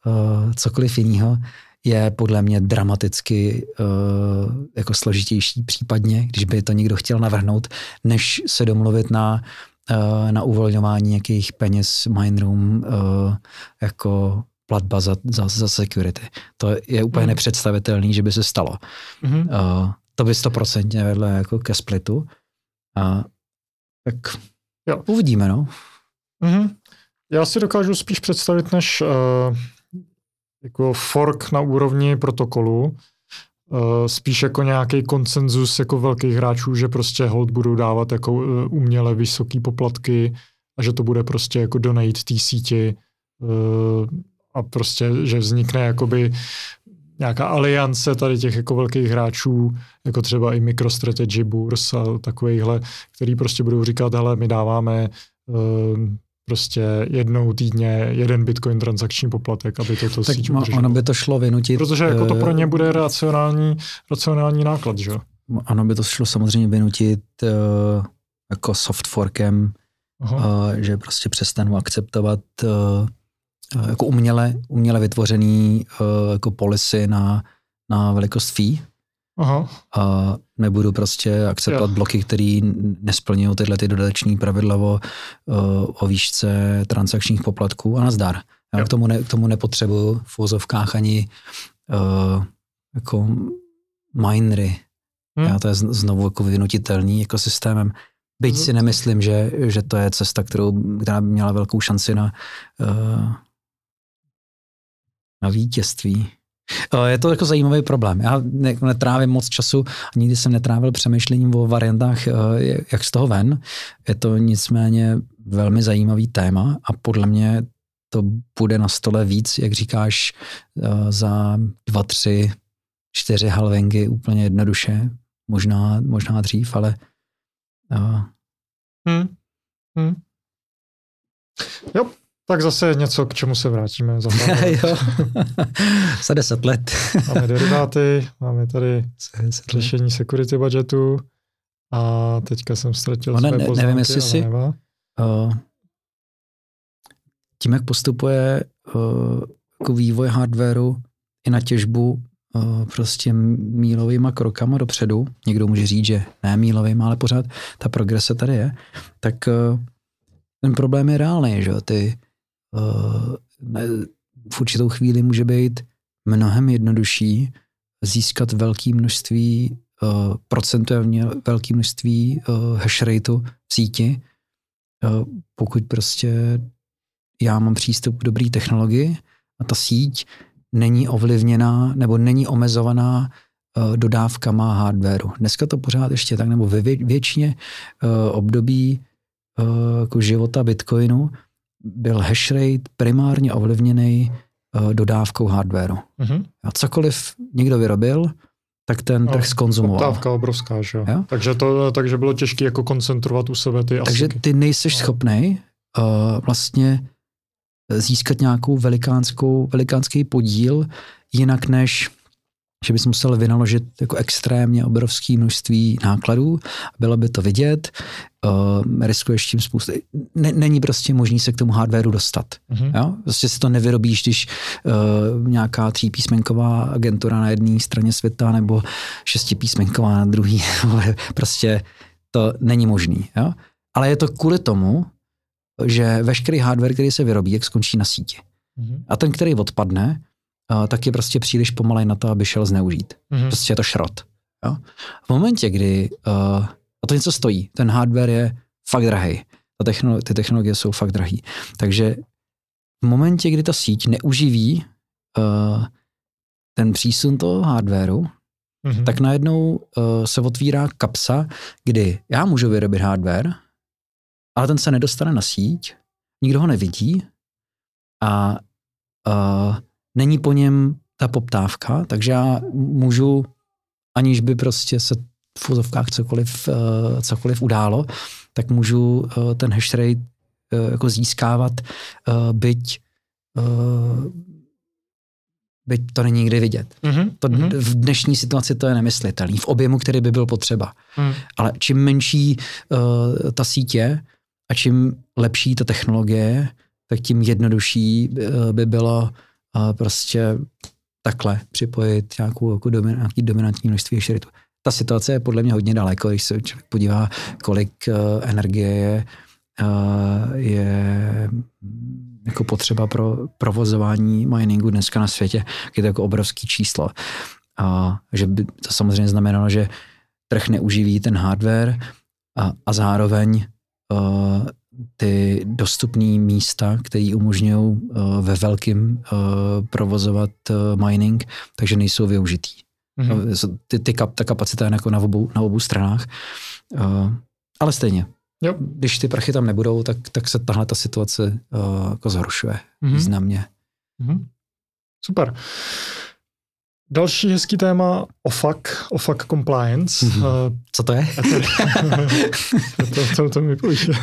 uh, cokoliv jiného je podle mě dramaticky uh, jako složitější případně, když by to někdo chtěl navrhnout, než se domluvit na, uh, na uvolňování nějakých peněz Mindroom uh, jako platba za, za, za security. To je úplně mm. nepředstavitelný, že by se stalo. Uh, to by stoprocentně vedlo jako ke splitu. A tak jo. uvidíme, no. Mm-hmm. Já si dokážu spíš představit než uh, jako fork na úrovni protokolu, spíš jako nějaký konsenzus jako velkých hráčů, že prostě hold budou dávat jako uh, uměle vysoký poplatky a že to bude prostě jako donate té síti uh, a prostě, že vznikne jakoby nějaká aliance tady těch jako velkých hráčů, jako třeba i MicroStrategy, Bours a takovýchhle, který prostě budou říkat, hele, my dáváme prostě jednou týdně jeden bitcoin transakční poplatek, aby to to tak síť udrželo. Ono by to šlo vynutit. Protože jako to pro ně bude racionální, racionální náklad, že Ano by to šlo samozřejmě vynutit uh, jako soft forkem, uh, že prostě přestanu akceptovat uh, Eh, jako uměle, uměle vytvořený uh, jako policy na, na velikost fee. Aha. A nebudu prostě akceptovat yeah. bloky, které nesplňují tyhle ty dodateční pravidla o, o výšce transakčních poplatků a nazdar. Já k, tomu ne, k tomu nepotřebuju v vozovkách ani uh, jako minery. Hmm. Já to je znovu jako vynutitelný ekosystémem. Byť hmm. si nemyslím, že, že to je cesta, kterou, která by měla velkou šanci na, uh, na vítězství. Je to jako zajímavý problém. Já netrávím moc času a nikdy jsem netrávil přemýšlením o variantách, jak z toho ven. Je to nicméně velmi zajímavý téma a podle mě to bude na stole víc, jak říkáš, za dva, tři, čtyři halvengy úplně jednoduše. Možná, možná dřív, ale... Hmm. Hmm. Jo, tak zase něco, k čemu se vrátíme za jo. za deset let. máme deriváty, máme tady řešení security budgetu a teďka jsem ztratil Ona, své ne, poznámky, nevím, jestli si, uh, tím, jak postupuje uh, jako vývoj hardwareu i na těžbu uh, prostě mílovýma krokama dopředu, někdo může říct, že ne mílovýma, ale pořád ta progrese tady je, tak uh, ten problém je reálný, že ty v určitou chvíli může být mnohem jednodušší získat velké množství, uh, procentuálně velké množství uh, hash rateu v síti, uh, pokud prostě já mám přístup k dobré technologii a ta síť není ovlivněná nebo není omezovaná uh, dodávkama hardwareu. Dneska to pořád ještě tak, nebo ve většině uh, období uh, jako života Bitcoinu byl hash rate primárně ovlivněný uh, dodávkou hardwareu. Mm-hmm. A cokoliv někdo vyrobil, tak ten no, trh skonzumoval. Poptávka obrovská, že jo? Takže, to, takže bylo těžké jako koncentrovat u sebe ty Takže ty nejseš no. schopný uh, vlastně získat nějakou velikánskou, velikánský podíl jinak než že bys musel vynaložit jako extrémně obrovské množství nákladů, bylo by to vidět, uh, riskuješ tím spoustu. Ne, není prostě možný se k tomu hardwareu dostat. Mm-hmm. Jo? Prostě si to nevyrobíš, když uh, nějaká třípísmenková agentura na jedné straně světa nebo šestipísmenková na druhé. prostě to není možný. Jo? Ale je to kvůli tomu, že veškerý hardware, který se vyrobí, jak skončí na síti. Mm-hmm. A ten, který odpadne, uh, tak je prostě příliš pomalej na to, aby šel zneužít. Mm-hmm. Prostě je to šrot. Jo? V momentě, kdy, uh, a to něco stojí, ten hardware je fakt drahý, ta technolo- ty technologie jsou fakt drahý. Takže v momentě, kdy ta síť neuživí uh, ten přísun toho hardwareu, mm-hmm. tak najednou uh, se otvírá kapsa, kdy já můžu vyrobit hardware, ale ten se nedostane na síť, nikdo ho nevidí a uh, není po něm ta poptávka, takže já můžu, aniž by prostě se v fuzovkách cokoliv, uh, cokoliv událo, tak můžu uh, ten hash rate uh, jako získávat, byť byť to není nikdy vidět. Mm-hmm. To v dnešní situaci to je nemyslitelný, v objemu, který by byl potřeba. Mm. Ale čím menší uh, ta sítě a čím lepší ta technologie, tak tím jednodušší uh, by bylo prostě takhle připojit nějakou jako domin, nějaký dominantní množství šeritu. Ta situace je podle mě hodně daleko, když se člověk podívá, kolik uh, energie je, uh, je jako potřeba pro provozování miningu dneska na světě, je to jako obrovský číslo. A že by to samozřejmě znamenalo, že trh neuživí ten hardware a, a zároveň uh, ty dostupné místa, které umožňují uh, ve velkém uh, provozovat uh, mining, takže nejsou využitý. Mm-hmm. Ty, ty kap, ta kapacita je jako na obou, na obou stranách. Ale stejně, jo. když ty prachy tam nebudou, tak, tak se tahle ta situace jako zhoršuje mm-hmm. významně. Mm-hmm. Super. Další hezký téma OFAC, OFAC compliance. Mm-hmm. Co to je? to, to, to mi půjde.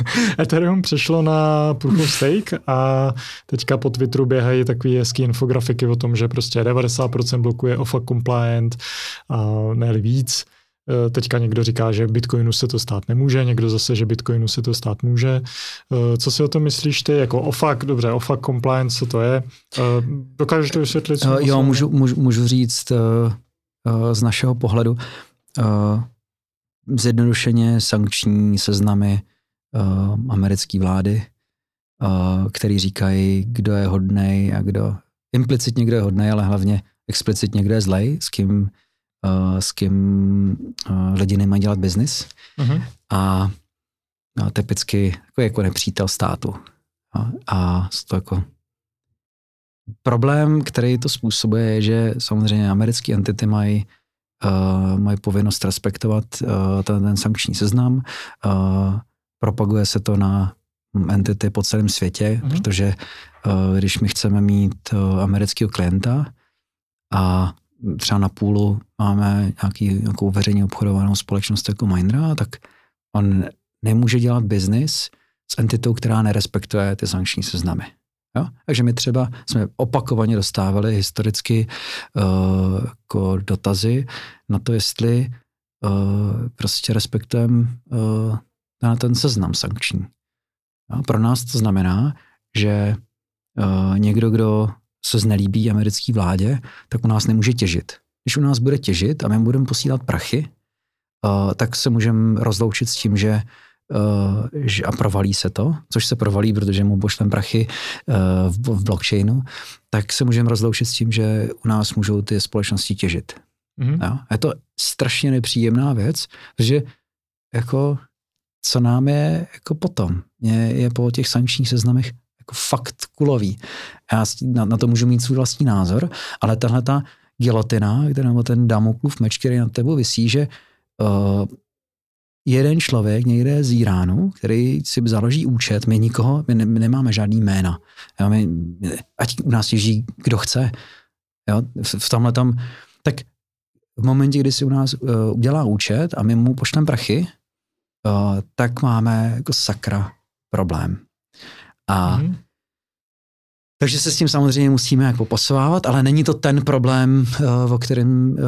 Ethereum přešlo na Proof of Stake a teďka po Twitteru běhají takové hezké infografiky o tom, že prostě 90% blokuje OFAC compliant a ne víc. Eh, teďka někdo říká, že Bitcoinu se to stát nemůže, někdo zase, že Bitcoinu se to stát může. Eh, co si o tom myslíš ty? Jako OFAC, dobře, OFAC compliance, co to je? Eh, dokážeš to vysvětlit? Co jo, můžu, můžu, můžu říct z našeho pohledu. Zjednodušeně sankční seznamy americké vlády, který říkají, kdo je hodnej a kdo implicitně kdo je hodnej, ale hlavně explicitně kdo je zlej, s kým s kým uh, lidi nemají dělat biznis uh-huh. a, a typicky jako, jako nepřítel státu. A, a to jako problém, který to způsobuje, je, že samozřejmě americké entity mají uh, mají povinnost respektovat uh, ten, ten sankční seznam. Uh, propaguje se to na entity po celém světě, uh-huh. protože uh, když my chceme mít uh, amerického klienta a třeba na půlu máme nějaký, nějakou veřejně obchodovanou společnost jako Mindra, tak on nemůže dělat biznis s entitou, která nerespektuje ty sankční seznamy. Jo? Takže my třeba jsme opakovaně dostávali historicky uh, jako dotazy na to, jestli uh, prostě respektujeme uh, na ten seznam sankční. Jo? Pro nás to znamená, že uh, někdo, kdo se znelíbí americké vládě, tak u nás nemůže těžit. Když u nás bude těžit a my budeme posílat prachy, uh, tak se můžeme rozloučit s tím, že Uh, že, a provalí se to, což se provalí, protože mu pošlem prachy uh, v, v blockchainu, tak se můžeme rozloučit s tím, že u nás můžou ty společnosti těžit. Mm-hmm. Jo? je to strašně nepříjemná věc, protože jako co nám je jako potom, je, je po těch sankčních seznamech fakt kulový. Já na, na to můžu mít svůj vlastní názor, ale tahle ta gilotina, nebo ten Damoklův meč, který na tebou vysí, že uh, jeden člověk někde z Iránu, který si založí účet, my nikoho, my, ne, my nemáme žádný jména. Jo, my, ať u nás ježí kdo chce. Jo, v, v tomhle tam, tak v momentě, kdy si u nás uh, udělá účet a my mu pošleme prachy, uh, tak máme jako sakra problém. A mm-hmm. Takže se s tím samozřejmě musíme jako posovávat, ale není to ten problém, uh, o kterém uh,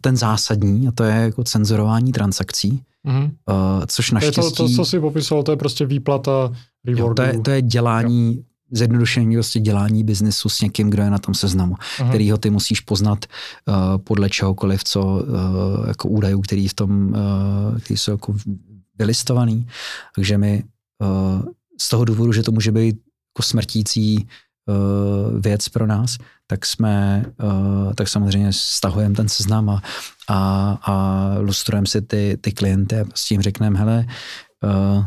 ten zásadní, a to je jako cenzurování transakcí, mm-hmm. což naštěstí... To, je to, to, co jsi popisoval, to je prostě výplata rewardu. Jo, to, je, to je dělání, jo. zjednodušení prostě dělání biznesu s někým, kdo je na tom seznamu, uh-huh. kterýho ty musíš poznat uh, podle čehokoliv, co uh, jako údajů, který v tom, uh, který jsou jako vylistovaný. Takže my uh, z toho důvodu, že to může být jako smrtící uh, věc pro nás, tak jsme, uh, tak samozřejmě stahujeme ten seznam a, a, a lustrujeme si ty, ty klienty a s tím řekneme, hele, uh,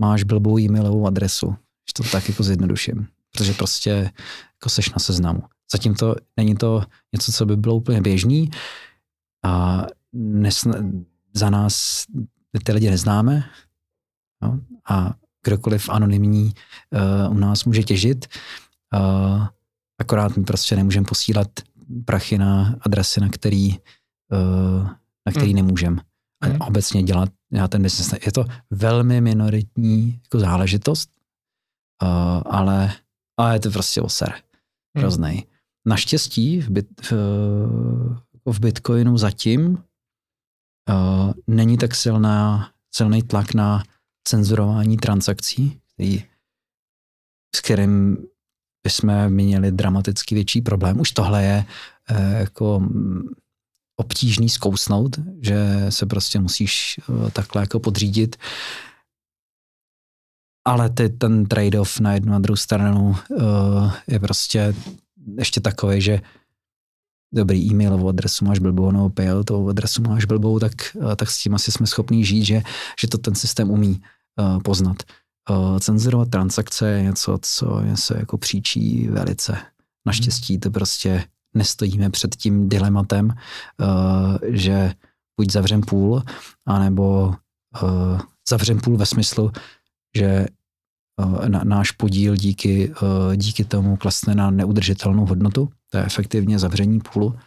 máš blbou e-mailovou adresu, že to tak jako zjednoduším, protože prostě jako seš na seznamu. Zatím to není to něco, co by bylo úplně běžný a nesna, za nás ty lidi neznáme no, a kdokoliv anonymní uh, u nás může těžit. Uh, akorát my prostě nemůžeme posílat prachy na adresy, na který, uh, na který hmm. nemůžeme. A hmm. obecně dělat, dělat ten business. Je to velmi minoritní jako záležitost, uh, ale, ale je to prostě oser. Hmm. Hroznej. Naštěstí v, bit, v, v Bitcoinu zatím uh, není tak silná, silný tlak na cenzurování transakcí, který, s kterým bychom měli dramaticky větší problém. Už tohle je eh, jako mm, obtížný zkousnout, že se prostě musíš eh, takhle jako podřídit. Ale ty, ten trade-off na jednu a druhou stranu eh, je prostě ještě takový, že dobrý e-mailovou adresu máš blbou, nebo payoutovou adresu máš blbou, tak, tak s tím asi jsme schopní žít, že, že to ten systém umí uh, poznat. Uh, cenzurovat transakce je něco, co se jako příčí velice. Naštěstí to prostě nestojíme před tím dilematem, uh, že buď zavřem půl, anebo zavřem půl ve smyslu, že náš podíl díky, díky tomu klesne na neudržitelnou hodnotu. To je efektivně zavření půlu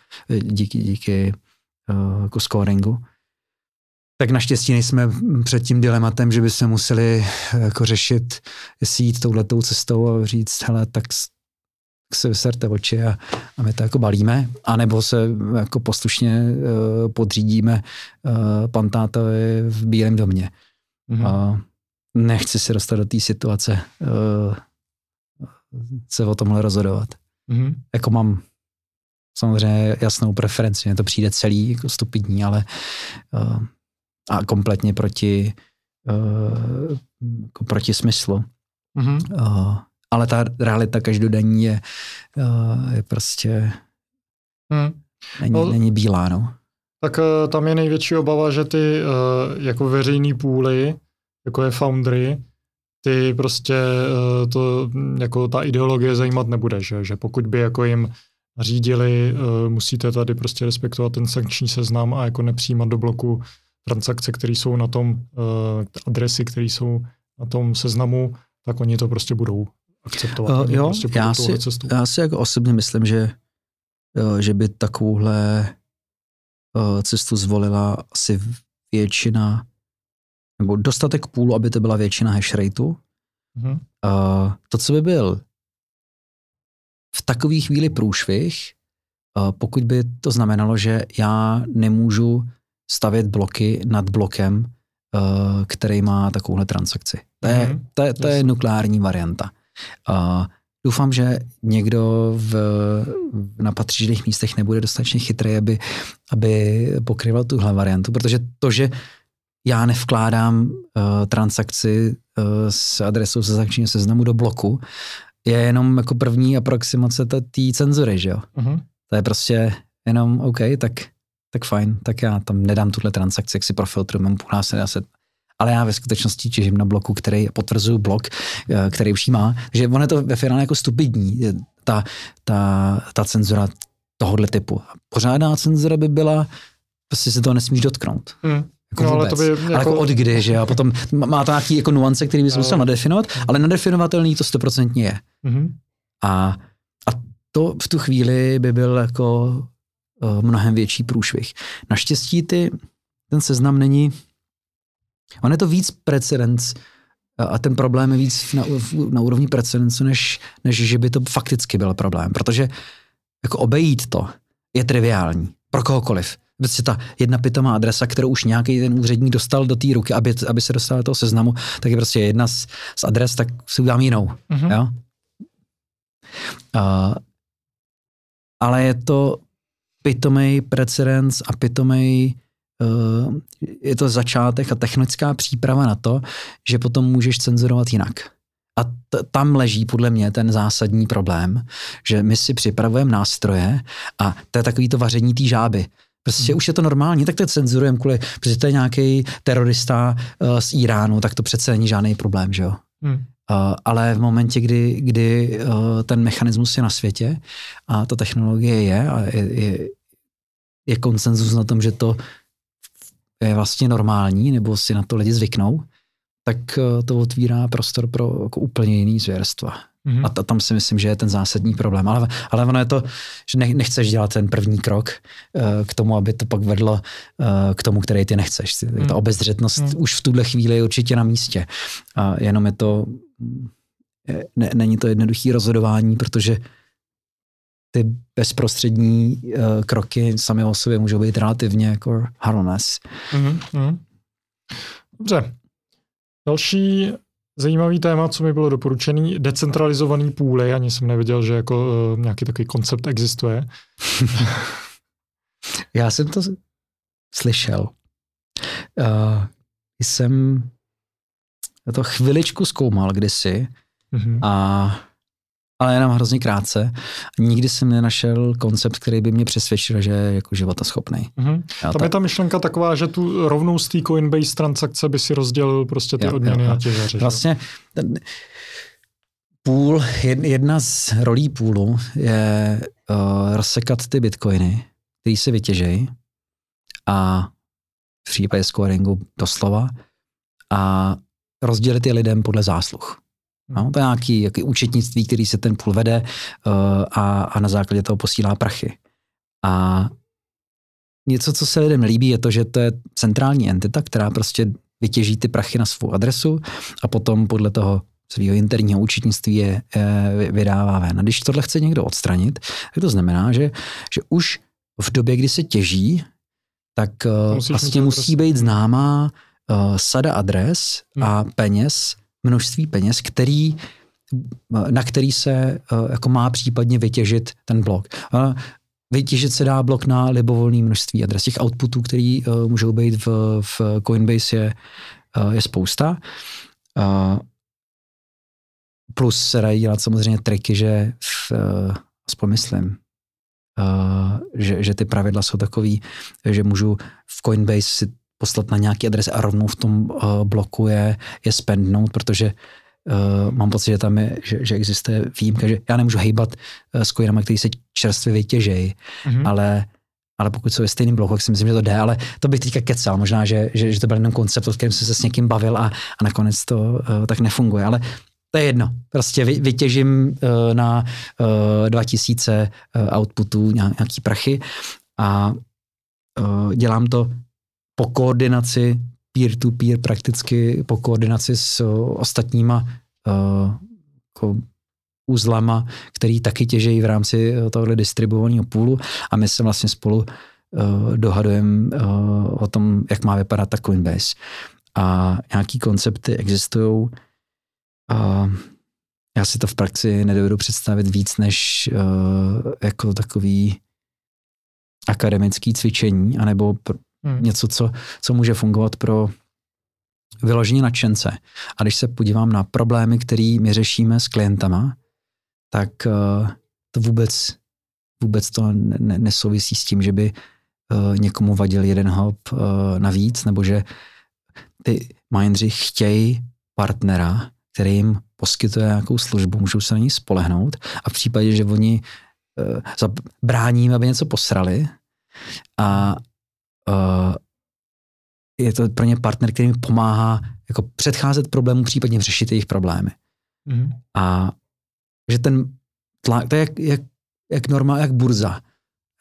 díky, díky jako scoringu tak naštěstí nejsme před tím dilematem, že by se museli eh, jako řešit, jestli jít touhletou cestou a říct, hele, tak se vyserte oči a, a my to jako balíme, anebo se jako poslušně uh, podřídíme uh, pantátovi v Bílém domě. Mm-hmm. A nechci se dostat do té situace uh, se o tomhle rozhodovat. Mm-hmm. Jako mám samozřejmě jasnou preferenci, mně to přijde celý jako stupidní, ale uh, a kompletně proti, uh, jako proti smyslu. Mm-hmm. Uh, ale ta realita každodenní je, uh, je prostě mm. není, no, není bílá. No. Tak uh, tam je největší obava, že ty uh, jako veřejný půly, jako je Foundry, ty prostě uh, to jako ta ideologie zajímat nebude, že, že pokud by jako jim řídili, uh, musíte tady prostě respektovat ten sankční seznam a jako nepřijímat do bloku transakce, které jsou na tom, uh, adresy, které jsou na tom seznamu, tak oni to prostě budou akceptovat. Uh, jo, prostě já, si, cestu. já si jako osobně myslím, že, uh, že by takovouhle uh, cestu zvolila asi většina, nebo dostatek půlu, aby to byla většina hash rateu. Uh-huh. Uh, to, co by byl v takové chvíli průšvih, uh, pokud by to znamenalo, že já nemůžu stavět bloky nad blokem, uh, který má takovouhle transakci. To je, mm-hmm. to je, to je nukleární varianta. Uh, doufám, že někdo v, na patřičných místech nebude dostatečně chytrý, aby, aby pokryval tuhle variantu, protože to, že já nevkládám uh, transakci uh, s adresou se zakčního seznamu do bloku, je jenom jako první aproximace té cenzury, že jo? Uh-huh. To je prostě jenom OK, tak tak fajn, tak já tam nedám tuhle transakci, jak si profiltruju, mám půl se ale já ve skutečnosti těžím na bloku, který potvrzuju blok, eh, který už má, že ono je to ve finále jako stupidní, ta, ta, ta cenzura tohohle typu. Pořádná cenzura by byla, prostě se toho nesmíš dotknout. Hmm. Jako No, ale to by ale jako- jako od kdy, že jo? Potom má to nějaký jako nuance, který bys musel nadefinovat, ale nadefinovatelný to stoprocentně je. Mhm. A, a to v tu chvíli by byl jako mnohem větší průšvih. Naštěstí ty, ten seznam není, on je to víc precedens a- a ten problém je víc na, na úrovni precedencu, než, než že by to fakticky byl problém, protože jako obejít to je triviální pro kohokoliv. Prostě ta jedna pitomá adresa, kterou už nějaký ten úředník dostal do té ruky, aby, aby se dostal do toho seznamu, tak je prostě jedna z, z adres, tak si udělám jinou. Mhm. Jo? Uh, ale je to pitomej precedens a pitomej uh, je to začátek a technická příprava na to, že potom můžeš cenzurovat jinak. A t- tam leží podle mě ten zásadní problém, že my si připravujeme nástroje a to je takový to vaření té žáby. Prostě už je to normální, tak to cenzurujeme kvůli, protože to je nějaký terorista uh, z Iránu, tak to přece není žádný problém, že jo? Hmm. Uh, ale v momentě, kdy, kdy uh, ten mechanismus je na světě a ta technologie je a je, je, je konsenzus na tom, že to je vlastně normální, nebo si na to lidi zvyknou, tak uh, to otvírá prostor pro jako úplně jiný zvěrstva. Mhm. A ta, tam si myslím, že je ten zásadní problém. Ale, ale ono je to, že ne, nechceš dělat ten první krok uh, k tomu, aby to pak vedlo uh, k tomu, který ty nechceš. Ty- Hmm. Ta obezřetnost Hmm. už v tuhle chvíli je určitě na místě. A jenom je to, ne, není to jednoduché rozhodování, protože ty bezprostřední uh, kroky sami o sobě můžou být relativně jako harmless. Mhm, mhm. Dobře. Další zajímavý téma, co mi bylo doporučený, decentralizovaný půly. Ani jsem nevěděl, že jako uh, nějaký takový koncept existuje. Já jsem to slyšel. Uh, jsem to chviličku zkoumal kdysi, Mhm. a, ale jenom hrozně krátce. Nikdy jsem nenašel koncept, který by mě přesvědčil, že je jako životaschopný. Mhm. Já Tam je ta myšlenka taková, že tu rovnou z té Coinbase transakce by si rozdělil prostě ty Jo, odměny jo, těžaře. že? Vlastně ten půl, jed- jedna z rolí půlu je uh, rozsekat ty bitcoiny, který se vytěžejí a v případě scoringu doslova a rozdělit je lidem podle zásluh. No, to je nějaký, nějaký účetnictví, který se ten půl vede uh, a, a na základě toho posílá prachy. A něco, co se lidem líbí, je to, že to je centrální entita, která prostě vytěží ty prachy na svou adresu a potom podle toho svého interního účetnictví je eh, vydává ven. A když tohle chce někdo odstranit, tak to znamená, že, že už v době, kdy se těží, tak uh, Musíš vlastně musí být známá uh, sada adres a peněz, množství peněz, který na který se uh, jako má případně vytěžit ten blok. Vytěžit se dá blok na libovolné množství adres. Těch outputů, který uh, můžou být v, v Coinbase je, uh, je spousta. Plus se dají dělat samozřejmě triky, že v, aspoň myslím, že, že ty pravidla jsou takový, že můžu v Coinbase si poslat na nějaký adres a rovnou v tom uh, bloku je, je spendnout, protože uh, mám pocit, že tam je, že, že existuje výjimka, že já nemůžu hejbat uh, s coinama, který se čerstvě vytěžejí, Mhm. ale ale pokud jsou ve stejným bloku, tak si myslím, že to jde, ale to bych teďka kecal, možná, že, že, že to byl jenom koncept, o kterém jsem se s někým bavil a, a nakonec to uh, tak nefunguje, ale to je jedno. Prostě vy, vytěžím uh, na uh, 2000 uh, outputů nějaký prachy a uh, dělám to po koordinaci peer-to-peer prakticky, po koordinaci s uh, ostatníma uh, jako uzlama, který taky těžejí v rámci uh, tohohle distribuovaného půlu a my se vlastně spolu uh, dohadujeme uh, o tom, jak má vypadat ta Coinbase. A nějaký koncepty existují. Uh, já si to v praxi nedovedu představit víc než uh, jako takový akademický cvičení, anebo pr- Hmm. něco, co, co může fungovat pro vyložení nadšence. A když se podívám na problémy, které my řešíme s klientama, tak uh, to vůbec, vůbec to ne, nesouvisí s tím, že by uh, někomu vadil jeden hop uh, navíc, nebo že ty mindři chtějí partnera, který jim poskytuje nějakou službu, můžou se na ní spolehnout a v případě, že oni brání, aby něco posrali a uh, je to pro ně partner, který mi pomáhá jako předcházet problémům, případně řešit jejich problémy. Mm. A že ten tlak, to je jak, jak, jak normál, jak burza.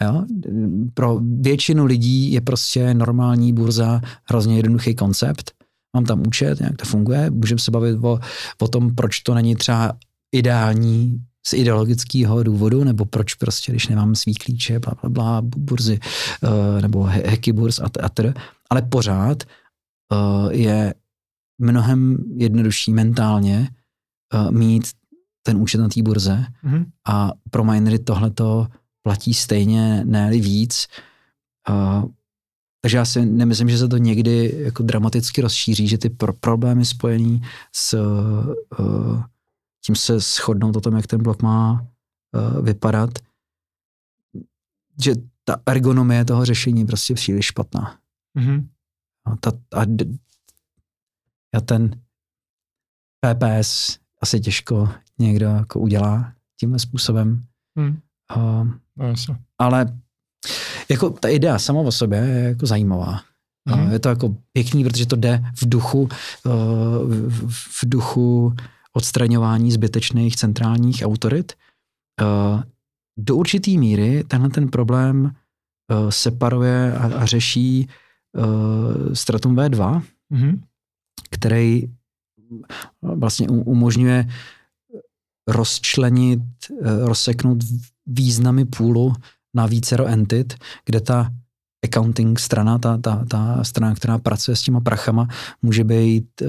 Jo? Pro většinu lidí je prostě normální burza hrozně jednoduchý koncept. Mám tam účet, jak to funguje, můžeme se bavit o, o tom, proč to není třeba ideální z ideologického důvodu, nebo proč prostě, když nemám svý klíče, bla, bla, bla burzy, uh, nebo hacky burz a, a tr. Ale pořád uh, je mnohem jednodušší mentálně uh, mít ten účet na té burze mm-hmm. a pro minery tohleto platí stejně, ne víc. Uh, takže já si nemyslím, že se to někdy jako dramaticky rozšíří, že ty pro- problémy spojený s uh, tím se shodnout o tom, jak ten blok má uh, vypadat, že ta ergonomie toho řešení je prostě příliš špatná. Mm-hmm. A, ta, a, a ten PPS asi těžko někdo jako udělá tímhle způsobem. Mm. Uh, no, ale jako ta idea sama o sobě je jako zajímavá. Mm. Je to jako pěkný, protože to jde v duchu, uh, v duchu odstraňování zbytečných centrálních autorit. Uh, do určitý míry tenhle ten problém uh, separuje a, a řeší uh, Stratum V2, mm-hmm. který vlastně umožňuje rozčlenit, rozseknout významy půlu na vícero entit, kde ta accounting strana, ta, ta, ta strana, která pracuje s těma prachama, může být uh,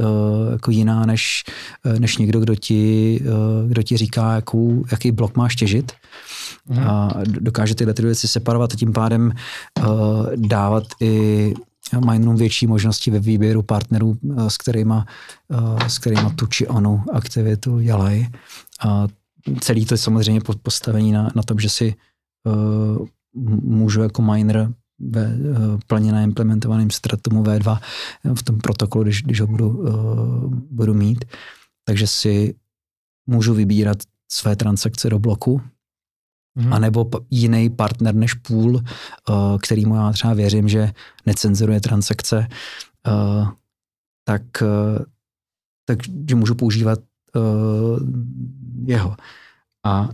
jako jiná než, uh, než někdo, kdo ti, uh, kdo ti říká, jakou, jaký blok máš těžit. Mm. A dokáže tyhle ty věci separovat a tím pádem uh, dávat i minerům větší možnosti ve výběru partnerů, uh, s kterými uh, s kterýma tu či onu aktivitu dělají. A celý to je samozřejmě postavení na, na tom, že si uh, můžu jako miner ve uh, plně naimplementovaném Stratumu V2 v tom protokolu, když, když ho budu, uh, budu mít. Takže si můžu vybírat své transakce do bloku, mm-hmm. anebo jiný partner než půl, kterýmu já třeba věřím, že necenzuruje transakce, tak, takže můžu používat jeho. A,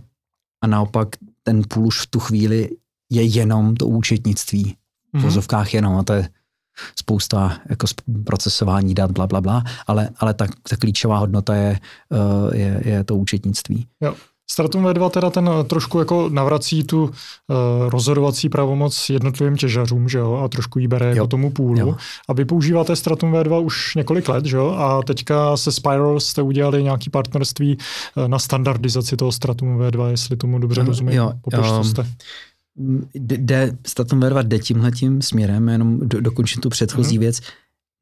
a naopak ten půl už v tu chvíli je jenom to účetnictví. V mm-hmm. vozovkách jenom a to je spousta jako procesování dat, bla, bla, bla, ale, ale ta, ta klíčová hodnota je, eh, je, je to účetnictví. Jo. Stratum V2 teda ten eh, trošku jako navrací tu uh, rozhodovací pravomoc jednotlivým těžařům, že jo, a trošku jí bere jo. jako tomu půlu. Jo. A vy používáte Stratum V2 už několik let, že jo, a teďka se Spiral jste udělali nějaký partnerství na standardizaci toho Stratum V2, jestli tomu dobře rozumím. Jo, Popiš, um, jste jde, Statum V2 jde tímhletím směrem, jenom do, dokončit tu předchozí mm. věc,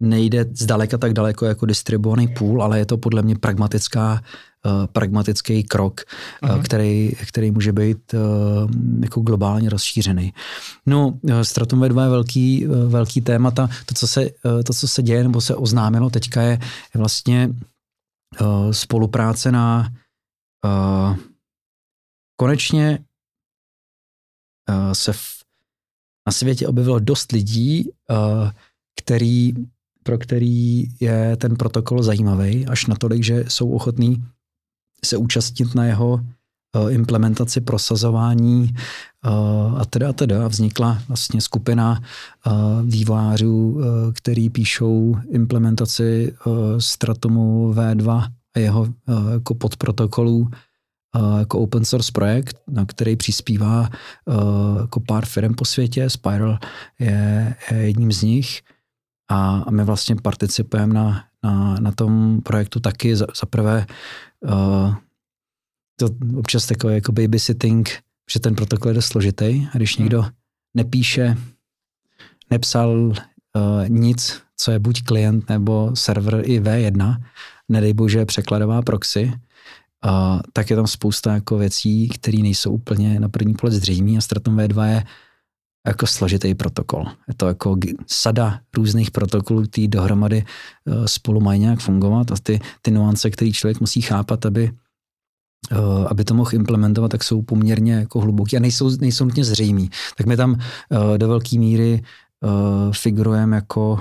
nejde zdaleka tak daleko jako distribuovaný půl, ale je to podle mě pragmatická, uh, pragmatický krok, uh, který, který může být uh, jako globálně rozšířený. No, Stratum V2 je velký, uh, velký téma. Ta, to, co se, uh, to, co se děje nebo se oznámilo teďka, je, je vlastně uh, spolupráce na uh, konečně uh, se v, na světě objevilo dost lidí, uh, který, pro který je ten protokol zajímavý, až natolik, že jsou ochotní se účastnit na jeho uh, implementaci, prosazování a teda a teda. Vznikla vlastně skupina vývojářů, který píšou implementaci Stratomu V2 a jeho jako podprotokolů jako open source projekt, na který přispívá jako pár firm po světě. Spiral je, je jedním z nich a, my vlastně participujeme na, na, na tom projektu taky. Za, za prvé uh, to občas takové jako babysitting, že ten protokol je dost složitý a když někdo hmm. nepíše, nepsal uh, nic, co je buď klient nebo server i V1, nedej bože překladová proxy, uh, tak je tam spousta jako věcí, které nejsou úplně na první pohled zřejmé a Stratum V2 je jako složitý protokol. Je to jako sada různých protokolů, který dohromady uh, spolu mají nějak fungovat a ty, ty nuance, které člověk musí chápat, aby uh, aby to mohl implementovat, tak jsou poměrně jako hluboký a nejsou, nejsou nutně zřejmý. Tak my tam uh, do velké míry figurujeme jako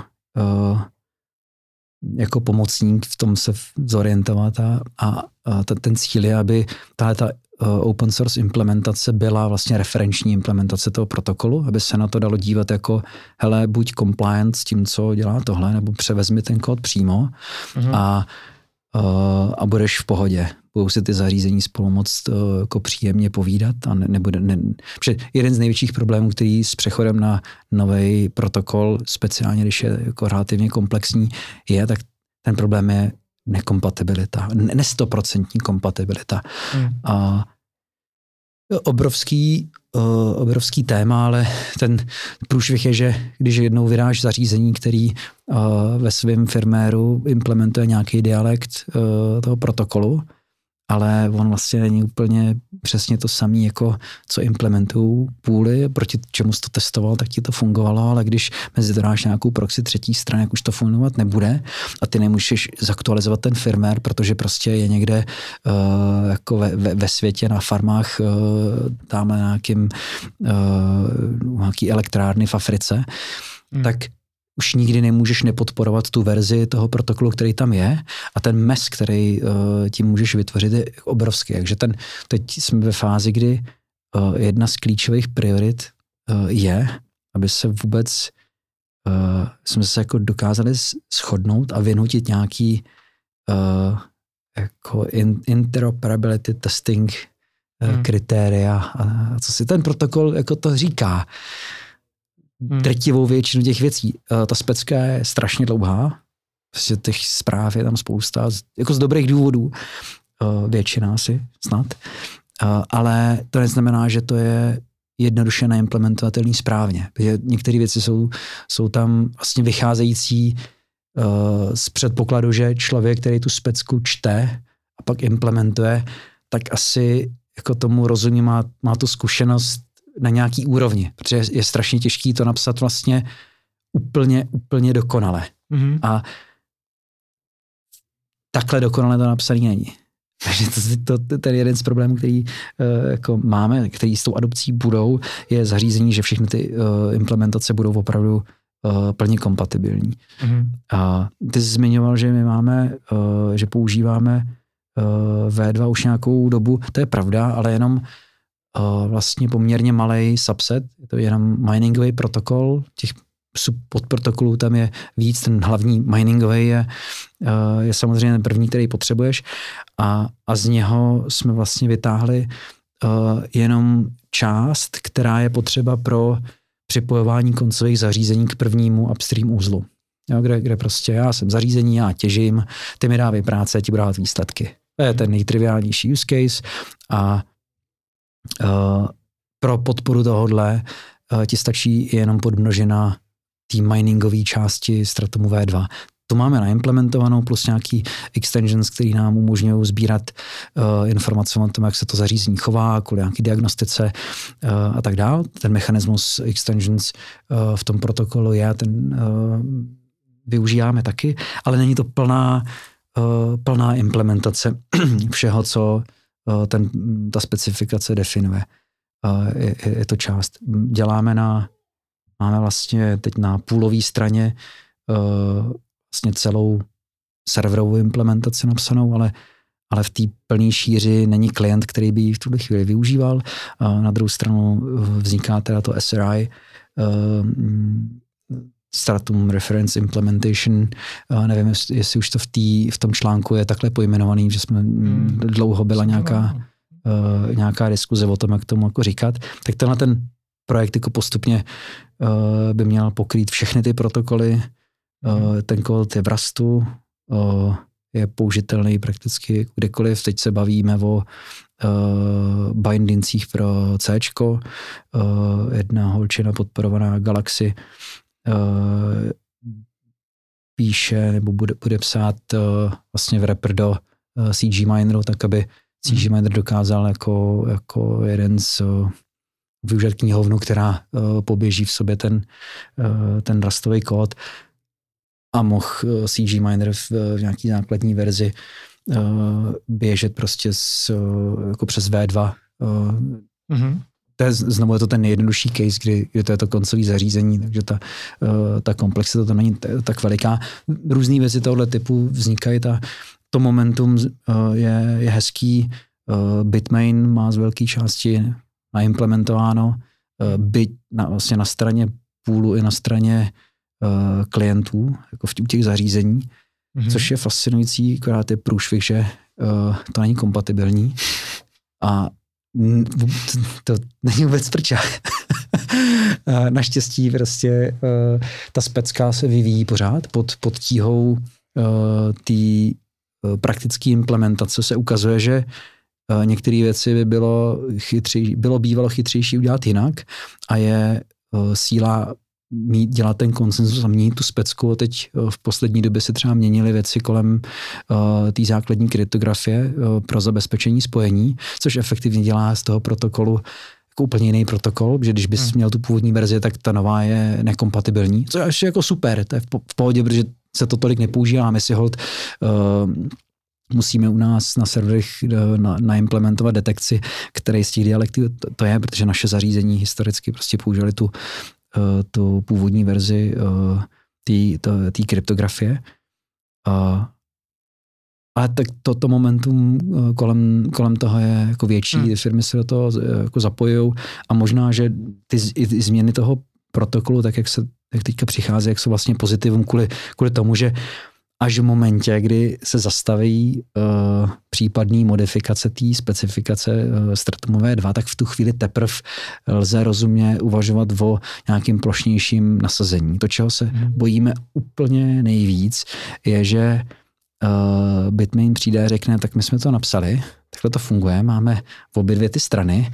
jako pomocník v tom se zorientovat a, a, a ten cíl je, aby tahle ta open source implementace byla vlastně referenční implementace toho protokolu, aby se na to dalo dívat jako, hele, buď compliant s tím, co dělá tohle, nebo převezmi ten kód přímo mm-hmm. a, a budeš v pohodě. Budou si ty zařízení spolu moc jako příjemně povídat a ne, nebude, ne, jeden z největších problémů, který s přechodem na nový protokol, speciálně když je jako relativně komplexní, je, tak ten problém je nekompatibilita, nestoprocentní kompatibilita. Hmm. A obrovský, uh, obrovský téma, ale ten průšvih je, že když jednou vydáš zařízení, který uh, ve svém firméru implementuje nějaký dialekt uh, toho protokolu, ale on vlastně není úplně přesně to samý, jako co implementují půly, proti čemu jsi to testoval, tak ti to fungovalo, ale když mezi to dáš nějakou proxy třetí strany, jak už to fungovat nebude a ty nemůžeš zaktualizovat ten firmware, protože prostě je někde uh, jako ve, ve, ve světě na farmách uh, tam na nějakým uh, nějaký elektrárny v Africe, hmm. tak už nikdy nemůžeš nepodporovat tu verzi toho protokolu, který tam je a ten mes, který uh, tím můžeš vytvořit, je obrovský. Takže ten, teď jsme ve fázi, kdy uh, jedna z klíčových priorit uh, je, aby se vůbec uh, jsme se jako dokázali shodnout a vynutit nějaký uh, jako in, interoperability testing uh, hmm. kritéria a, a co si ten protokol jako to říká. Uh. Drtivou většinu těch věcí. Uh, ta specka je strašně dlouhá, prostě těch zpráv je tam spousta, jako z dobrých důvodů, uh, většina asi snad, uh, ale to neznamená, že to je jednoduše neimplementovatelný správně, protože některé věci jsou, jsou tam vlastně vycházející z předpokladu, že člověk, který tu specku čte a pak implementuje, tak asi jako tomu rozumí, má, má tu zkušenost na nějaký úrovni, protože je strašně těžký to napsat vlastně úplně, úplně dokonale. Mm-hmm. A takhle dokonale to napsaný není. Takže to, to, to je jeden z problémů, který uh, jako máme, který s tou adopcí budou, je zařízení, že všechny ty uh, implementace budou opravdu uh, plně kompatibilní. Mm-hmm. A ty jsi zmiňoval, že my máme, uh, že používáme uh, V2 už nějakou dobu, to je pravda, ale jenom vlastně poměrně malý subset, je to jenom miningový protokol, těch podprotokolů tam je víc, ten hlavní miningový je, eh, je samozřejmě ten první, který potřebuješ a, a z něho jsme vlastně vytáhli uh, jenom část, která je potřeba pro připojování koncových zařízení k prvnímu upstream uzlu. Jo, kde, kde prostě já jsem zařízení, já těžím, ty mi dávej práce, ti dát výsledky. To je ten nejtriviálnější use case a pro podporu tohohle uh, ti stačí jenom podmnožena té miningové části Stratomu V2. To máme naimplementovanou, plus nějaký extensions, který nám umožňují sbírat uh, informace o tom, jak se to zařízení chová, kvůli nějaký diagnostice uh, a tak dále. Ten mechanismus extensions uh, v tom protokolu je, ten uh, využíváme taky, ale není to plná, uh, plná implementace všeho, co Eh, ten, ta specifikace definuje. Eh, je, je to část. Děláme na, máme vlastně teď na půlové straně eh, vlastně celou serverovou implementaci napsanou, ale, ale v té plné šíři není klient, který by ji v tuhle chvíli využíval. Na druhou stranu vzniká teda to SRI, Stratum Reference Implementation, uh, nevím, jestli, jestli už to v, tý, v tom článku je takhle pojmenovaný, že jsme hmm. dlouho byla nějaká, uh, nějaká diskuze o tom, jak tomu jako říkat, tak tenhle ten projekt jako postupně uh, by měl pokrýt všechny ty protokoly, uh, ten kód je v Rastu, uh, je použitelný prakticky kdekoliv. Teď se bavíme o uh, bindincích pro C. Uh, jedna holčina podporovaná Galaxy uh, píše nebo bude, bude psát uh, vlastně v rapper do uh, eh, CG Mineru, tak aby CG mhm. Miner dokázal jako, jako jeden z uh, využít knihovnu, která uh, poběží v sobě ten, uh, ten rastový kód a mohl uh, CG Miner v, v nějaký základní verzi běžet prostě s, jako přes V2. Mm-hmm to je, znovu je to ten nejjednodušší case, kdy, kdy to je to koncový zařízení, takže ta, ta komplexita to není tak veliká. Různé věci tohoto typu vznikají, ta, to momentum je, je hezký, Bitmain má z velké části naimplementováno, byť na, vlastně na straně půlu i na straně klientů, jako v těch zařízení, mm-hmm. což je fascinující, akorát je průšvih, že to není kompatibilní a to není vůbec prča. Naštěstí prostě uh, ta specka se vyvíjí pořád pod, pod tíhou uh, té uh, praktické implementace se ukazuje, že některé věci by bylo, chytři, bylo bývalo chytřejší udělat jinak a je síla mít, dělat ten konsenzus a měnit tu specku. Teď eh, v poslední době se třeba měnily věci kolem uh, té základní kryptografie uh, pro zabezpečení spojení, což efektivně dělá z toho protokolu jako úplně jiný protokol, že když bys hmm. měl tu původní verzi, tak ta nová je nekompatibilní, což je jako super, to je v pohodě, protože se to tolik nepoužívá, my si hold uh, musíme u nás na serverech na, naimplementovat detekci, který z těch dialektů to, to je, protože naše zařízení historicky prostě používali tu uh, tu původní verzi uh, té kryptografie. Uh, ale tak toto to momentum kolem, kolem toho je jako větší, hmm. firmy se do toho jako zapojují a možná, že ty, ty změny toho protokolu, tak jak se jak teďka přichází, jak jsou vlastně pozitivum kvůli, kvůli tomu, že až v momentě, kdy se zastaví uh, případný modifikace té specifikace uh, Stratumové 2, tak v tu chvíli teprve lze rozumně uvažovat o nějakým plošnějším nasazení. To, čeho se hmm. bojíme úplně nejvíc, je, že uh, Bitmain přijde a řekne, tak my jsme to napsali, takhle to funguje, máme v obě dvě ty strany,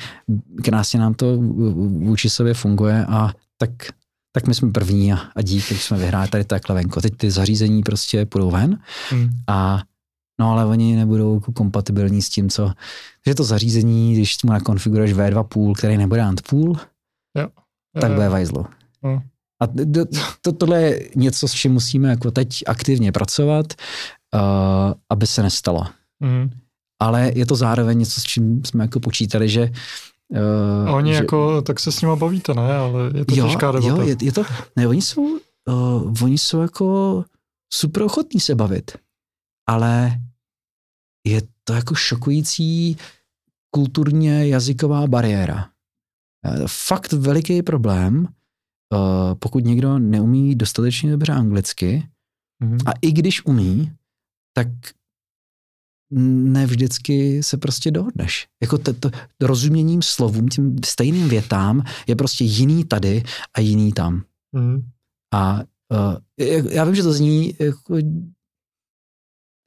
krásně nám to vůči sobě funguje a tak tak my jsme první a, a dík, když jsme vyhráli tady takhle venko. Teď ty zařízení prostě půjdou ven hmm. a no ale oni nebudou jako kompatibilní s tím, co, že to zařízení, když mu nakonfiguruješ V2 který nebude ANT půl, jo. tak bude vajzlo. Hmm. A to, to, tohle je něco, s čím musíme jako teď aktivně pracovat, uh, aby se nestalo. Hmm. Ale je to zároveň něco, s čím jsme jako počítali, že Uh, a oni že, jako, tak se s nima bavíte, ne? Ale je to jo, těžká debata. Jo, je, je to, ne, oni jsou, uh, oni jsou jako super ochotní se bavit, ale je to jako šokující kulturně jazyková bariéra. Uh, fakt veliký problém, uh, pokud někdo neumí dostatečně dobře anglicky, mm-hmm. a i když umí, tak ne vždycky se prostě dohodneš. Jako to, to, rozuměním slovům, tím stejným větám je prostě jiný tady a jiný tam. Mm. A uh, já vím, že to zní jako,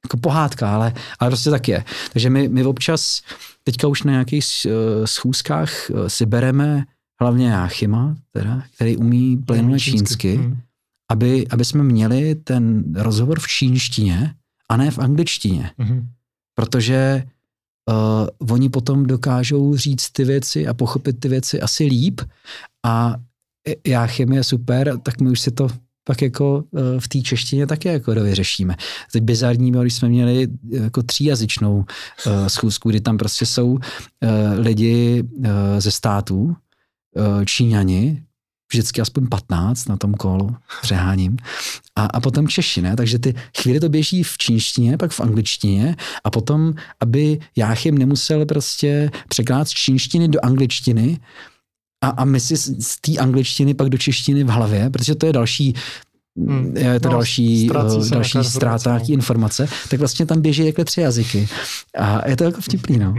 jako pohádka, ale, ale prostě tak je. Takže my, my občas teďka už na nějakých uh, schůzkách uh, si bereme hlavně Jáchyma, teda, který umí plynule čínsky, mm. aby, aby jsme měli ten rozhovor v čínštině a ne v angličtině. Mm protože uh, oni potom dokážou říct ty věci a pochopit ty věci asi líp a já chemie super, tak my už si to pak jako uh, v té češtině také jako vyřešíme. Teď bizarní bylo, když jsme měli jako tříjazyčnou uh, schůzku, kdy tam prostě jsou uh, lidi uh, ze států, Číňani, vždycky aspoň 15 na tom kolu, přeháním. A, a potom Češi, ne? Takže ty chvíli to běží v čínštině, pak v angličtině a potom, aby Jáchym nemusel prostě překládat z čínštiny do angličtiny a, a my si z, z té angličtiny pak do češtiny v hlavě, protože to je další Hmm. Je to no, další, uh, další ztráta no. informace, tak vlastně tam běží jako tři jazyky. A je to jako vtipný, no.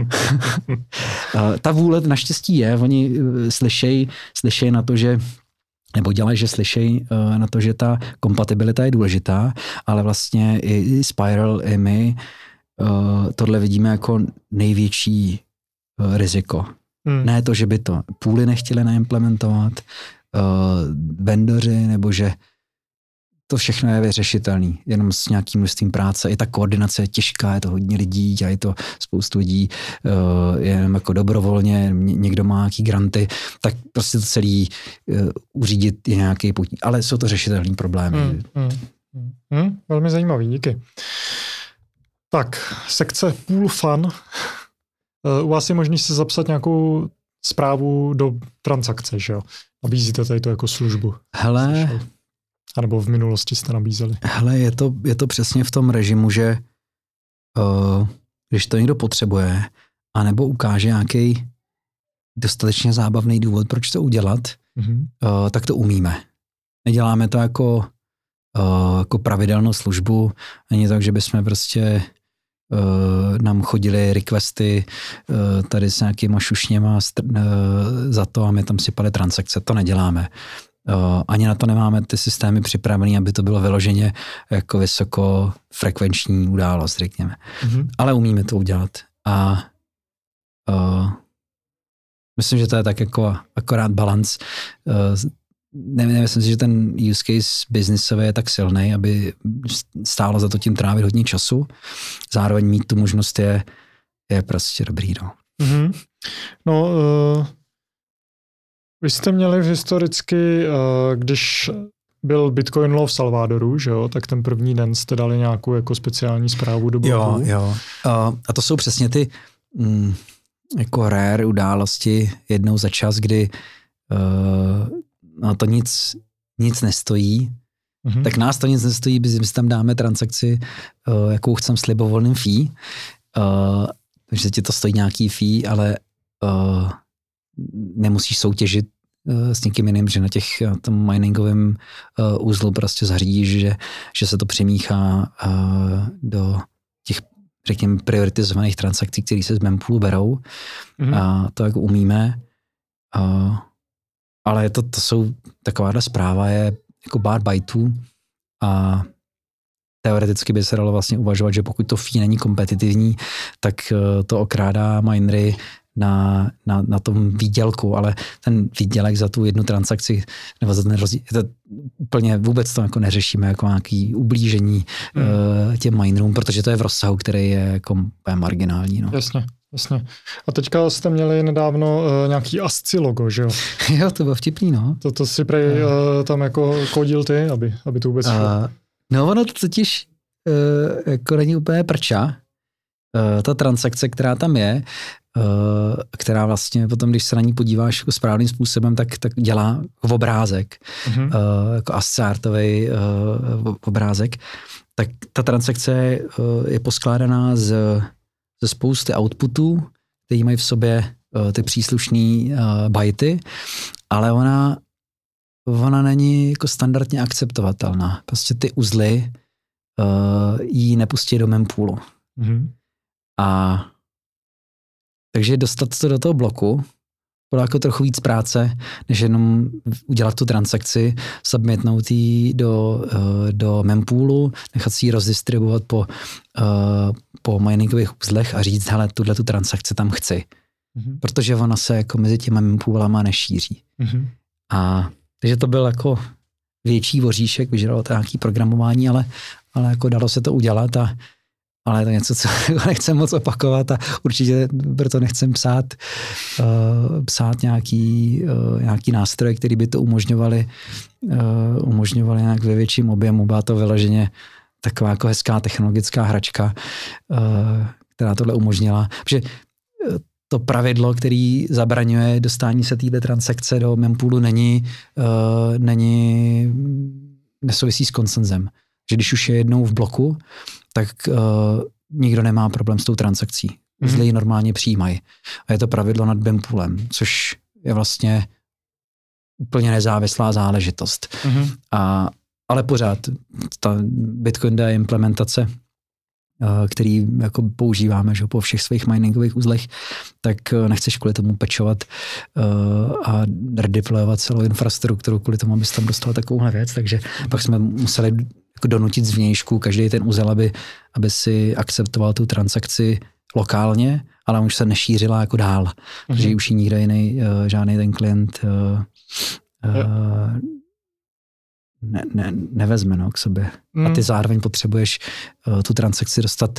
Ta vůle naštěstí je, oni slyšejí slyšej na to, že nebo dělají, že slyšejí uh, na to, že ta kompatibilita je důležitá, ale vlastně i, Spiral, i my uh, tohle vidíme jako největší uh, riziko. Hmm. Ne to, že by to půly nechtěli naimplementovat, vendoři, nebo že to všechno je vyřešitelný, jenom s nějakým množstvím práce. I ta koordinace je těžká, je to hodně lidí, dělají to spoustu lidí uh, jenom jako dobrovolně, někdo má nějaký granty, tak prostě to celý uh, uřídit je nějaký potíž. Ale jsou to řešitelné problémy. Hmm, hmm, hmm, velmi zajímavý, díky. Tak, sekce Pool Fun. Eh, u vás je možný si zapsat nějakou zprávu do transakce, že jo? Nabízíte tady to jako službu. Hele, a nebo v minulosti jste nabízeli? Hele, je to, je to přesně v tom režimu, že uh, když to někdo potřebuje, anebo ukáže nějaký dostatečně zábavný důvod, proč to udělat, mm-hmm. uh, tak to umíme. Neděláme to jako, uh, jako pravidelnou službu, ani tak, že bychom prostě uh, nám chodili requesty uh, tady s nějakýma šušněma uh, za to a my tam sypali transakce. To neděláme. Uh, ani na to nemáme ty systémy připravené, aby to bylo vyloženě jako vysoko frekvenční událost, řekněme. Mm-hmm. Ale umíme to udělat. A uh, myslím, že to je tak jako akorát balans. Uh, ne, nemyslím si, že ten use case biznisový je tak silný, aby stálo za to tím trávit hodně času. Zároveň mít tu možnost je, je prostě dobrý. No, mm-hmm. no uh, vy jste měli historicky, uh, když byl Bitcoin Law v Salvadoru, že jo, tak ten první den jste dali nějakou jako speciální zprávu do blogu. Jo, jo. A to jsou přesně ty mm, jako rare události jednou za čas, kdy uh, no to nic, nic nestojí, mm-hmm. tak nás to nic nestojí, my si tam dáme transakci, uh, jakou chcem s libovolným fee, uh, takže ti to stojí nějaký fee, ale uh, nemusíš soutěžit uh, s někým jiným, že na těch uh, tom miningovém úzlu prostě zařídíš, že, že se to přemíchá do těch řekněme, prioritizovaných transakcí, které se z mempoolu berou. Mm-hmm. A to jako umíme. Uh, ale to, to jsou, takováhle zpráva je jako bar bytů a teoreticky by se dalo vlastně uvažovat, že pokud to fee není kompetitivní, tak eh, to okrádá minery na, na, na tom výdělku, ale ten výdělek za tu jednu transakci nebo za ten rozdíl, to úplně vůbec to jako neřešíme jako nějaký ublížení uh, těm minerům, protože to je v rozsahu, který je jako marginální. No. Jasně. Jasně. A teďka jste měli nedávno uh, nějaký ASCII logo, že jo? jo, to bylo vtipný, no. To, to si prej uh, tam jako kodil ty, aby, aby to vůbec šlo. Uh, no ono to totiž uh, jako není úplně prča. Uh, ta transakce, která tam je, uh, která vlastně potom, když se na ní podíváš jako správným způsobem, tak, tak dělá obrázek, uh, jako ascártový uh, obrázek, tak ta transakce je poskládaná z ze spousty outputů, které mají v sobě ty příslušné byty, ale ona, ona není jako standardně akceptovatelná. Prostě ty uzly uh, ji nepustí do mempoolu. Mm-hmm. A takže dostat to do toho bloku bylo jako trochu víc práce, než jenom udělat tu transakci, submitnout ji do, uh, do mempoolu, nechat si ji rozdistribuovat po, uh, po miningových uzlech a říct, hele, tuhle tu transakci tam chci. Mm-hmm. Protože ona se jako mezi těma mempoolama nešíří. Mm-hmm. A takže to byl jako větší voříšek, vyžadalo to nějaký programování, ale, ale jako dalo se to udělat a ale je to něco, co nechcem moc opakovat a určitě proto nechcem psát, uh, psát nějaký, uh, nějaký nástroj, který by to umožňovali, uh, umožňovali nějak ve větším objemu. Byla to vyloženě taková jako hezká technologická hračka, uh, která tohle umožnila. Protože to pravidlo, který zabraňuje dostání se této transakce do mempoolu, není, uh, není nesouvisí s konsenzem. Že když už je jednou v bloku, tak uh, nikdo nemá problém s tou transakcí. Mm-hmm. Zlí normálně přijímají. A je to pravidlo nad Bempoolem, což je vlastně úplně nezávislá záležitost. Mm-hmm. A, ale pořád ta Bitcoin je implementace, uh, který jako používáme že, po všech svých miningových uzlech, tak uh, nechceš kvůli tomu pečovat a redeployovat celou infrastrukturu kvůli tomu, abys tam dostal takovouhle věc. Takže pak jsme museli jako donutit zvnějšku každý ten úzel, aby, aby si akceptoval tu transakci lokálně, ale už se nešířila jako dál, mm-hmm. protože už ji nikdo jiný, uh, žádný ten klient uh, uh, ne, ne, nevezme no, k sobě. Mm. A ty mhm. zároveň potřebuješ uh, tu transakci dostat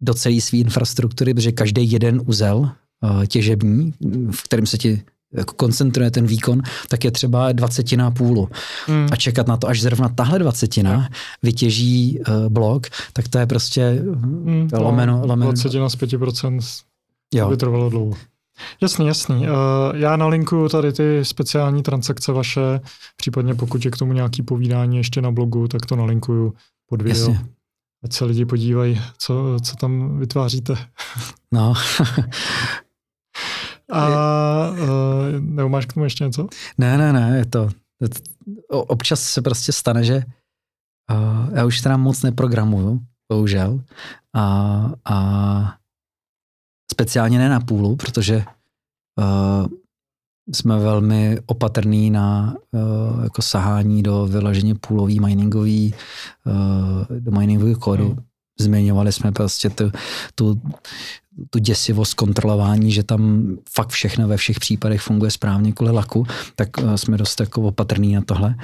do celé své infrastruktury, protože každý jeden úzel uh, těžební, v kterém se ti jako koncentruje ten výkon, tak je třeba dvacetina půlu. Hmm. A čekat na to, až zrovna tahle dvacetina vytěží uh, blok, tak to je prostě hmm, lomeno, lomeno. Dvacetina z 5% jo. by trvalo dlouho. Jasný, jasný. Uh, já nalinkuju tady ty speciální transakce vaše, případně pokud je k tomu nějaký povídání ještě na blogu, tak to nalinkuju pod video. Jasně. Ať se lidi podívají, co, co tam vytváříte. No. A uh, nebo máš k tomu ještě něco? Ne, ne, ne, je to, je to občas se prostě stane, že uh, já už teda moc neprogramuju, bohužel, a, a speciálně ne na půlu, protože uh, jsme velmi opatrní na uh, jako sahání do vyloženě půlový miningový, uh, do miningového kódu. Hmm. Zmiňovali jsme prostě tu, tu, tu děsivost kontrolování, že tam fakt všechno ve všech případech funguje správně kvůli laku, tak uh, jsme dost jako opatrní na tohle.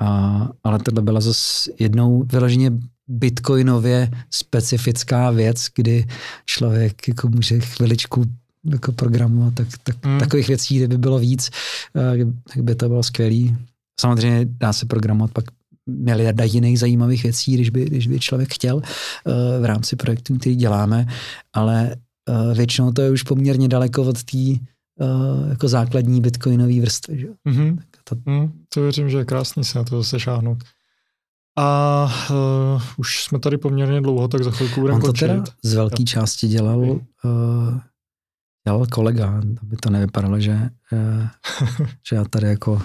A, ale tohle byla zase jednou vyloženě bitcoinově specifická věc, kdy člověk jako může chviličku jako programu, tak, tak hmm. takových věcí, kdyby bylo víc, eh, tak by to bylo skvělý. Samozřejmě dá se programovat pak miliarda jiných zajímavých věcí, když by, když by člověk chtěl eh, v rámci projektu, který děláme, ale eh, většinou to je už poměrně daleko od té jako základní bitcoinové vrstvy. Že? Mm-hmm. To... Mm, to věřím, že je krásný se na to zase šáhnout. A uh, už jsme tady poměrně dlouho, tak za chvilku budeme On to končit. teda z velké části dělal uh, dělal kolega, aby to nevypadalo, že, eh, že já tady jako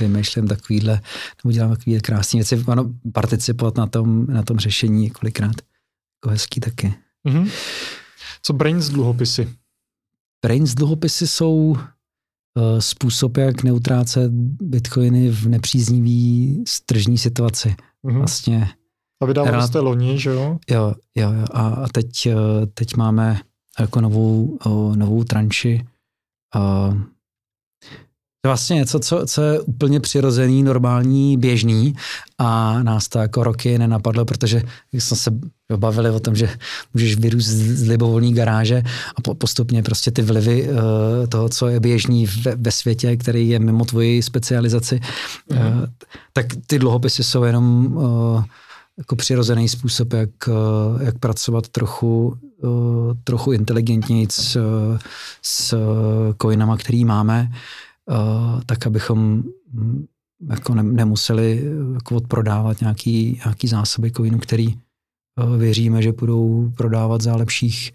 vymýšlím takovýhle, nebo dělám takovýhle krásné věci. Ano, participovat na tom, na tom řešení několikrát. Jako hezký taky. Mm-hmm. Co Brains dluhopisy? Brains dluhopisy jsou uh, způsob, jak neutrácet bitcoiny v nepříznivý tržní situaci. Mm-hmm. Vlastně. A vydávali jste loni, že jo? Jo, jo, jo. A, a teď, uh, teď máme jako novou, novou tranši. To je vlastně něco, co, co je úplně přirozený, normální, běžný a nás to jako roky nenapadlo, protože jsme se bavili o tom, že můžeš vyrůst z libovolní garáže a postupně prostě ty vlivy uh, toho, co je běžný ve, ve světě, který je mimo tvoji specializaci, mm. uh, tak ty dluhopisy jsou jenom uh, jako přirozený způsob, jak, eh, jak pracovat trochu, eh, trochu inteligentněji s, s coinama, který máme, eh, tak abychom hm, jako nemuseli jako odprodávat nějaký, nějaký zásoby coinů, který věříme, že budou prodávat za lepších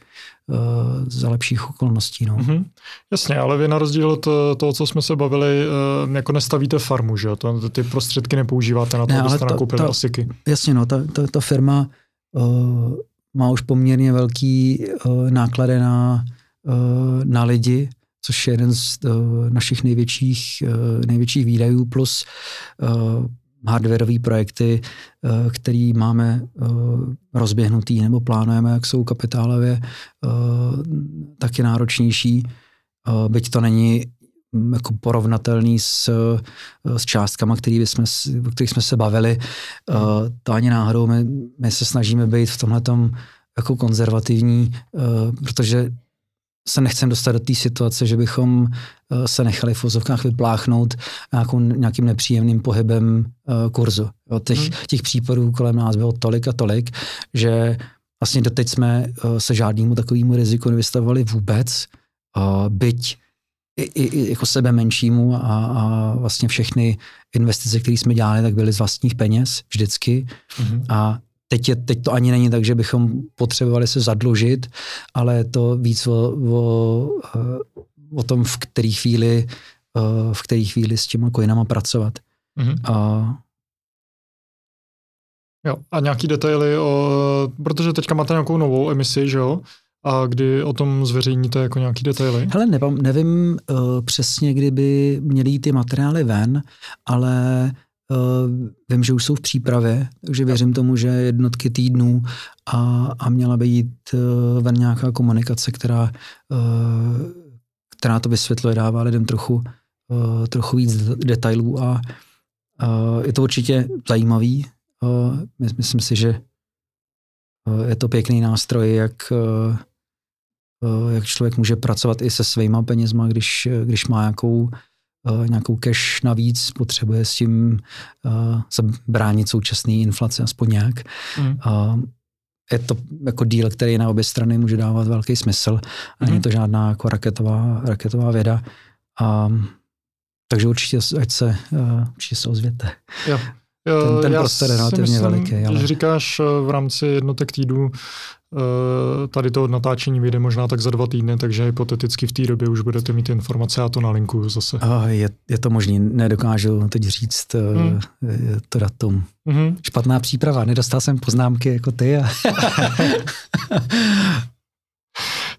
Eh, za lepších okolností. No. Mm-hmm. Jasně, ale vy na rozdíl od eh, toho, co jsme se bavili, eh, jako nestavíte farmu, že? To, ty prostředky nepoužíváte na to, ne, abyste nakoupili ta, osiky. Jasně, no, ta, ta, ta firma uh, má už poměrně velký uh, náklady na, uh, na lidi, což je jeden z uh, našich největších, uh, největších výdajů, plus uh, hardwareové projekty, eh, který máme eh, rozběhnutý nebo plánujeme, jak jsou kapitálově eh, taky náročnější, byť to není mm, jako porovnatelný s, s částkama, který jsme, o kterých jsme se bavili. To ani náhodou, my, my se snažíme být v tomhle jako konzervativní, protože se nechcem dostat do té situace, že bychom eh, se nechali v vozovkách vypláchnout nějakou, nějakým nepříjemným pohybem uh, kurzu. Jo, těch, hmm. těch případů kolem nás bylo tolik a tolik, že vlastně doteď jsme uh, se žádnému takovému riziku nevystavovali vůbec, byť i, i, i jako sebe menšímu a, a vlastně všechny investice, které jsme dělali, tak byly z vlastních peněz vždycky. hmm A Teď, je, teď to ani není tak, že bychom potřebovali se zadlužit, ale je to víc o, o, eh, o tom, v který chvíli, eh, v který chvíli s těma coinama pracovat. Mm-hmm. A, jo, a nějaký detaily, o, protože teďka máte nějakou novou emisi, že jo? A kdy o tom zveřejníte jako nějaký detaily? Hele, nevím, nevím uh, přesně, kdyby měly ty materiály ven, ale vím, že už jsou v přípravě, takže věřím tomu, že jednotky týdnů a, a měla by jít uh, ven nějaká komunikace, která, uh, která to vysvětluje, dává lidem trochu, trochu víc detailů a je to určitě zajímavý. Myslím si, že je to pěkný nástroj, jak, jak člověk může pracovat i se svýma penězma, když, když má nějakou, nějakou cash navíc, potřebuje s tím se bránit současné inflace aspoň nějak. Mm. Je to jako díl, který na obě strany může dávat velký smysl. A není mm. to žádná jako raketová, raketová věda. A, takže určitě, ať se, určitě se ozvěte. Jo. Ten, ten prostor je relativně myslím, veliký. Ale... Když říkáš v rámci jednotek týdů, Eh, tady to natáčení vyjde možná tak za dva týdny, takže hypoteticky v té době už budete mít informace, a to na linku zase. Je, je to možný, nedokážu teď říct hmm. to datum. Hmm. Špatná příprava, nedostal jsem poznámky jako ty. A...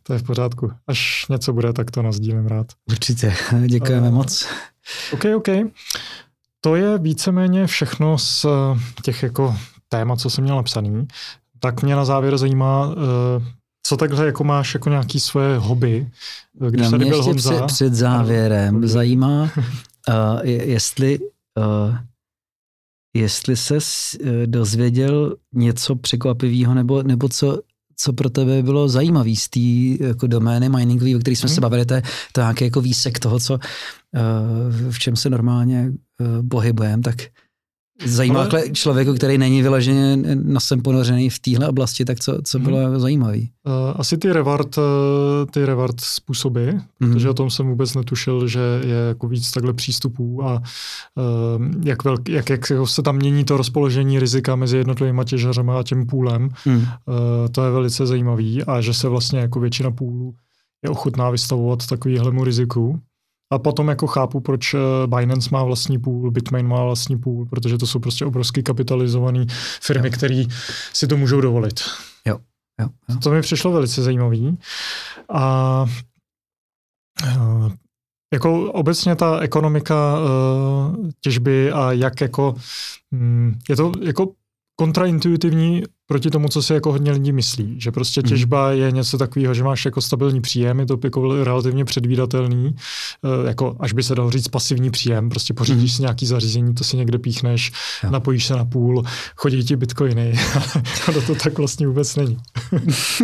to je v pořádku. Až něco bude, tak to nazdílím rád. Určitě, děkujeme uh, moc. OK, OK. To je víceméně všechno z těch jako témat, co jsem měl napsaný tak mě na závěr zajímá, eh, co takhle jako máš jako nějaký svoje hobby, když no, tady byl Honza. Před, před závěrem ano. zajímá, uh, jestli, uh, jestli se dozvěděl něco překvapivého, nebo, nebo co, co pro tebe bylo zajímavé z té jako domény miningový, o které jsme hmm. se bavili, to je to nějaký jako výsek toho, co, uh, v čem se normálně uh, pohybujeme, tak Zajímá Ale... člověku, který není vyloženě na sem ponořený v téhle oblasti, tak co, co bylo hmm. zajímavé? Uh, asi ty reward, uh, ty reward způsoby, hmm. protože o tom jsem vůbec netušil, že je jako víc takhle přístupů a uh, jak, velk, jak, jak se tam mění to rozpoložení rizika mezi jednotlivými těžařemi a tím půlem. Hmm. To je velice zajímavý a že se vlastně jako většina půlů je ochotná vystavovat takovýhlemu riziku. A potom jako chápu, proč eh, Binance má vlastní půl, Bitmain má vlastní půl, protože to jsou prostě obrovsky kapitalizované firmy, které si to můžou dovolit. Jo. Jo, jo. To mi přišlo velice zajímavý. A eh, jako obecně ta ekonomika uh, těžby a jak jako, mm, je to jako kontraintuitivní proti tomu, co si jako hodně lidí myslí. Že prostě mhm. těžba je něco takového, že máš jako stabilní příjem, je to jako relativně předvídatelný, eh, jako až by se dalo říct pasivní příjem, prostě pořídíš mm. si nějaký zařízení, to si někde píchneš, jo. napojíš se na půl, chodí ti bitcoiny, ale to tak vlastně vůbec není.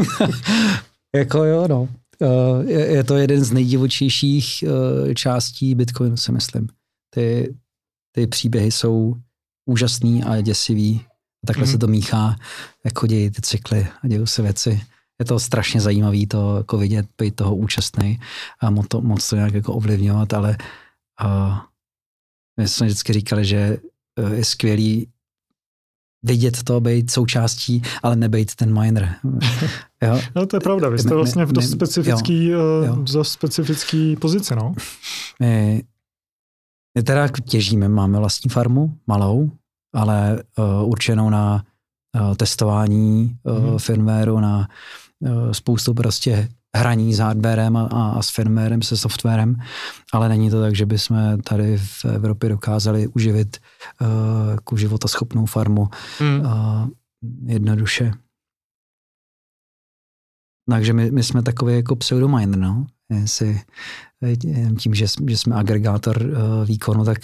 jako jo, no. Eh, je, je to jeden z nejdivočejších eh, částí Bitcoinu, si myslím. Ty, ty příběhy jsou úžasný a děsivý takhle mm. se to míchá, jak chodí ty cykly a dějou se věci. Je to strašně zajímavé to jako vidět, být toho účastný a moc to, moc to nějak jako ovlivňovat, ale uh, my jsme vždycky říkali, že uh, je skvělý vidět to, být součástí, ale nebejt ten miner. Jo? No to je pravda, vy jste vlastně v dost specifický, jo, jo. dost specifický pozici, no. My, my teda těžíme, máme vlastní farmu, malou, ale uh, určenou na uh, testování uh, mm. firmwareu, na uh, spoustu prostě hraní s hardwarem a, a s firmwarem, se softwarem, ale není to tak, že bychom tady v Evropě dokázali uživit uh, jako životaschopnou farmu mm. uh, jednoduše. Takže my, my jsme takový jako pseudominer, no. Jestli, tím, že, že jsme agregátor uh, výkonu, tak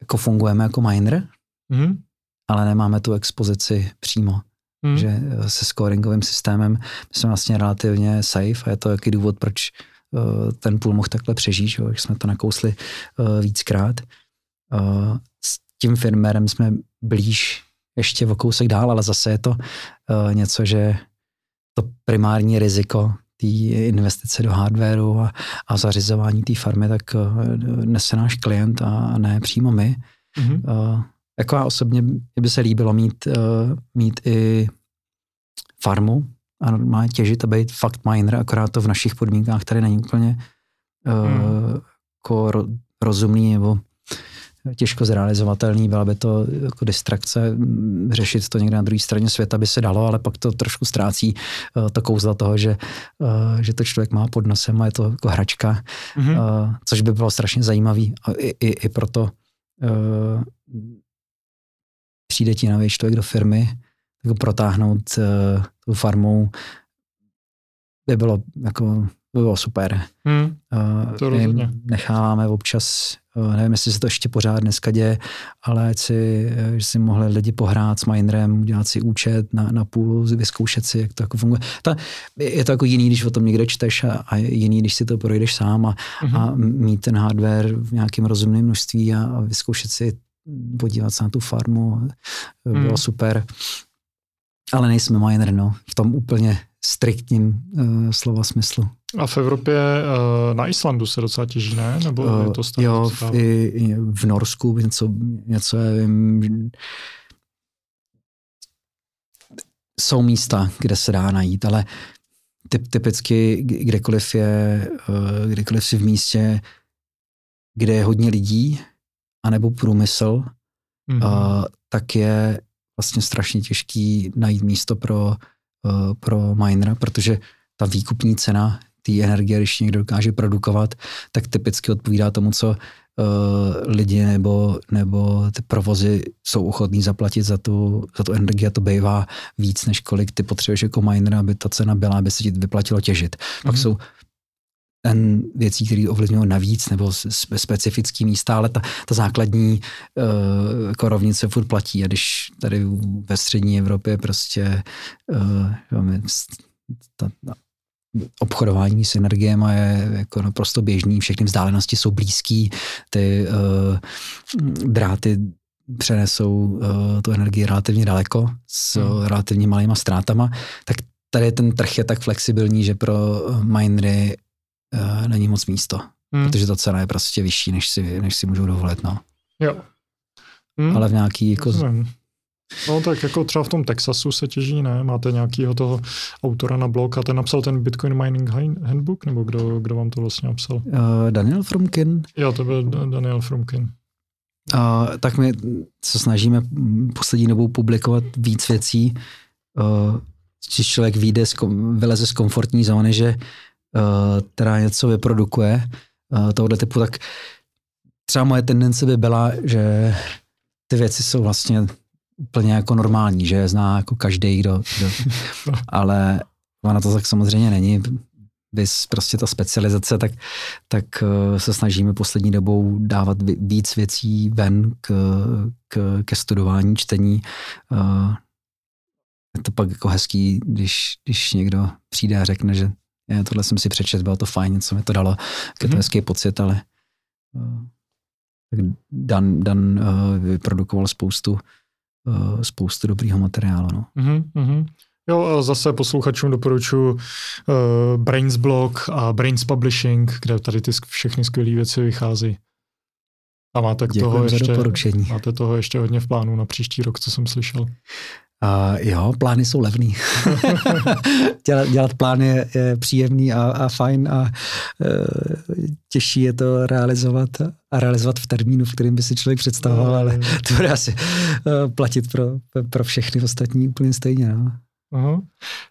jako fungujeme jako miner, mm. ale nemáme tu expozici přímo. Mm. Že eh, se scoringovým systémem jsme vlastně relativně safe a je to jaký důvod, proč uh, ten půl mohl takhle přežít, že jsme to nakousli uh, víckrát. S tím firmérem jsme blíž ještě o kousek dál, ale zase je to něco, že to primární riziko té investice do hardwareu a, a zařizování té farmy, tak uh, nese náš klient a ne přímo my. Mm-hmm. Jako já osobně by se líbilo mít, uh, mít i farmu a normálně těžit a být fakt miner, akorát to v našich podmínkách tady není úplně mm. jako ro, rozumný nebo těžko zrealizovatelný, byla by to jako distrakce, řešit to někde na druhé straně světa by se dalo, ale pak to trošku ztrácí uh, to kouzla toho, že, uh, že to člověk má pod nosem a je to jako hračka, mm-hmm. což by bylo strašně zajímavý a i, i, i proto uh, přijde ti nový člověk do firmy, jako protáhnout uh, tu farmou by bylo jako by bylo super. Hmm, to uh, necháváme občas nevím, jestli se to ještě pořád dneska děje, ale ať si, uh, že si mohli lidi pohrát s Minerem, udělat si účet na, na půl, vyzkoušet si, jak to jako funguje. Ta, je to jako jiný, když o tom někde čteš a, a jiný, když si to projdeš sám a, mm-hmm. a mít ten hardware v nějakém rozumném množství a, a vyzkoušet si podívat se na tu farmu, bylo mm. super. Ale nejsme miner, no, v tom úplně striktním uh, slova smyslu. A v Evropě uh, na Islandu se docela těží, ne? Nebo uh, je to stále Jo, v, i, v Norsku něco, něco nevím, jsou místa, kde se dá najít, ale typ, typicky kdekoliv je, uh, kdekoliv si v místě, kde je hodně lidí, anebo průmysl, mm-hmm. tak je vlastně strašně těžký najít místo pro Eh, pro minera, protože ta výkupní cena té energie, když někdo dokáže produkovat, tak typicky odpovídá tomu, co uh, lidi nebo, nebo ty provozy jsou ochotní zaplatit za tu, za tu energii a to bývá víc, než kolik ty potřebuješ jako miner, aby ta cena byla, aby se ti vyplatilo těžit. Mm-hmm. Pak mhm. jsou ten věcí, které ovlivňují navíc nebo specifický místa, ale ta, ta základní uh, jako rovnice furt platí. A když tady ve střední Evropě prostě uh, ta, ta, obchodování s energiemi je jako naprosto běžný, všechny vzdálenosti jsou blízký, ty uh, dráty přenesou uh, tu energii relativně daleko s hmm. relativně malýma ztrátama, tak tady ten trh je tak flexibilní, že pro minery uh, není moc místo, hmm. protože ta cena je prostě vyšší, než si, než si můžou dovolit. No. Jo. Hmm. Ale v nějaký jako... No tak jako třeba v tom Texasu se těží, ne? Máte nějakýho toho autora na blog a ten napsal ten Bitcoin Mining Handbook, nebo kdo, kdo vám to vlastně napsal? Uh, Daniel Frumkin. Jo, to byl Daniel Frumkin. Uh, tak my se snažíme poslední dobou publikovat víc věcí, uh, když člověk vyjde, z, vyleze z komfortní zóny, že která eh, něco vyprodukuje uh, tohoto typu, tak třeba moje tendence by byla, že ty věci jsou vlastně úplně jako normální, že je zná jako každý, kdo, kdo ale ona to tak samozřejmě není. Vys prostě ta specializace, tak, tak uh, se snažíme poslední dobou dávat víc věcí ven k, k, ke studování, čtení. Uh, je to pak jako hezký, když, když někdo přijde a řekne, že je, tohle jsem si přečet, bylo to fajn, co mi to dalo, je to mm-hmm. hezký pocit, ale uh, Dan, Dan vyprodukoval spoustu, uh, spoustu dobrýho materiálu. No. Mm-hmm. Jo, a zase posluchačům doporučuji uh, Brains Blog a Brains Publishing, kde tady ty všechny skvělé věci vychází. A máte k toho ještě, máte toho ještě hodně v plánu na příští rok, co jsem slyšel. Uh, jo, plány jsou levný. dělat, dělat plány je, je příjemný a, a fajn a uh, těžší je to realizovat a realizovat v termínu, v kterém by si člověk představoval, ale to bude asi uh, platit pro, pro všechny ostatní úplně stejně. No. Aha.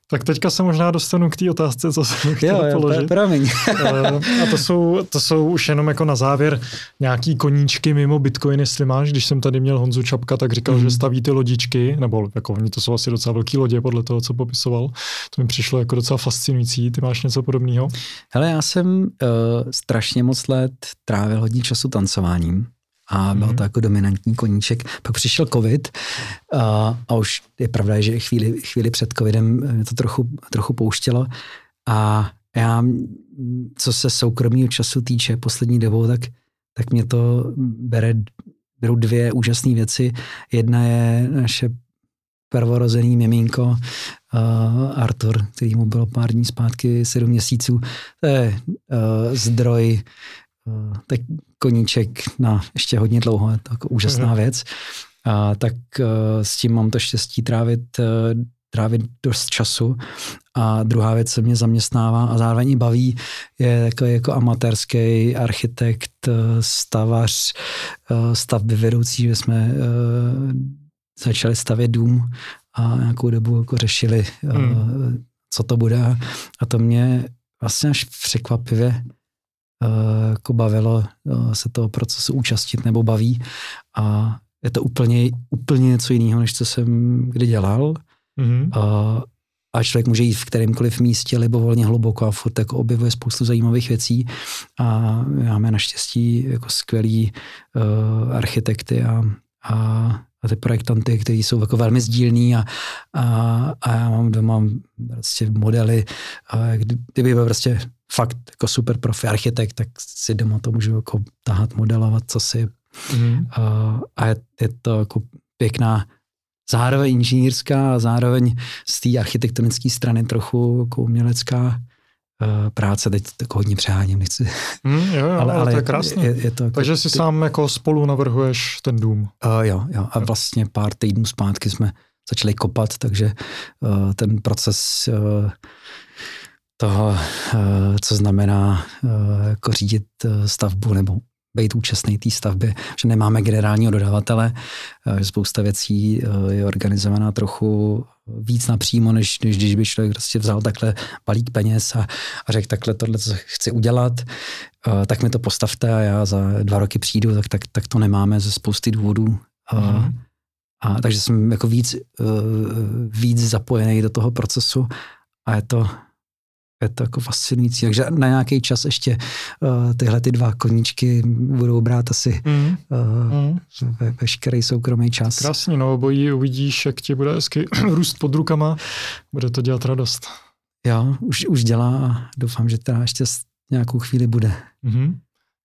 Tak teďka se možná dostanu k té otázce, co jsem chtěl jo, jo, položit. Promiň. Eh, a to jsou, to jsou už jenom jako na závěr nějaký koníčky mimo Bitcoin, jestli máš. Když jsem tady měl Honzu Čapka, tak říkal, mm. že staví ty lodičky, nebo jako oni to jsou asi docela velké lodě podle toho, co popisoval. To mi přišlo jako docela fascinující. Ty máš něco podobného? Hele, já jsem uh, strašně moc let trávil hodně času tancováním a byl mm-hmm. to jako dominantní koníček. Pak přišel covid a, a už je pravda, že chvíli, chvíli před covidem mě to trochu, trochu pouštělo a já, co se soukromého času týče poslední dobou, tak, tak mě to bere, berou dvě úžasné věci. Jedna je naše prvorozený miminko uh, Artur, který mu bylo pár dní zpátky, sedm měsíců. To je uh, zdroj uh, tak koníček na ještě hodně dlouho, je to jako úžasná mm-hmm. věc. A, tak uh, s tím mám to štěstí trávit, uh, trávit dost času. A druhá věc, co mě zaměstnává a zároveň i baví, je takový jako amatérský architekt, stavař, stavby vedoucí, že jsme začali stavět dům a nějakou dobu jako řešili, mm. co to bude. A to mě vlastně až překvapivě Eh, jako bavilo eh, se toho procesu účastnit nebo baví a je to úplně, úplně něco jiného, než co jsem kdy dělal. Mm-hmm. A a člověk může jít v kterémkoliv místě libovolně hluboko a furt jako objevuje spoustu zajímavých věcí a máme naštěstí jako skvělý uh, architekty a, a, a ty projektanty, kteří jsou jako velmi sdílní a, a, a já mám doma prostě modely, a kdyby byl prostě fakt jako super profi architekt, tak si doma to můžu jako tahat, modelovat, co si mm. a, a je, je to jako pěkná zároveň inženýrská a zároveň z té architektonické strany trochu jako umělecká uh, práce. Teď tak hodně přeháním, nechci. Mm, jo, jo, ale, ale to je krásné. Je, je to, jako Takže si ty, sám jako spolu navrhuješ ten dům. Uh, jo, jo. A vlastně pár týdnů zpátky jsme začali kopat, takže uh, ten proces uh, toho, uh, co znamená uh, jako řídit uh, stavbu nebo být účastný té stavby, že nemáme generálního dodavatele, eh, že spousta věcí eh, je organizovaná trochu víc napřímo, než, než když by člověk prostě vzal takhle balík peněz a, a řekl takhle tohle, co chci udělat, eh, tak mi to postavte a já za dva roky přijdu, tak, tak, tak to nemáme ze spousty důvodů. Mm. A, takže jsem jako víc, víc zapojený do toho procesu a je to, je to jako fascinující. Takže na nějaký čas ještě uh, tyhle ty dva koníčky budou brát asi mm. Uh, mm. Ve, veškerý soukromý čas. Krásný, no obojí uvidíš, jak ti bude hezky růst pod rukama, bude to dělat radost. Jo, už, už dělá a doufám, že teda ještě nějakou chvíli bude. Mm-hmm.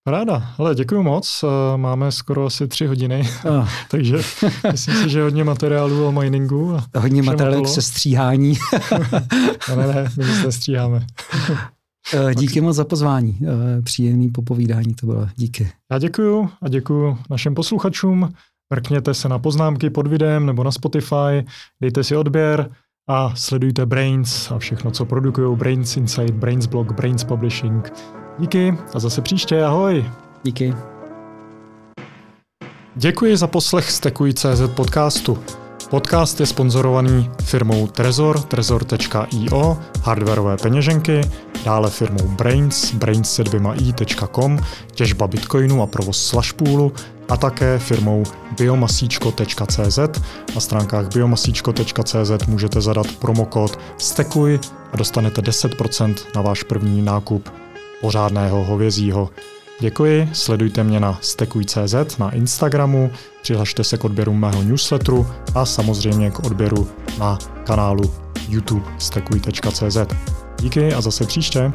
Ráda, ale děkuji moc. Eh, máme skoro asi tři hodiny, oh. takže myslím si, že hodně materiálu o miningu. A hodně materiálu k sestříhání. ne, ne, ne, my se stříháme. Eh, díky moc za pozvání. Eh, příjemný popovídání to bylo. Díky. Já děkuju a děkuju našim posluchačům. Mrkněte se na poznámky pod videem nebo na Spotify, dejte si odběr a sledujte Brains a všechno, co produkují Brains Insight, Brains Blog, Brains Publishing. Díky a zase příště, ahoj. Díky. Děkuji za poslech Stekuj.cz podcastu. Podcast je sponzorovaný firmou Trezor, trezor.io, hardwareové peněženky, dále firmou Brains, brains i.com, těžba bitcoinu a provoz slashpoolu a také firmou biomasíčko.cz. Na stránkách biomasíčko.cz můžete zadat promokód STEKUJ a dostanete 10% na váš první nákup pořádného hovězího. Děkuji, sledujte mě na stekuj.cz na Instagramu, přihlašte se k odběru mého newsletteru a samozřejmě k odběru na kanálu YouTube stekuj.cz. Díky a zase příště.